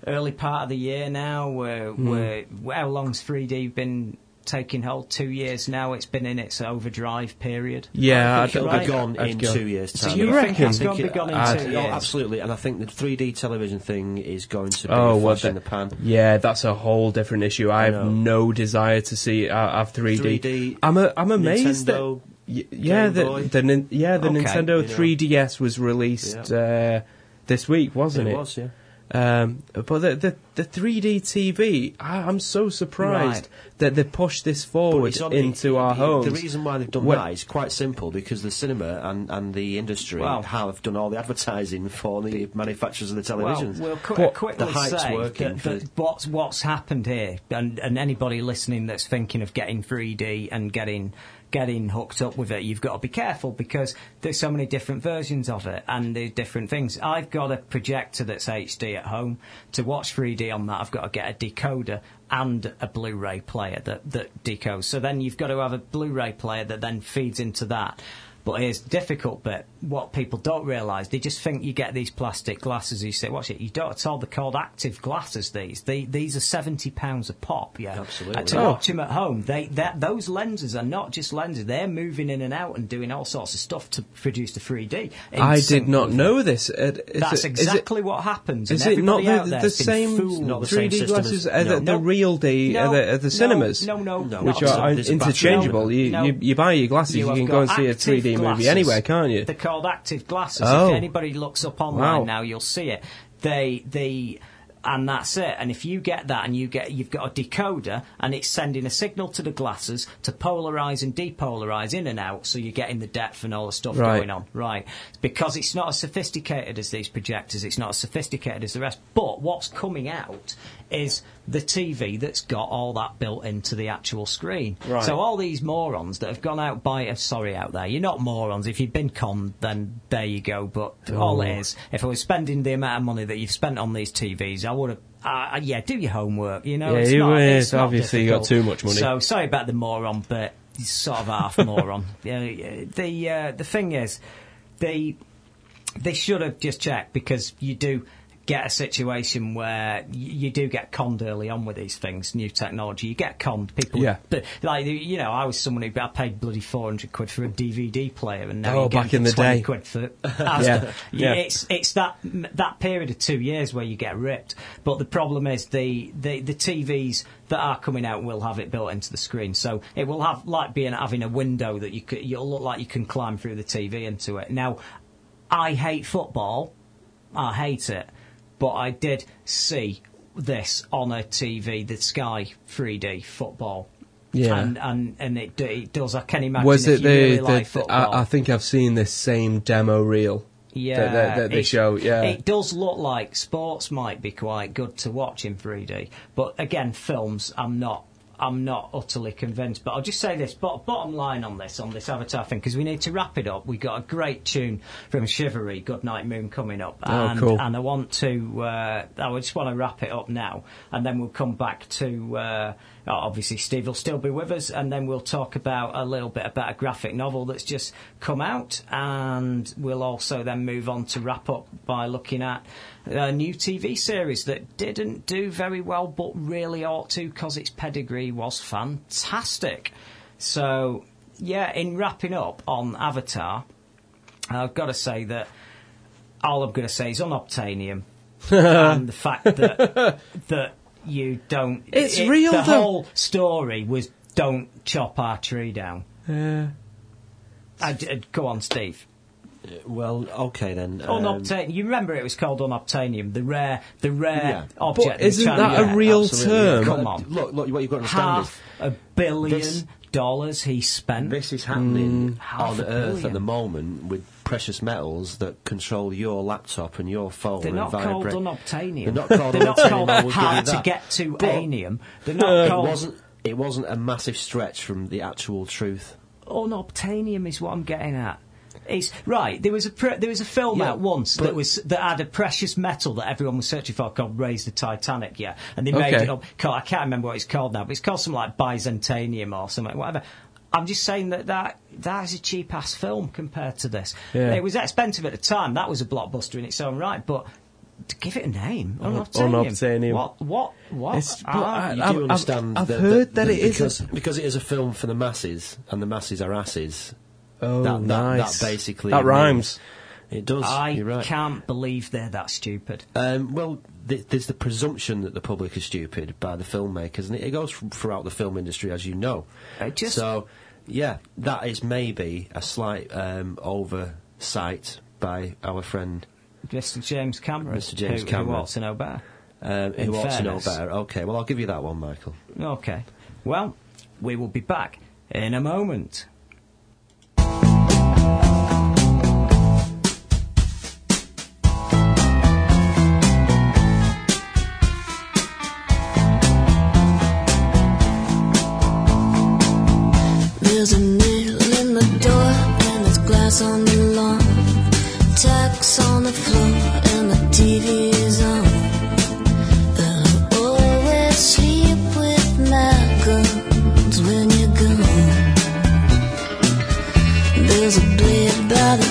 early part of the year now. We're, Hmm. we're how long's 3D been taking hold? Two years now. It's been in its overdrive period. Yeah, I think it'll I'd- be gone I'd in go- two years' So time. you I think reckon- it's going to be gone in I'd- two oh, years? absolutely, and I think the 3D television thing is going to be Oh, well, flash in the that- pan. yeah, that's a whole different issue. I, I have no desire to see uh, have 3D. 3D, I'm a, I'm amazed Nintendo, that y- yeah Game the, the yeah the Okay. Nintendo You know. 3DS was released uh, this week, wasn't it? it was, yeah. Um, but the, the the 3D TV, I, I'm so surprised Right. that they pushed this forward It's into it- our it- homes. The reason why they've done When- that is quite simple because the cinema and, and the industry Well- have done all the advertising for the manufacturers of the televisions. Well, we'll qu- But quickly the hype's say working that, for- that what's what's happened here, and, and anybody listening that's thinking of getting 3D and getting getting hooked up with it, you've got to be careful because there's so many different versions of it and there's different things. I've got a projector that's HD at home. To watch 3D on that, I've got to get a decoder and a Blu-ray player that that decodes. So then you've got to have a Blu-ray player that then feeds into that. But here's the difficult bit. What people don't realise, they just think you get these plastic glasses. You say, watch it. You don't at all. They're called active glasses. These, they, these are seventy pounds a pop. Yeah, Absolutely. Uh, to Oh. watch them at home, they that those lenses are not just lenses. They're moving in and out and doing all sorts of stuff to produce the 3D. in I sync did not with know this. Uh, That's it- exactly what happens. Is it not the, the same the same 3D glasses as- as no. the, the real D No, the, at the cinemas? No, no, No, which not there's at a- all. are there's interchangeable. You, No. you you buy your glasses, you, have can go and see a 3D movie anywhere, can't you? Called active glasses. Oh. If anybody looks up online Wow. now, you'll see it. They they and that's it. And if you get that and you get you've got a decoder and it's sending a signal to the glasses to polarize and depolarize in and out, so you're getting the depth and all the stuff Right. going on. Right. Because it's not as sophisticated as these projectors, it's not as sophisticated as the rest. But what's coming out is the TV that's got all that built into the actual screen. Right. So all these morons that have gone out by uh, sorry out there, you're not morons. If you've been conned, then there you go. But all it is, if I was spending the amount of money that you've spent on these TVs, I would have. Uh, yeah, do your homework. You know, Yeah, it's you- not, it's it's not obviously you got too much money. So sorry about the moron, but he's sort of half moron. Yeah, yeah, the uh, the thing is, they they should have just checked because you do get a situation where you do get conned early on with these things, new technology. You get conned. People, Yeah. but like you know, I was someone who I paid bloody four hundred quid for a DVD player, and now Oh, back in the 20 day. quid for Yeah, yeah. It's it's that that period of two years where you get ripped. But the problem is the the, the TVs that are coming out will have it built into the screen, so it will have like being having a window that you could, you'll look like you can climb through the TV into it. Now, I hate football. I hate it. But I did see this on a TV, the Sky 3D football. Yeah. And, and, and it, it does. I can imagine Was if it you the, really the, like the- I, I think I've seen this same demo reel. Yeah, that, that, that they show. Yeah, It does look like sports might be quite good to watch in 3D, but again, films, I'm not. I'm not utterly convinced, but I'll just say this: bot- bottom line on this, on this Avatar thing, because we need to wrap it up. We got a great tune from Shivaree, "Good Night Moon," coming up, Oh, and, cool. and I want to, uh, I just want to wrap it up now, and then we'll come back to uh, Uh, obviously Steve will still be with us, and then we'll talk about a little bit about a graphic novel that's just come out, and we'll also then move on to wrap up by looking at a new TV series that didn't do very well, but really ought to because its pedigree was fantastic. So, yeah, in wrapping up on Avatar, I've got to say that all I'm going to say is on unobtainium, and the fact that that you don't. It's it- real, The though. whole story was don't chop our tree down. Yeah. I d- uh, go on, Steve. Well, okay then. um, Unobtainium. You remember it was called unobtainium, the rare, the rare Yeah. object. But isn't that a real absolutely. term? Come on. Look, look, what you've got to understand is Half a billion This- dollars he spent. this is happening Half on Earth billion. at the moment with precious metals that control your laptop and your phone. They're and not called vibrate. unobtainium. They're not called They're not unobtainium, called I will give you hard to get to But- anium. They're not It called wasn't. It wasn't a massive stretch from the actual truth. unobtainium. Is what I'm getting at. It's right. There was a pre- there was a film Yeah, out once that was that had a precious metal that everyone was searching for called "Raise the Titanic." Yeah, and they made Okay. it up. I can't remember what it's called now, but it's called something like Byzantinium or something, whatever. I'm just saying that that, that is a cheap ass film compared to this. Yeah. It was expensive at the time. That was a blockbuster in its own right, but. To give it a name, unobtainium. unobtainium. What? What? What? It's- Ah, I- You I've- do I've- understand I've that, heard that it is a- because because it is a film for the masses, and the masses are asses. Oh, that, that, nice. that basically That means- rhymes. It does. I right. can't believe they're that stupid. Um, well, th- there's the presumption that the public is stupid by the filmmakers, and it, it goes f- throughout the film industry, as you know. Just- so, yeah, that is maybe a slight um, oversight by our friend Mr. James Cameron. Mr. James who, Cameron. Who ought to know better. um, who ought to know better. Okay, well, I'll give you that one, Michael. Okay. Well, we will be back in a moment. On the lawn. On the floor and the TV's on. But I always sleep with my guns when you're gone. There's a blade by the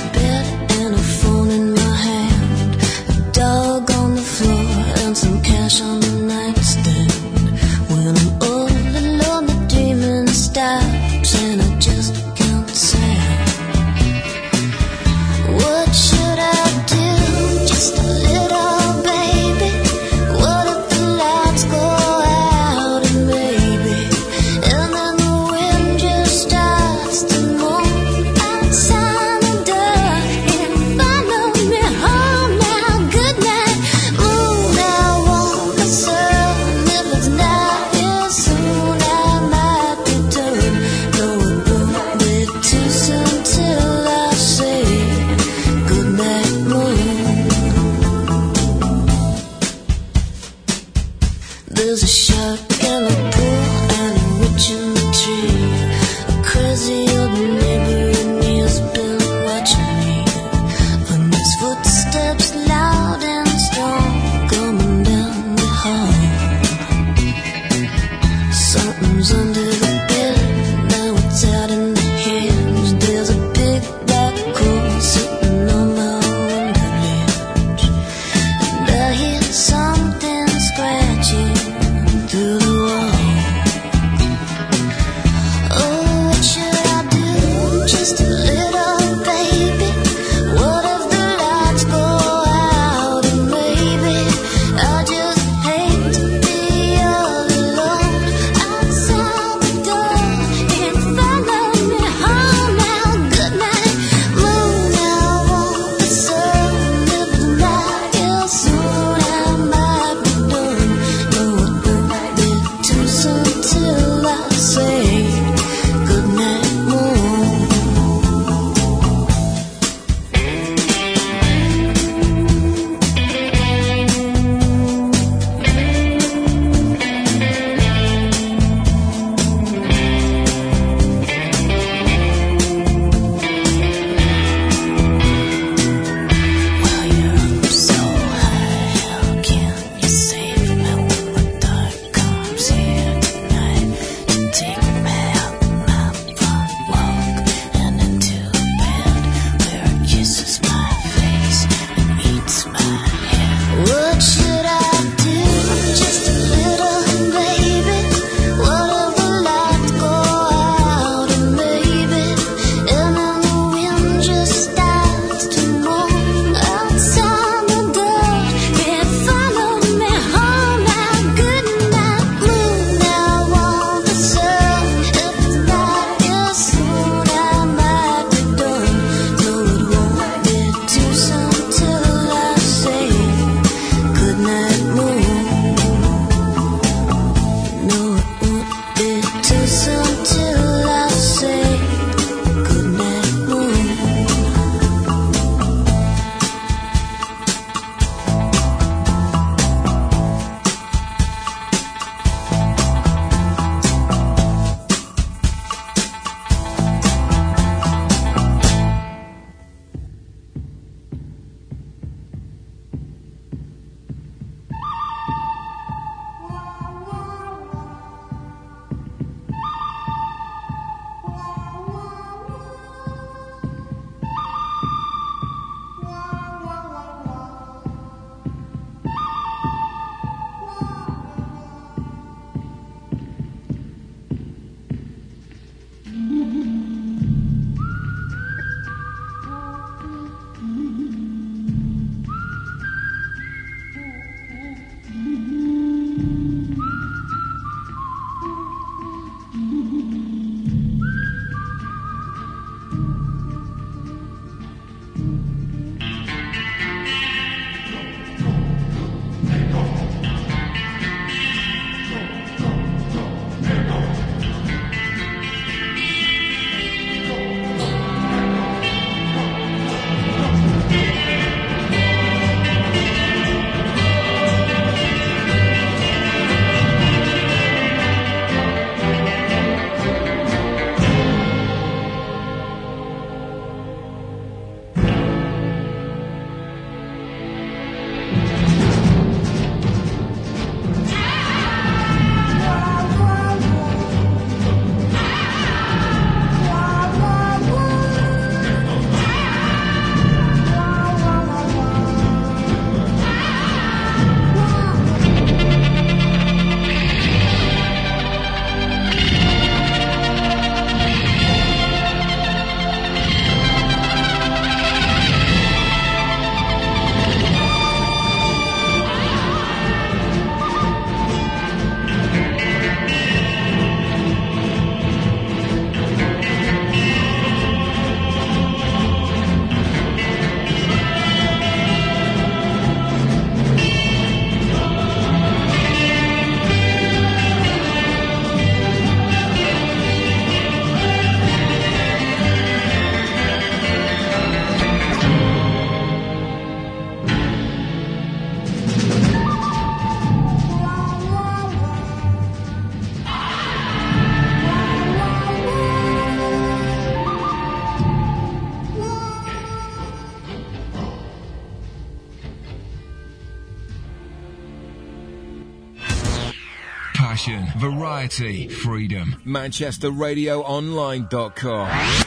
variety, freedom. ManchesterRadioOnline.com.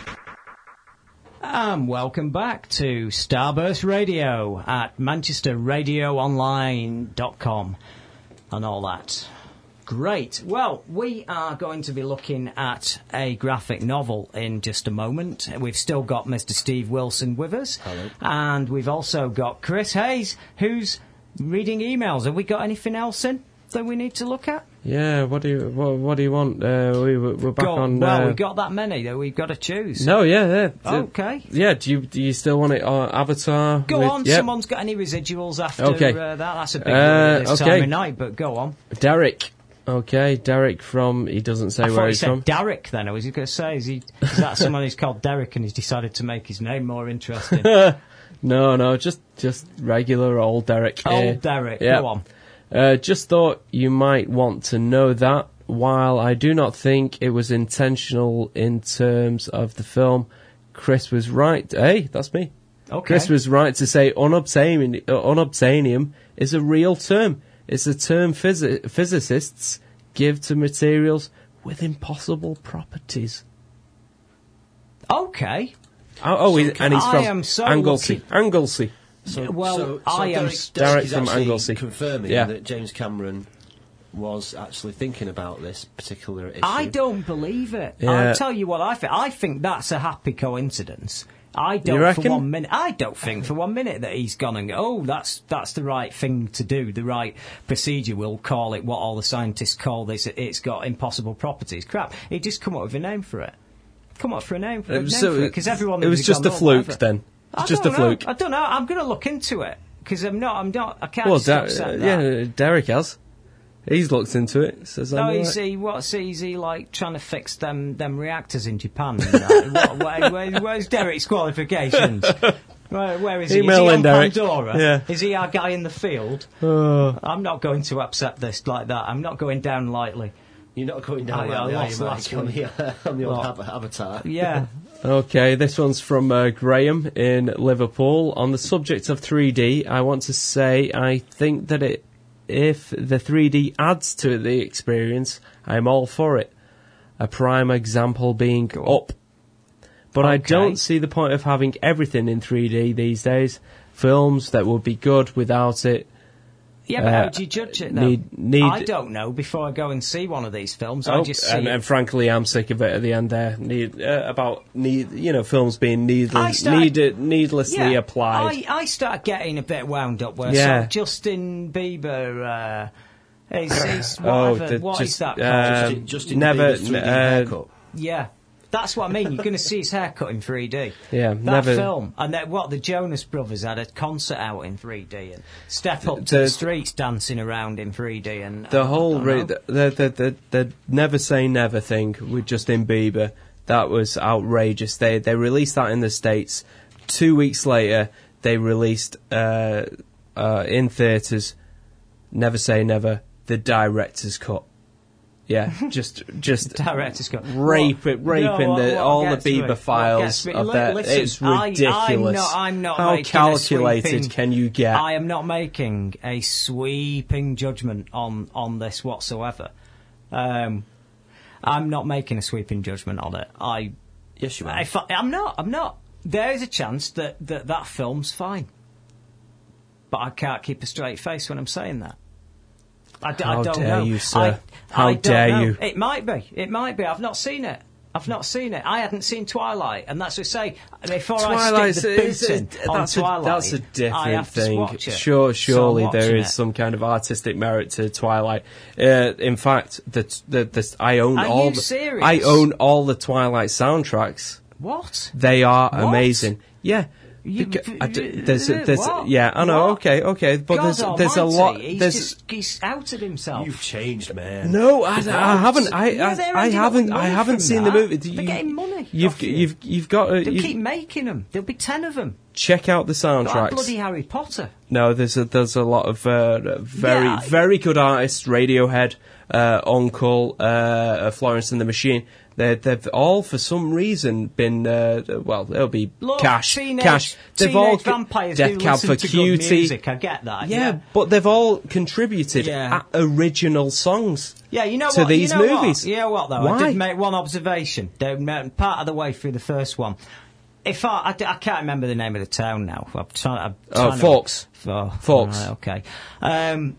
And welcome back to Starburst Radio at ManchesterRadioOnline.com and all that. Great. Well, we are going to be looking at a graphic novel in just a moment. We've still got Mr. Steve Wilson with us. Hello. And we've also got Chris Hayes, who's reading emails. Have we got anything else in that we need to look at? Yeah, what do you what, what do you want? Uh, we we're back on. well, uh, we've got that many that we've got to choose. No, yeah, yeah. D- Okay. Yeah, do you do you still want it on Avatar? Go with- on, yep. someone's got any residuals after Okay. uh, that? That's a big Uh, this okay. time of night, but go on. Derek. Okay, Derek from. He doesn't say I where thought he he's said from. Derek then. I was he going to say, is, he, is that someone who's called Derek and he's decided to make his name more interesting? no, no, just just regular old Derek. Old. Derek, Yeah. go on. Uh, just thought you might want to know that while I do not think it was intentional in terms of the film, Chris was right. Hey, that's me. Okay. Chris was right to say unobtainium, unobtainium is a real term. It's a term physi- physicists give to materials with impossible properties. Okay. Oh, oh he- and he's I from so Anglesey. So, Well, so, so I am Derek, Derek from Anglesey. confirming Yeah. that James Cameron was actually thinking about this particular issue. I don't believe it. Yeah. I'll tell you what I think. I think that's a happy coincidence. I don't for one minute. I don't think for one minute that he's gone and go, oh, that's that's the right thing to do, the right procedure. We'll call it what all the scientists call this. It's got impossible properties. Crap. He just come up with a name for it. Come up for a name for It it. was so- because everyone. it was just a "Oh, fluke whatever." then. I Just don't a know. fluke. I don't know. I'm going to look into it because I'm not. I'm not. I can't Well, accept uh, that. yeah, Derek has. He's looked into it. Says No, I'm is alright. he? What's he? Is he like trying to fix them them reactors in Japan? What, where, where, where's Derek's qualifications? Where, where is he? Email is he in, on Derek. Pandora? Yeah. Is he our guy in the field? Oh. I'm not going to accept this like that. I'm not going down lightly. You're not going down I- I like lost that, on the, on the old avatar. Yeah. Okay, this one's from uh, Graham in Liverpool. On the subject of 3D, I want to say I think that it, if the 3D adds to the experience, I'm all for it. A prime example being Up. But I don't see the point of having everything in 3D these days. Films that would be good without it. Yeah, but Uh, how do you judge it? Though? need- need- I don't know. Before I go and see one of these films, I Oh, just see and, and frankly, I'm sick of it at the end there. Need, uh, about need, you know, films being I needless, start- need, needlessly yeah, applied. I, I start getting a bit wound up where Yeah. so Justin Bieber uh, is, is Oh, the- what is just, that uh, Justin, Justin never- Bieber's 3D uh, haircut. yeah. That's what I mean. You're going to see his haircut in 3D. Yeah, that never- film. And then what? The Jonas Brothers had a concert out in 3D and Step Up to The- the Streets dancing around in 3D and the whole re- the, the, the, the, the never say never thing with Justin Bieber that was outrageous. They they released that in the states. Two weeks later, they released uh, uh, in theaters. Never say never. The director's cut. Yeah, just just Director's cut. rape it, raping no, the all the Bieber files of that. listen, it's I- I'm ridiculous. not- I'm not How making a calculated sweeping- can you get? I am not making a sweeping judgment on on this whatsoever. Um, I'm not making a sweeping judgment on it. I Yes, you are. I, I'm not. I'm not. There is a chance that, that that film's fine, but I can't keep a straight face when I'm saying that. I, d- I How don't dare know. you, sir. I, How I don't dare know. you. It might be. It might be. I've not seen it. I've not seen it. I hadn't seen Twilight, and that's what I say. Before I stick the boot is- in on that's, a, Twilight, that's a I different have to thing. watch it. Sure, So surely I'm there watching is it. some kind of artistic merit to Twilight. Uh, in fact, the, the, the, I own Are all you the serious? I own all the Twilight soundtracks. What? They are What? amazing. Yeah. You- Beca- I d- there's, a, there's, what? yeah, I know. What? Okay, okay, but God there's, there's a almighty, lot. He's There's just he's outed himself. You've changed, man. no, I, I haven't. I, Yeah, I, I haven't. I haven't seen that. the movie. They're You- getting money You've, off you. you've, you've got to They'll you- keep making them. There'll be ten of them. check out the Like soundtracks. bloody Harry Potter. No, there's a, there's a lot of uh, very Yeah. very good artists. Radiohead, uh, UNKLE, uh, Florence and the Machine. They, they've all, for some reason, been uh, well. It'll be Look, cash, teenage, cash. They've all vampires Death Cab for Cutie. music. I get that. yeah, Yeah, but they've all contributed Yeah. original songs. Yeah, you know to what? these you know movies. What? You know what though? I Why? did make one observation. Part of the way through the first one. If I, I can't remember the name of the town now. I'm trying. I'm Oh, trying to- Forks. Oh, Forks. right, okay. Um,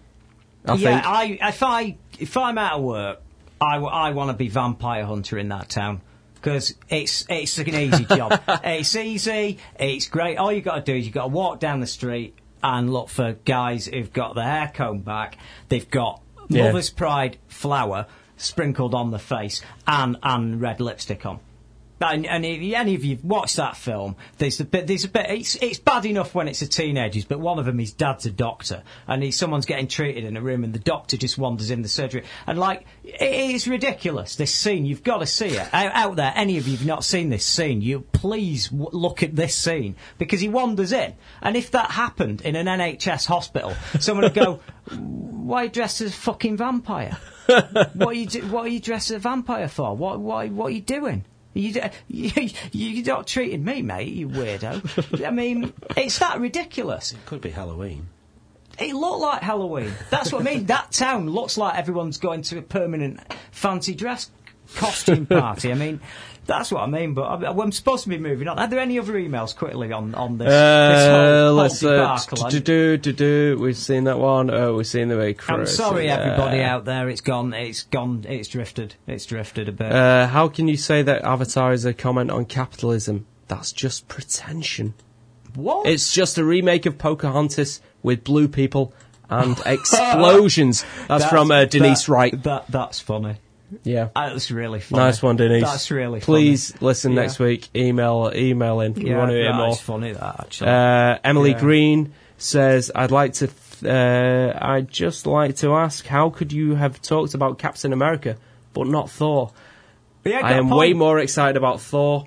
I yeah, think. I if I if I'm out of work, I, want to be vampire hunter in that town. Because it's it's an easy job. it's easy. It's great. All you got to do is you got to walk down the street and look for guys who've got their hair combed back. They've got Yeah. Mother's Pride flour sprinkled on the face and and red lipstick on. And, and if any of you've watched that film, there's a bit, there's a bit, it's, it's bad enough when it's a teenagers, but one of them, his dad's a doctor, and he, someone's getting treated in a room, and the doctor just wanders in the surgery. And like, it is ridiculous, this scene, you've got to see it. Out, out there, any of you have not seen this scene, you please w- look at this scene, because he wanders in. And if that happened in an NHS hospital, someone would go, why dressed as a fucking vampire? what are you what are you dressed as a vampire for? What what what are you doing? You, you, you're not treating me, mate, you weirdo. I mean, it's that ridiculous. It could be Halloween. It looked like Halloween. That's what I mean. That town looks like everyone's going to a permanent fancy dress costume party. I mean, that's what I mean. But I'm, I'm supposed to be moving on. Are there any other emails quickly on, on this? this Uh, whole, whole let's uh, do do do do. We've seen that one. Oh, we've seen the way. I'm sorry, uh, everybody out there. It's gone. It's gone. It's drifted. It's drifted a bit. Uh, how can you say that Avatar is a comment on capitalism? That's just pretension. what? It's just a remake of Pocahontas with blue people and explosions. That's, from uh, Denise that- Wright. That that's funny. Yeah. That's really funny. Nice one, Denise. That's really funny. Please listen Yeah. next week. Email email in. We Yeah, want to hear more. that's funny. That actually. Uh, Emily Yeah. Green says, "I'd like to. Th- uh, I'd just like to ask, how could you have talked about Captain America but not Thor? Yeah, I am way more excited about Thor.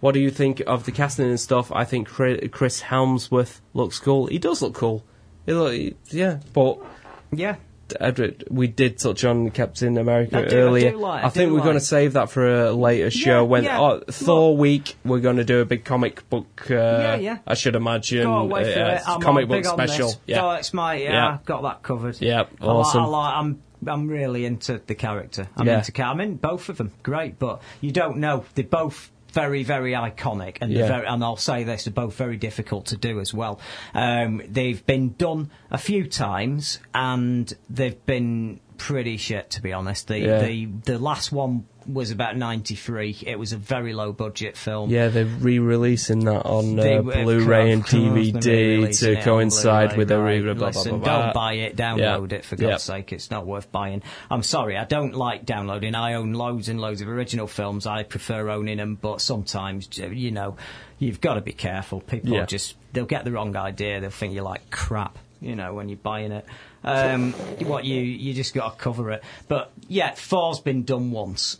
What do you think of the casting and stuff? I think Chris Hemsworth looks cool. He does look cool. He look, yeah, but yeah. Edward, we did touch on Captain America I do- I earlier. do like- I think do we're going to save that for a later show. when yeah. oh, Thor week, we're going to do a big comic book. Uh, Yeah, yeah. I should imagine. Go away for uh, it. Comic book special. Yeah. It's my yeah. Yeah. I've got that covered. Yeah, I li- awesome. I li- I'm I'm really into the character. I'm Yeah. into. Ca- I'm in both of them. Great, but you don't know. They're both very very iconic, and they're Yeah. very, and I'll say this: they're both very difficult to do as well. Um, they've been done a few times, and they've been pretty shit to be honest. The Yeah. the the last one was about 93. It was a very low budget film. Yeah, they're re-releasing that on uh, were- Blu-ray and of course, they're DVD to coincide with the re blah, Listen, blah, blah. don't buy it, download Yeah. it for Yeah. God's sake. It's not worth buying. I'm sorry, I don't like downloading. I own loads and loads of original films. I prefer owning them, but sometimes you know you've got to be careful. People Yeah. just they'll get the wrong idea. They'll think you're like crap. You know when you're buying it. Um, what you you just got to cover it. But yeah, Thor's been done once.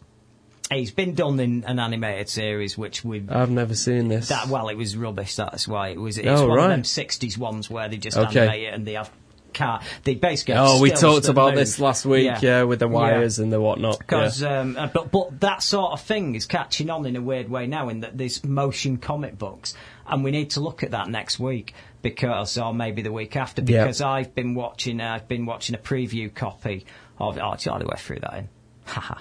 He's been done in an animated series, which we've I've never seen this. that well, it was rubbish. That's why it was. It's Oh, one right. of them '60s ones where they just Okay. animate it and they have car. They basically. oh, we talked about move. this last week, yeah, with the wires and the whatnot. Yeah. Because, um, uh, but but that sort of thing is catching on in a weird way now. In that there's motion comic books, and we need to look at that next week because, or maybe the week after, Yeah. because I've been watching. Uh, I've been watching a preview copy of. Oh, actually, I went through that in. Haha.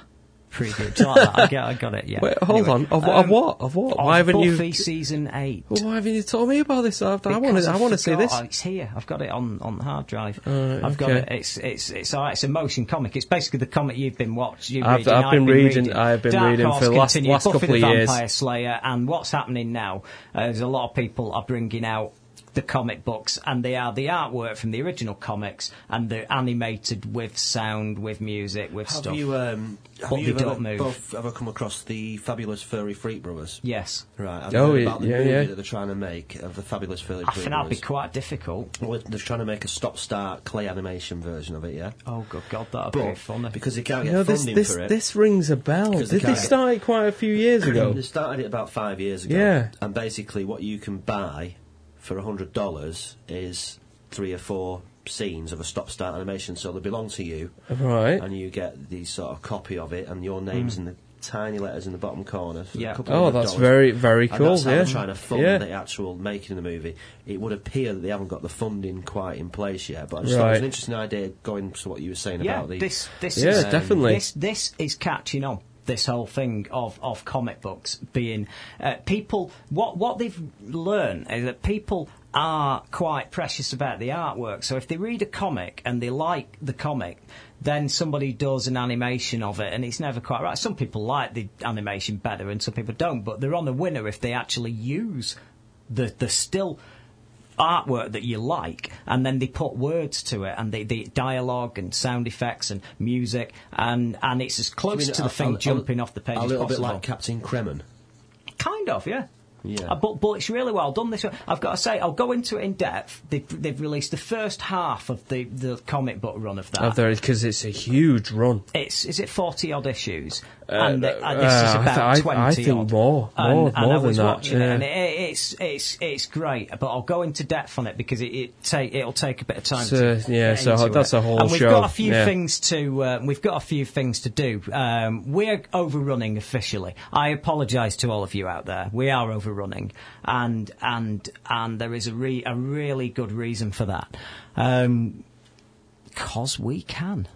Preview. Do you like? I got, I got it. Yeah. Wait, hold Anyway, on. Of, of um, what? Of what? of Why haven't Buffy you? season eight. Well, why haven't you told me about this? I, I want to. I want to see this. oh, it's here. I've got it on, on the hard drive. Uh, I've got it. It's it's it's all right. It's a motion comic. It's basically the comic you've been watching. I've- reading. I've been reading- I've been Dark reading Horse for the last- last Buffy couple the of years. Vampire Slayer, and what's happening now? Uh, there's a lot of people are bringing out the comic books, and they are the artwork from the original comics, and they're animated with sound, with music, with Have stuff. you, um, have But you they ever, don't move. both ever come across the Fabulous Furry Freak Brothers? Yes. Right. Have Oh, you heard yeah, about the yeah, movie yeah. that they're trying to make of the Fabulous Furry I Freak think that'd be quite difficult. Well, they're trying to make a stop-start clay animation version of it, yeah? Oh, good God, that'd be But funny. because they can't You get know, this funding this for it. this rings a bell. Because Did they they start it quite a few years ago? They started it about five years ago. Yeah. And basically, what you can buy for hundred dollars is three or four scenes of a stop-start animation. So they belong to you, Right. and you get the sort of copy of it, and your name's Hmm. in the tiny letters in the bottom corner. for a Yeah. couple Oh, of that's dollars. very, very And cool, that's how yeah. they're trying to fund Yeah. the actual making of the movie. It would appear that they haven't got the funding quite in place yet, but I just thought it was an interesting idea going to what you were saying yeah, about the. this this Yeah, is, definitely. This this is catching on. This whole thing of, of comic books being uh, people. What what they've learned is that people are quite precious about the artwork. So if they read a comic and they like the comic, then somebody does an animation of it, and it's never quite right. Some people like the animation better, and some people don't. But they're on the winner if they actually use the the still artwork that you like, and then they put words to it, and the, the dialogue and sound effects and music, and and it's as close to the a- thing a- jumping off the page A little bit like Captain Kremmen. Kind of, yeah. Yeah. Uh, but, but it's really well done. This one. I've got to say, I'll go into it in depth. They've, they've released the first half of the, the comic book run of that. Of there because it's a huge run. It's is it forty odd issues, and, uh, uh, this is about th- I- I twenty think odd. more, and, more- and more I than was that, watching it, and it, it's it's it's great. But I'll go into depth on it because it, it take it'll take a bit of time. So, to yeah, so that's it. a whole And we've show, got a few yeah. things to uh, we've got a few things to do. Um, we're overrunning officially. I apologise to all of you out there. We are overrunning, and and and there is a re- a really good reason for that. Um, Cause we can.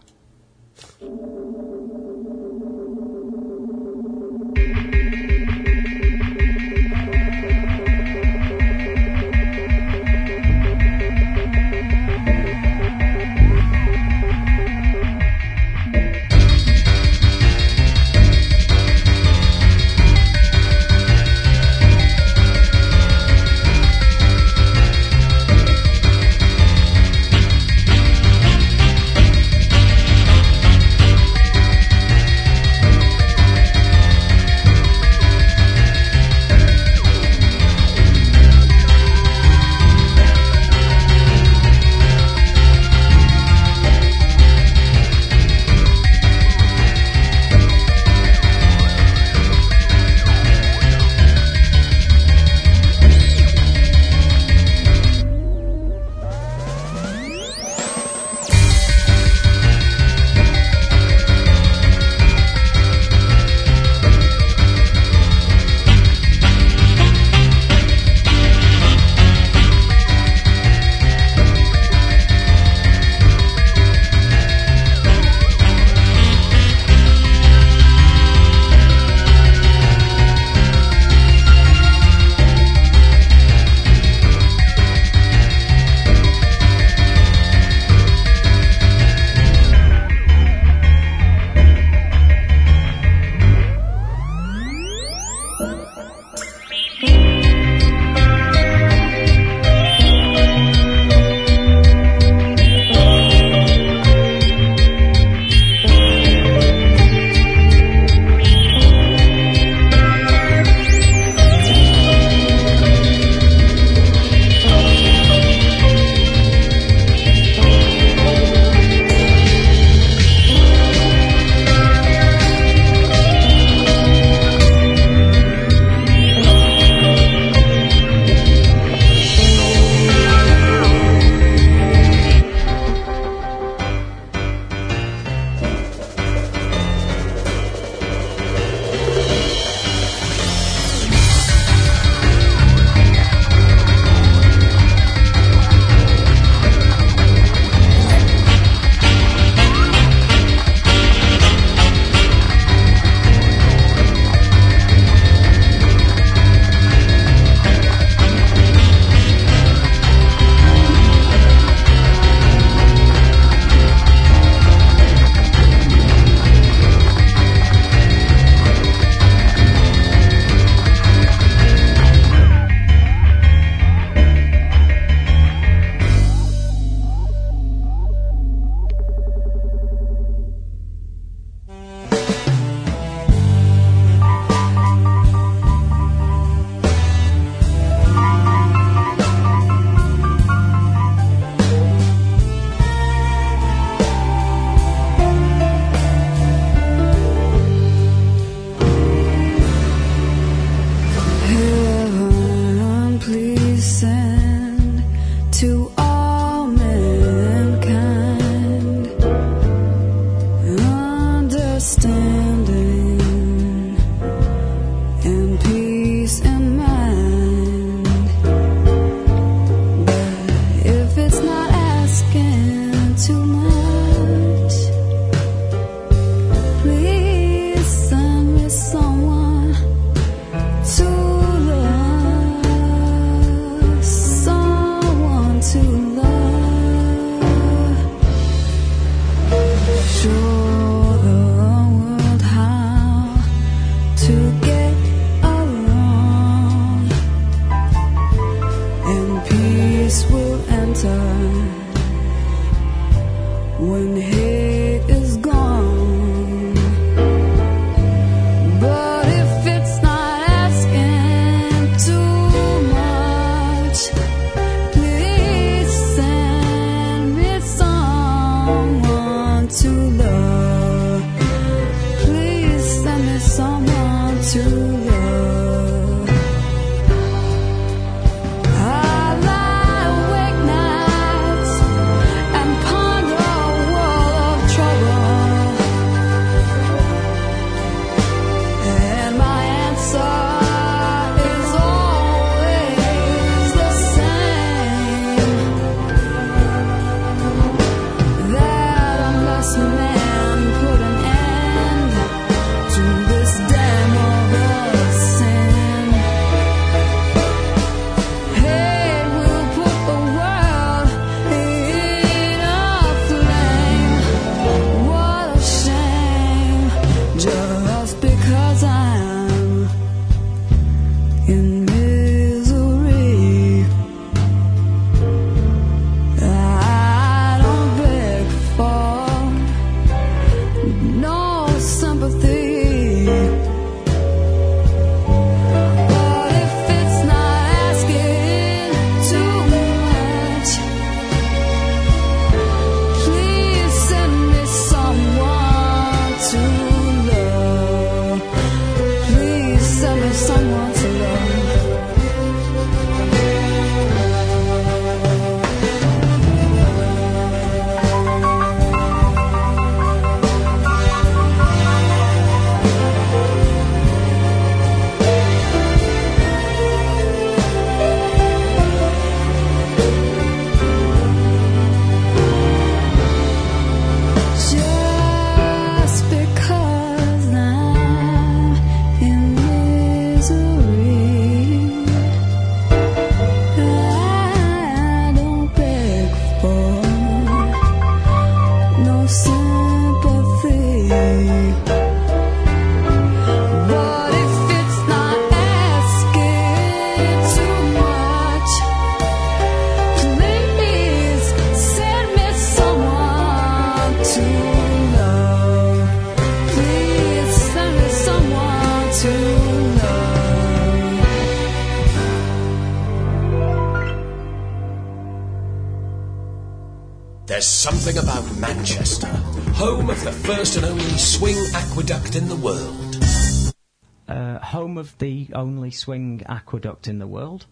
Swing aqueduct in the world.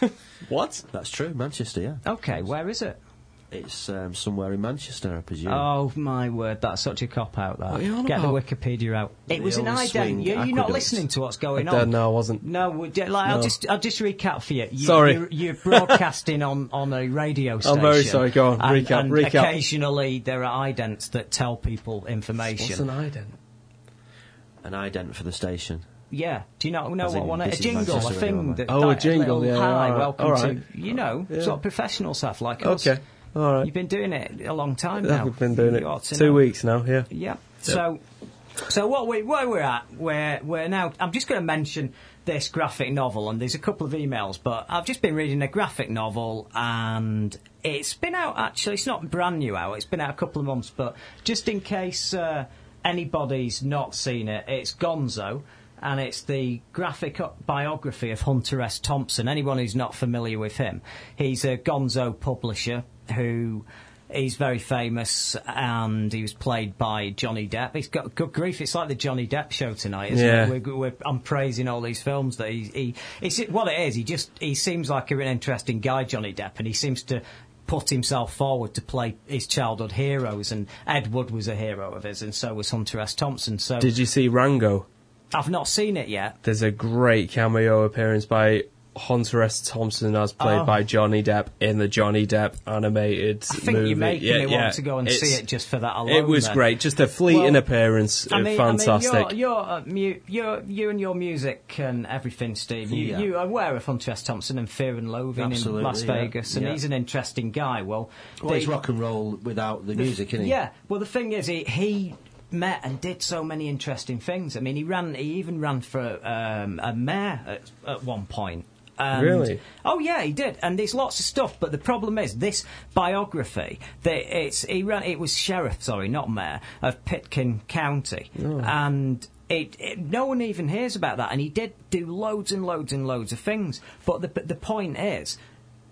what? That's true, Manchester, yeah. Okay, where is it? It's um, somewhere in Manchester, I presume. Oh my word, that's such a cop out. That What are you on get about? the Wikipedia out. It was an old Iden. swing You, you're not listening to what's going I on. don't I wasn't. No, we did- like, I'll just I'll just recap for you. you Sorry. you're, you're broadcasting on, on a radio station. I'm very sorry, go on, and, recap, and recap. Occasionally there are idents that tell people information. What's an ident? An ident for the station. Yeah. Do you not know As what in, one? A this is jingle, a thing that. Oh, a that jingle, little, yeah, Hi, alright, welcome alright. to you know Yeah. sort of professional stuff like us. Okay, alright. You've been doing it a long time now. I've been doing You ought it to two know. weeks now, yeah. Yeah. So, so what we where we're at, we're we're now. I'm just going to mention this graphic novel, and there's a couple of emails, but I've just been reading a graphic novel, and it's been out actually. It's not brand new out. It's been out a couple of months, but just in case uh, anybody's not seen it, it's Gonzo. And it's the graphic biography of Hunter S. Thompson. Anyone who's not familiar with him, he's a Gonzo publisher who He's very famous, and he was played by Johnny Depp. He's got good grief. It's like the Johnny Depp show tonight, isn't Yeah. it? We're, we're, I'm praising all these films that he, he. It's what it is. He just he seems like an interesting guy, Johnny Depp, and he seems to put himself forward to play his childhood heroes. And Ed Wood was a hero of his, and so was Hunter S. Thompson. So Did you see Rango? I've not seen it yet. There's a great cameo appearance by Hunter S. Thompson as played Oh. by Johnny Depp in the Johnny Depp animated I think movie. you're making yeah, me yeah. want to go and It's- see it just for that alone. It was then. great. Just a fleeting Well, appearance. I mean, fantastic. I mean, you're, you're, uh, you're, you and your music and everything, Steve. You, Yeah. you are aware of Hunter S. Thompson and Fear and Loathing in Absolutely, Las yeah. Vegas, and Yeah. he's an interesting guy. Well, Well, they- it's rock and roll without the music, isn't he? yeah. Well, the thing is, he, he met and did so many interesting things. I mean, he ran. He even ran for um, a mayor at, at one point. And- Really? Oh yeah, he did, and there's lots of stuff. But the problem is this biography. That it's he ran. It was sheriff, sorry, not mayor of Pitkin County, Oh. and. It, it, no one even hears about that, and he did do loads and loads and loads of things. But the but the point is,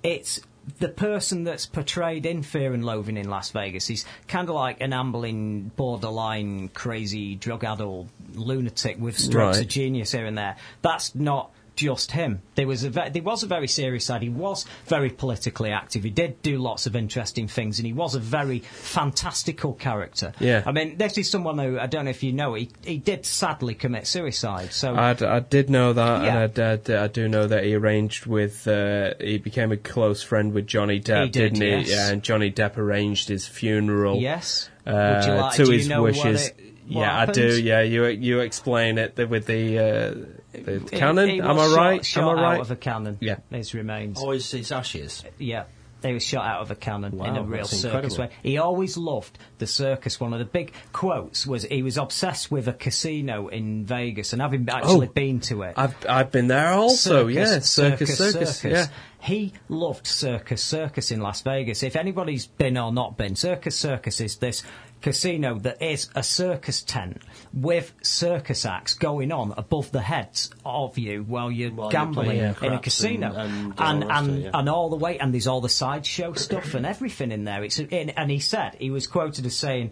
it's the person that's portrayed in Fear and Loathing in Las Vegas. He's kind of like an ambling, borderline, crazy, drug-addled lunatic with strokes Right. of genius here and there. That's not just him. There was a ve- there was a very serious side. He was very politically active. He did do lots of interesting things, and he was a very fantastical character. Yeah. I mean, this is someone who I don't know if you know. He he did sadly commit suicide. So I I did know that, Yeah. and I do know that he arranged with. Uh, he became a close friend with Johnny Depp, He did, not he? Yeah, and Johnny Depp arranged his funeral. Yes. Uh, Would you like- to his wishes. it- yeah, I do. Yeah, you you explain it with the, uh, the He- cannon. he Am I right? Shot Am I right? out of a cannon. Yeah. His remains. Oh, his, his ashes. Yeah. They were shot out of a cannon in a real circus incredible. way. He always loved the circus. One of the big quotes was he was obsessed with a casino in Vegas, and having actually Oh, been to it, I've I've been there also. Circus, yeah, circus, circus. Yeah. He loved Circus Circus in Las Vegas. If anybody's been or not been, Circus Circus is this casino that is a circus tent with circus acts going on above the heads of you while you're While you're gambling in a casino. and- and and, all the and, it, yeah. and all the way, and there's all the sideshow stuff and everything in there. It's in, and he said he was quoted as saying.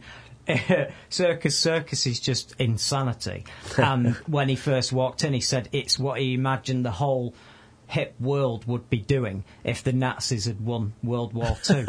circus circus is just insanity and when he first walked in he said it's what he imagined the whole hip world would be doing if the Nazis had won World War Two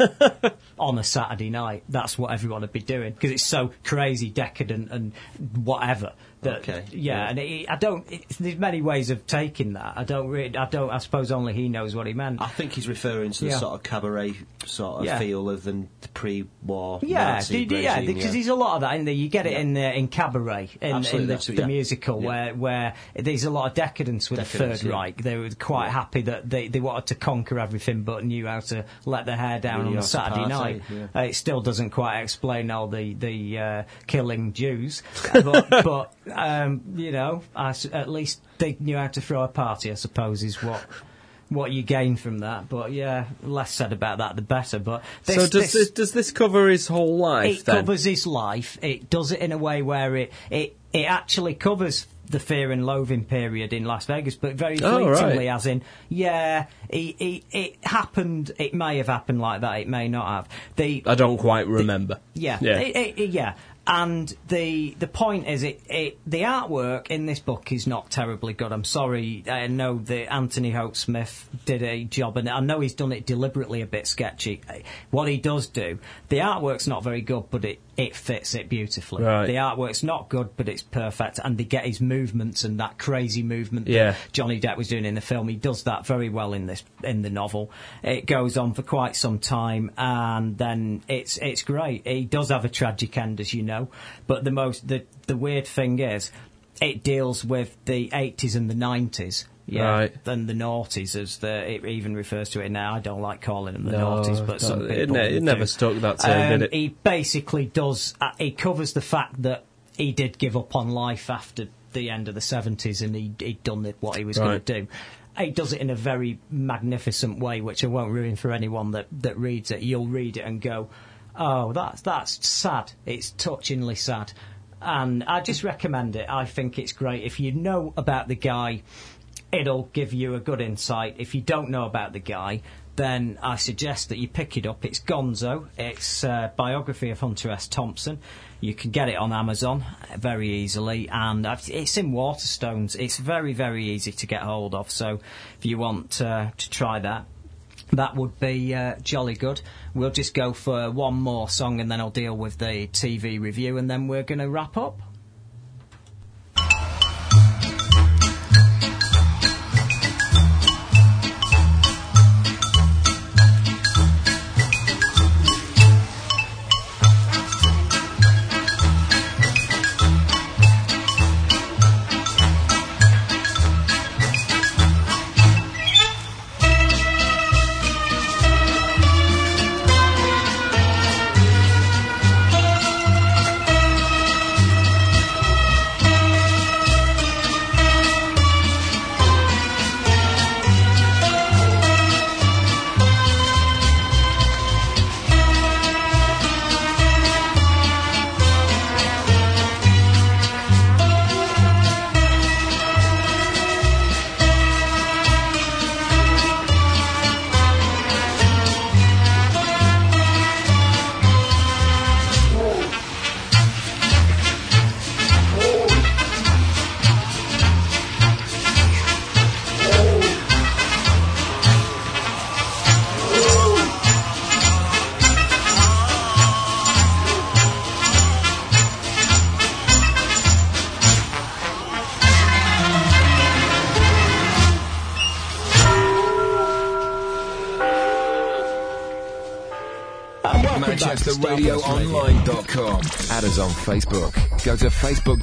on a Saturday night. That's what everyone would be doing because it's so crazy, decadent, and whatever. That, Okay, Yeah, yeah. and it, I don't. It, there's many ways of taking that. I don't. Really, I don't. I suppose only he knows what he meant. I think he's referring to the Yeah. sort of cabaret sort of Yeah. feel of the, the pre-war Yeah, Nazi d- yeah, regime, because there's a lot of that in there. You get it in uh, in Cabaret, in, in the, the musical, where where there's a lot of decadence with Decadence, the Third. Reich. They were quite happy that they, they wanted to conquer everything, but knew how to let their hair down on a Saturday party, night. Uh, it still doesn't quite explain all the the uh, killing Jews, but, but um, you know, I at least they knew how to throw a party. I suppose is what. What you gain from that, but yeah, less said about that the better. But this, so does this, this, does this cover his whole life it then? covers his life. It does it in a way where it it, it actually covers the fear and loathing period in Las Vegas, but very Oh, fleetingly, right. as in, yeah, he, he, it happened. It may have happened like that. It may not have. The I don't quite remember. yeah, Yeah. It- it- it- yeah. And the the point is, it, it the artwork in this book is not terribly good. I'm sorry. I know that Anthony Hope Smith did a job, and I know he's done it deliberately a bit sketchy. What he does do, the artwork's not very good, but it it fits it beautifully. Right. The artwork's not good, but it's perfect, and they get his movements and that crazy movement Yeah. that Johnny Depp was doing in the film. He does that very well in this in the novel. It goes on for quite some time, and then it's it's great. He does have a tragic end, as you know, but the most the the weird thing is, it deals with the eighties and the nineties. Yeah, Right. than the noughties, as the, it even refers to it now. I don't like calling them the No, noughties, but some people it ne- it never stuck that term, did Um, it? He basically does. Uh, he covers the fact that he did give up on life after the end of the seventies, and he he'd done it, what he was Right. going to do. He does it in a very magnificent way, which I won't ruin for anyone that, that reads it. You'll read it and go, "Oh, that's that's sad. It's touchingly sad." And I just recommend it. I think it's great. If you know about the guy, it'll give you a good insight. If you don't know about the guy, then I suggest that you pick it up. It's Gonzo. It's a biography of Hunter S. Thompson. You can get it on Amazon very easily, and it's in Waterstones. It's very, very easy to get hold of. So if you want uh, to try that, that would be uh, jolly good. We'll just go for one more song, and then I'll deal with the TV review, and then we're going to wrap up.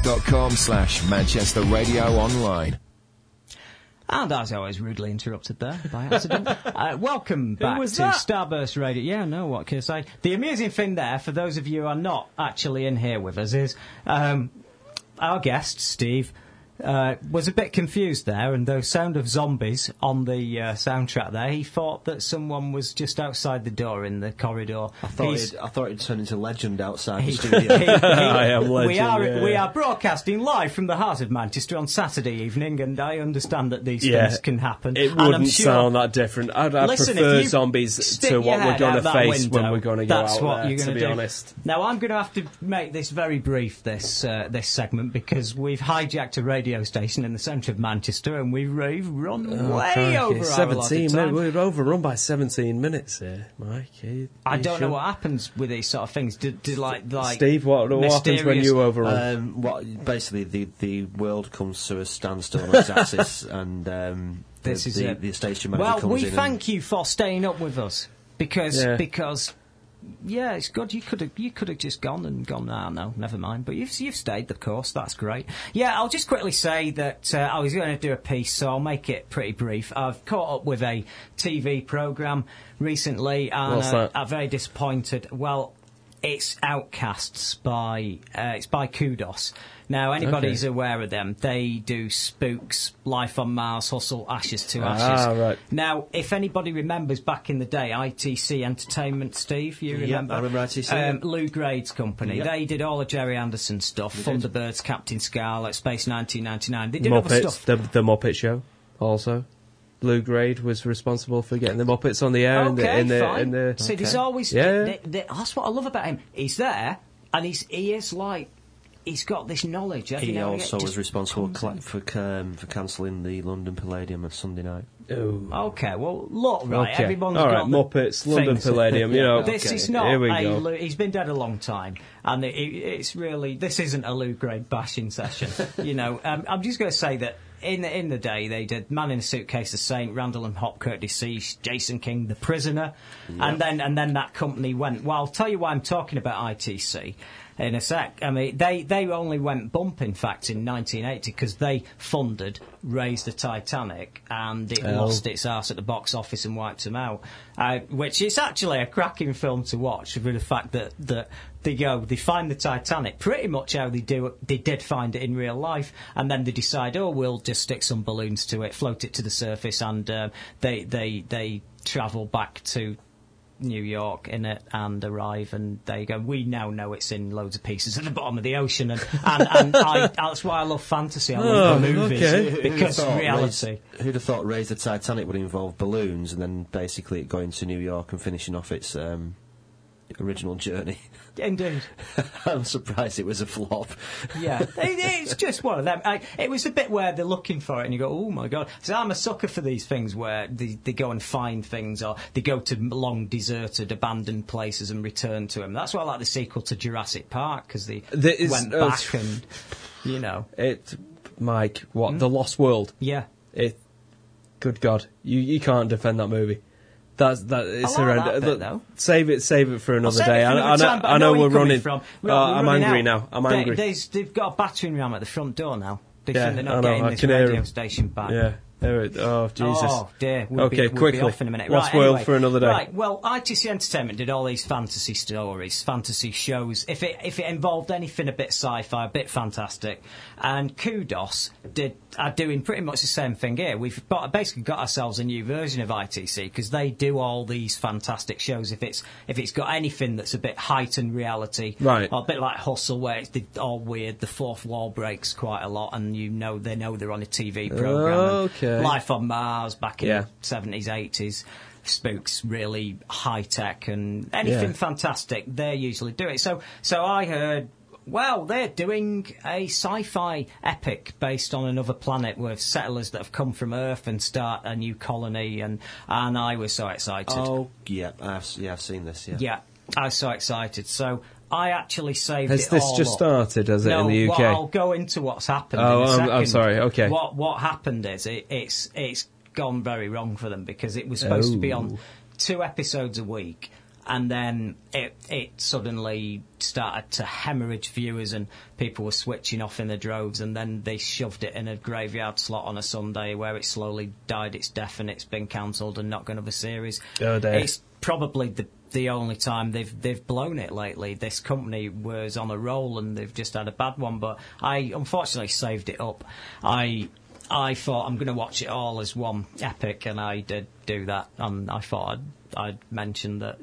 facebook.com slash Manchester Radio Online. And as always, rudely interrupted there by accident. uh, welcome back was to that? Starburst Radio. Yeah, no, what can I say? The amusing thing there, for those of you who are not actually in here with us, is um, our guest, Steve, uh, was a bit confused there, and the sound of zombies on the uh, soundtrack there, he thought that someone was just outside the door in the corridor. I thought He's- it, I thought it'd turn into legend outside the studio. he- he- I am we legend, are yeah. we are broadcasting live from the heart of Manchester on Saturday evening, and I understand that these Yeah. things can happen. It and I'm wouldn't sure- sound that different. I'd, I'd Listen, prefer zombies to what we're going to that face when we're going to go that's out what there, you're to gonna be do. honest. Now I'm going to have to make this very brief. This uh, this segment because we've hijacked a radio station in the centre of Manchester, and we've, we've run Oh, way crikey, over 17 allotted minutes. time. We're overrun by 17 minutes here, Mike. You- I you don't sure? know what happens with these sort of things. Do, do like like Steve, what, what happens when you overrun? Um, what basically the the world comes to a standstill on its axis, and um, the, This is the, it. the station manager Well, comes we in. thank you for staying up with us because Yeah. because yeah, it's good. You could have you could have just gone and gone. Ah, no, never mind. But you've you've stayed, the course. That's great. Yeah, I'll just quickly say that uh, I was going to do a piece, so I'll make it pretty brief. I've caught up with a TV program recently, and uh. I'm very disappointed. Well. It's Outcasts by uh, it's by Kudos. Now, anybody's Okay. aware of them, they do Spooks, Life on Mars, Hustle, Ashes to Ashes. Ah, Ashes. right. Now, if anybody remembers back in the day, ITC Entertainment, Steve, you Yep, remember? I remember ITC, Um. Lew Grade's company. Yep. They did all of Gerry Anderson stuff, Thunderbirds, Captain Scarlet, Space 1999. They did other Muppets, stuff. the, the Muppet Show, also. Lew Grade was responsible for getting the Muppets on the air in the okay, in the fine. in the. See, there's always Yeah. th- th- that's what I love about him. He's there, and he's he is like he's got this knowledge. He now also again, was responsible comes for um, for cancelling the London Palladium on Sunday night. Oh. Okay, well, look, right, Okay. everyone's All got right, Muppets, London things. Palladium, you know. This Okay, is not here we a go. Lew, he's been dead a long time, and it, it, it's really this isn't a Lew Grade bashing session. you know, um, I'm just going to say that in the, in the day they did Man in a Suitcase, The Saint, Randall and Hopkirk Deceased, Jason King, The Prisoner, and then and then that company went. Well, I'll tell you why I'm talking about ITC. In a sec, I mean they they only went bump in fact in 1980 because they funded Raise the Titanic and it Oh. lost its arse at the box office and wiped them out. Uh, which is actually a cracking film to watch with the fact that, that they go, they find the Titanic pretty much how they do they did find it in real life, and then they decide, oh, we'll just stick some balloons to it, float it to the surface, and uh, they they they travel back to. New York in it and arrive and they go. We now know it's in loads of pieces at the bottom of the ocean and and, and I, that's why I love fantasy. I love Oh, movies okay. Who'd have because thought reality. Raise, who'd have thought Raise the Titanic would involve balloons and then basically it going to New York and finishing off its um, original journey? Indeed. I'm surprised it was a flop. Yeah, it, it's just one of them. I, it was a bit where they're looking for it, and you go, "Oh my god!" So I'm a sucker for these things where they, they go and find things, or they go to long deserted, abandoned places and return to them. That's why I like the sequel to Jurassic Park because they There is- went uh, back and you know, It, Mike, what the Lost World? yeah. It, good God, you you can't defend that movie. That's that. It's like horrendous. that bit, though. Save it, save it for another day. I, I know, time, but I know where we're running. From. Uh, We're- we're I'm running angry out. now. I'm They- angry. there's- they've got a battering ram at the front door now. They yeah, they're I not know, getting I this radio station back. Yeah. There it, oh Jesus. Oh dear. We'll okay, be, we'll quickly. Off in a minute. Right, World anyway. for another day. Right. Well, ITC Entertainment did all these fantasy stories, fantasy shows. If it if it involved anything a bit sci-fi, a bit fantastic, and Kudos did are doing pretty much the same thing here. We've basically got ourselves a new version of ITC because they do all these fantastic shows. If it's if it's got anything that's a bit heightened reality, Right. or a bit like Hustle, where it's all weird, the fourth wall breaks quite a lot, and you know they know they're on a TV program. Okay. Life on Mars back in Yeah. the seventies, eighties. Spooks really high tech and anything Yeah. fantastic. They usually do it. So, so I heard. Well, they're doing a sci-fi epic based on another planet with settlers that have come from Earth and start a new colony, and and I was so excited. Oh, yeah, I've, yeah, I've seen this, yeah. Yeah, I was so excited. So I actually saved Has it this all just up. started, has it, no, in the UK? Well, I'll go into what's happened. Oh, in a I'm- I'm second. sorry, okay. What what happened is it, it's it's gone very wrong for them because it was supposed to be on Oh. two episodes a week. And then it it suddenly started to hemorrhage viewers, and people were switching off in the droves, and then they shoved it in a graveyard slot on a Sunday where it slowly died its death, and it's been cancelled and not going to have a series. Oh, dear. It's probably the the only time they've they've blown it lately. This company was on a roll and they've just had a bad one. But I unfortunately saved it up. I I thought I'm going to watch it all as one epic, and I did do that. And I thought I'd, I'd mention that.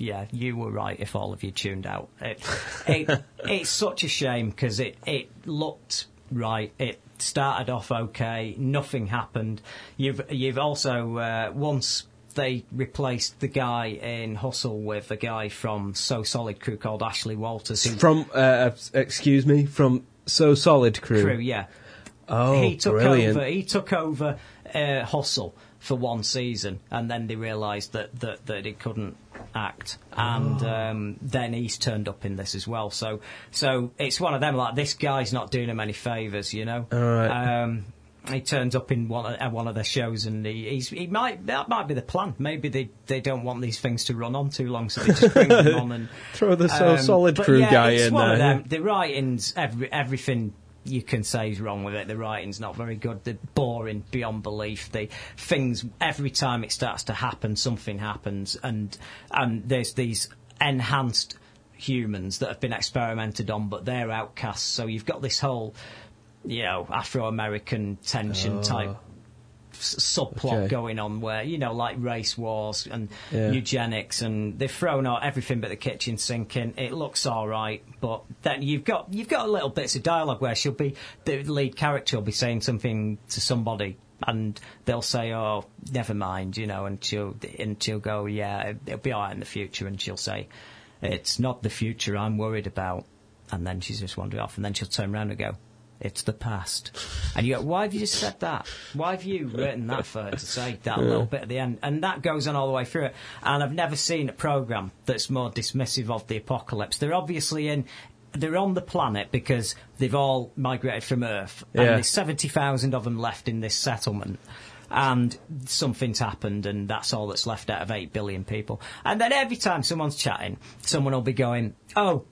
Yeah, you were right. If all of you tuned out, it, it it's such a shame because it it looked right. It started off okay. Nothing happened. You've you've also uh, once they replaced the guy in Hustle with a guy from So Solid Crew called Ashley Walters. Who From, uh, excuse me, from So Solid Crew. crew, yeah. Oh, he took brilliant. over. He took over uh, Hustle for one season, and then they realised that, that that he couldn't act, and Oh. um, then he's turned up in this as well. So so it's one of them. Like this guy's not doing him any favours, you know. All right. Um, he turns up in one of, uh, one of their shows, and he, he's, he might that might be the plan. Maybe they, they don't want these things to run on too long, so they just bring them on and Throw the So Solid Crew yeah, guy it's in one of there. them. The writings, every, everything you can say is wrong with it. The writing's not very good. They're boring beyond belief. The things every time it starts to happen, something happens, and and there's these enhanced humans that have been experimented on, but they're outcasts. So you've got this whole, you know, Afro-American tension Oh. type s- subplot Okay. going on where you know like race wars and Yeah. eugenics and they've thrown out everything but the kitchen sink in it looks all right but then you've got you've got little bits of dialogue where she'll be the lead character will be saying something to somebody and they'll say oh never mind you know and she'll and she'll go yeah it'll be all right in the future and she'll say it's not the future I'm worried about and then she's just wandering off and then she'll turn around and go it's the past. And you go, why have you just said that? Why have you written that for her to say that little bit at the end? And that goes on all the way through it. And I've never seen a programme that's more dismissive of the apocalypse. They're obviously in. They're on the planet because they've all migrated from Earth, and Yeah. there's seventy thousand of them left in this settlement. And something's happened, and that's all that's left out of eight billion people. And then every time someone's chatting, someone will be going, "Oh,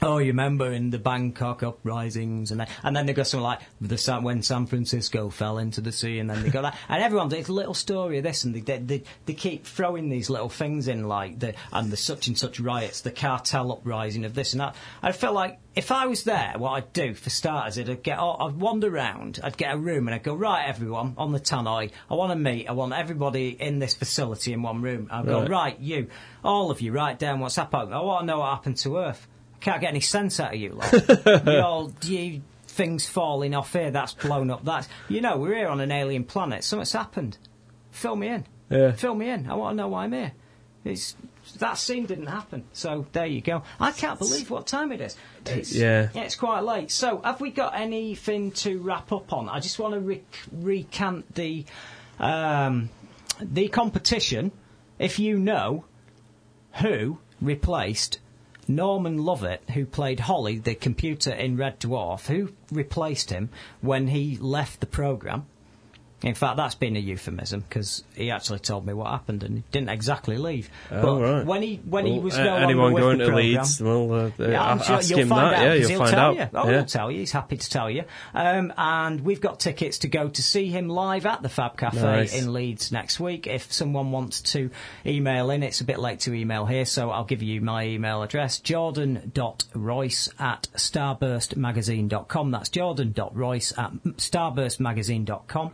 Oh, you remember in the Bangkok uprisings, and then, and then they go something like the San, when San Francisco fell into the sea, and then they go that, and everyone does a little story of this, and they, they they keep throwing these little things in like the and the such and such riots, the cartel uprising of this and that. I felt like if I was there, what I'd do for starters, I'd get oh, I'd wander around, I'd get a room, and I'd go right, everyone on the tannoy, I want to meet, I want everybody in this facility in one room. I'll go Right. right, you, all of you, write down what's happened. I want to know what happened to Earth. Can't get any sense out of you, lot. you all, you things falling off here. That's blown up. That's you know we're here on an alien planet. Something's happened. Fill me in. Yeah. Fill me in. I want to know why I'm here. It's that scene didn't happen. So there you go. I can't believe what time it is. It's, Yeah. yeah, it's quite late. So have we got anything to wrap up on? I just want to re- recant the um, the competition. If you know who replaced Norman Lovett, who played Holly, the computer in Red Dwarf, who replaced him when he left the program. In fact, that's been a euphemism because he actually told me what happened and he didn't exactly leave. Oh, but right. when he when he was no anyone going to program, Leeds, well, uh, yeah, I'm sure ask you'll him find that. out. Yeah, you'll he'll find tell out. You. Oh, yeah. he'll tell you. He's happy to tell you. Um, and we've got tickets to go to see him live at the Fab Cafe Nice. in Leeds next week. If someone wants to email in, it's a bit late to email here, so I'll give you my email address: jordan.royce at starburstmagazine.com. That's jordan.royce at starburstmagazine.com.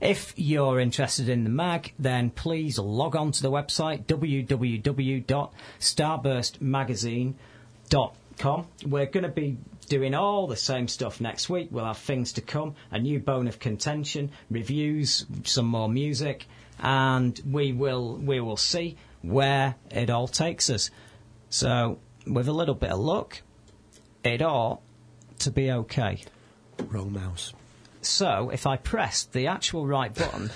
If you're interested in the mag, then please log on to the website www.starburstmagazine.com. We're going to be doing all the same stuff next week. We'll have things to come, a new bone of contention, reviews, some more music, and we will we will see where it all takes us. So, with a little bit of luck, it ought to be okay. Wrong mouse. So if I pressed the actual right button,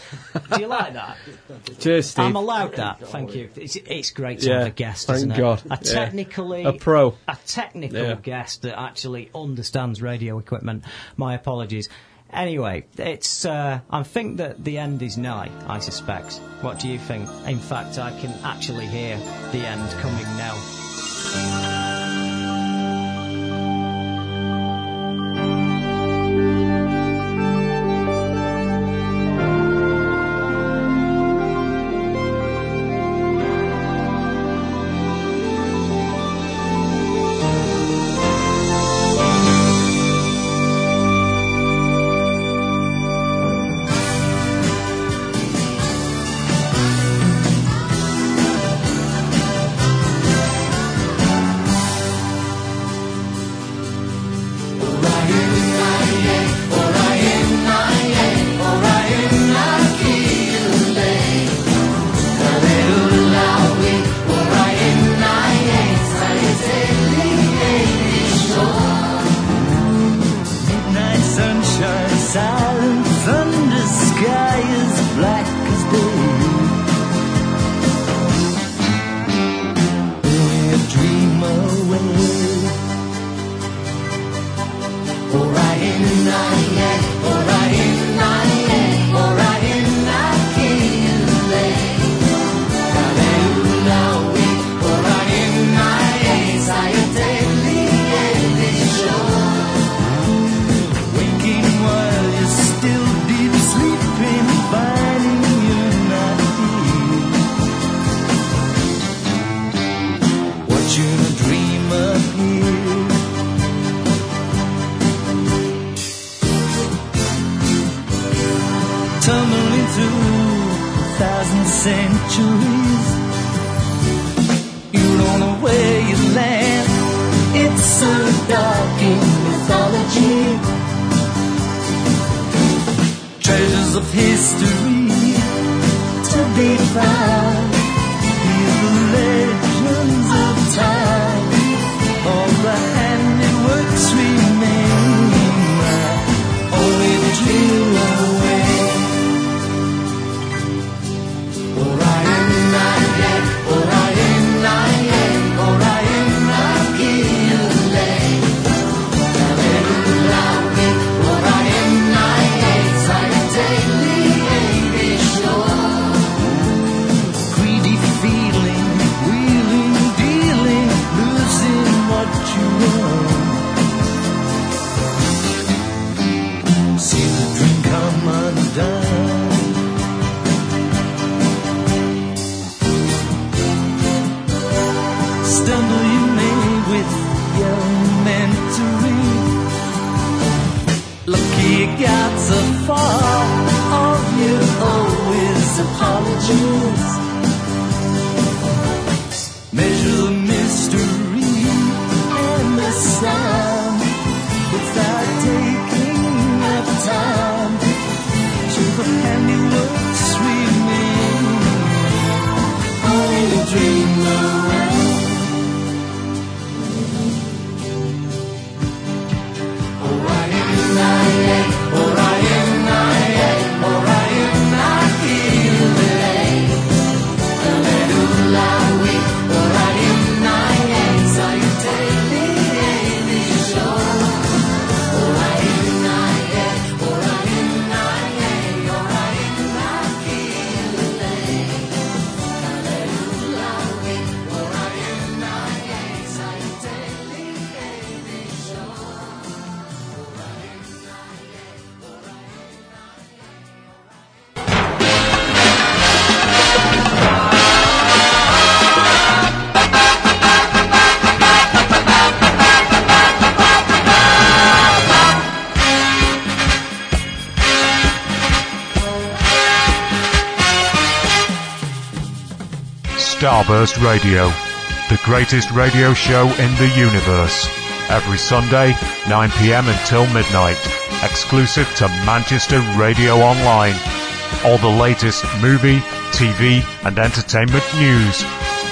do you like that? Cheers, Steve. I'm allowed that. Thank you. It's, it's great to yeah, have a guest, thank isn't it? A technically yeah. a pro, a technical yeah. guest that actually understands radio equipment. My apologies. Anyway, it's. Uh, I think that the end is nigh. I suspect. What do you think? In fact, I can actually hear the end coming now. Starburst Radio, the greatest radio show in the universe. Every Sunday, 9 pm until midnight, exclusive to Manchester Radio Online. All the latest movie, TV, and entertainment news.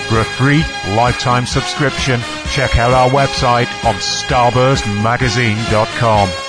For a free lifetime subscription, check out our website on starburstmagazine.com.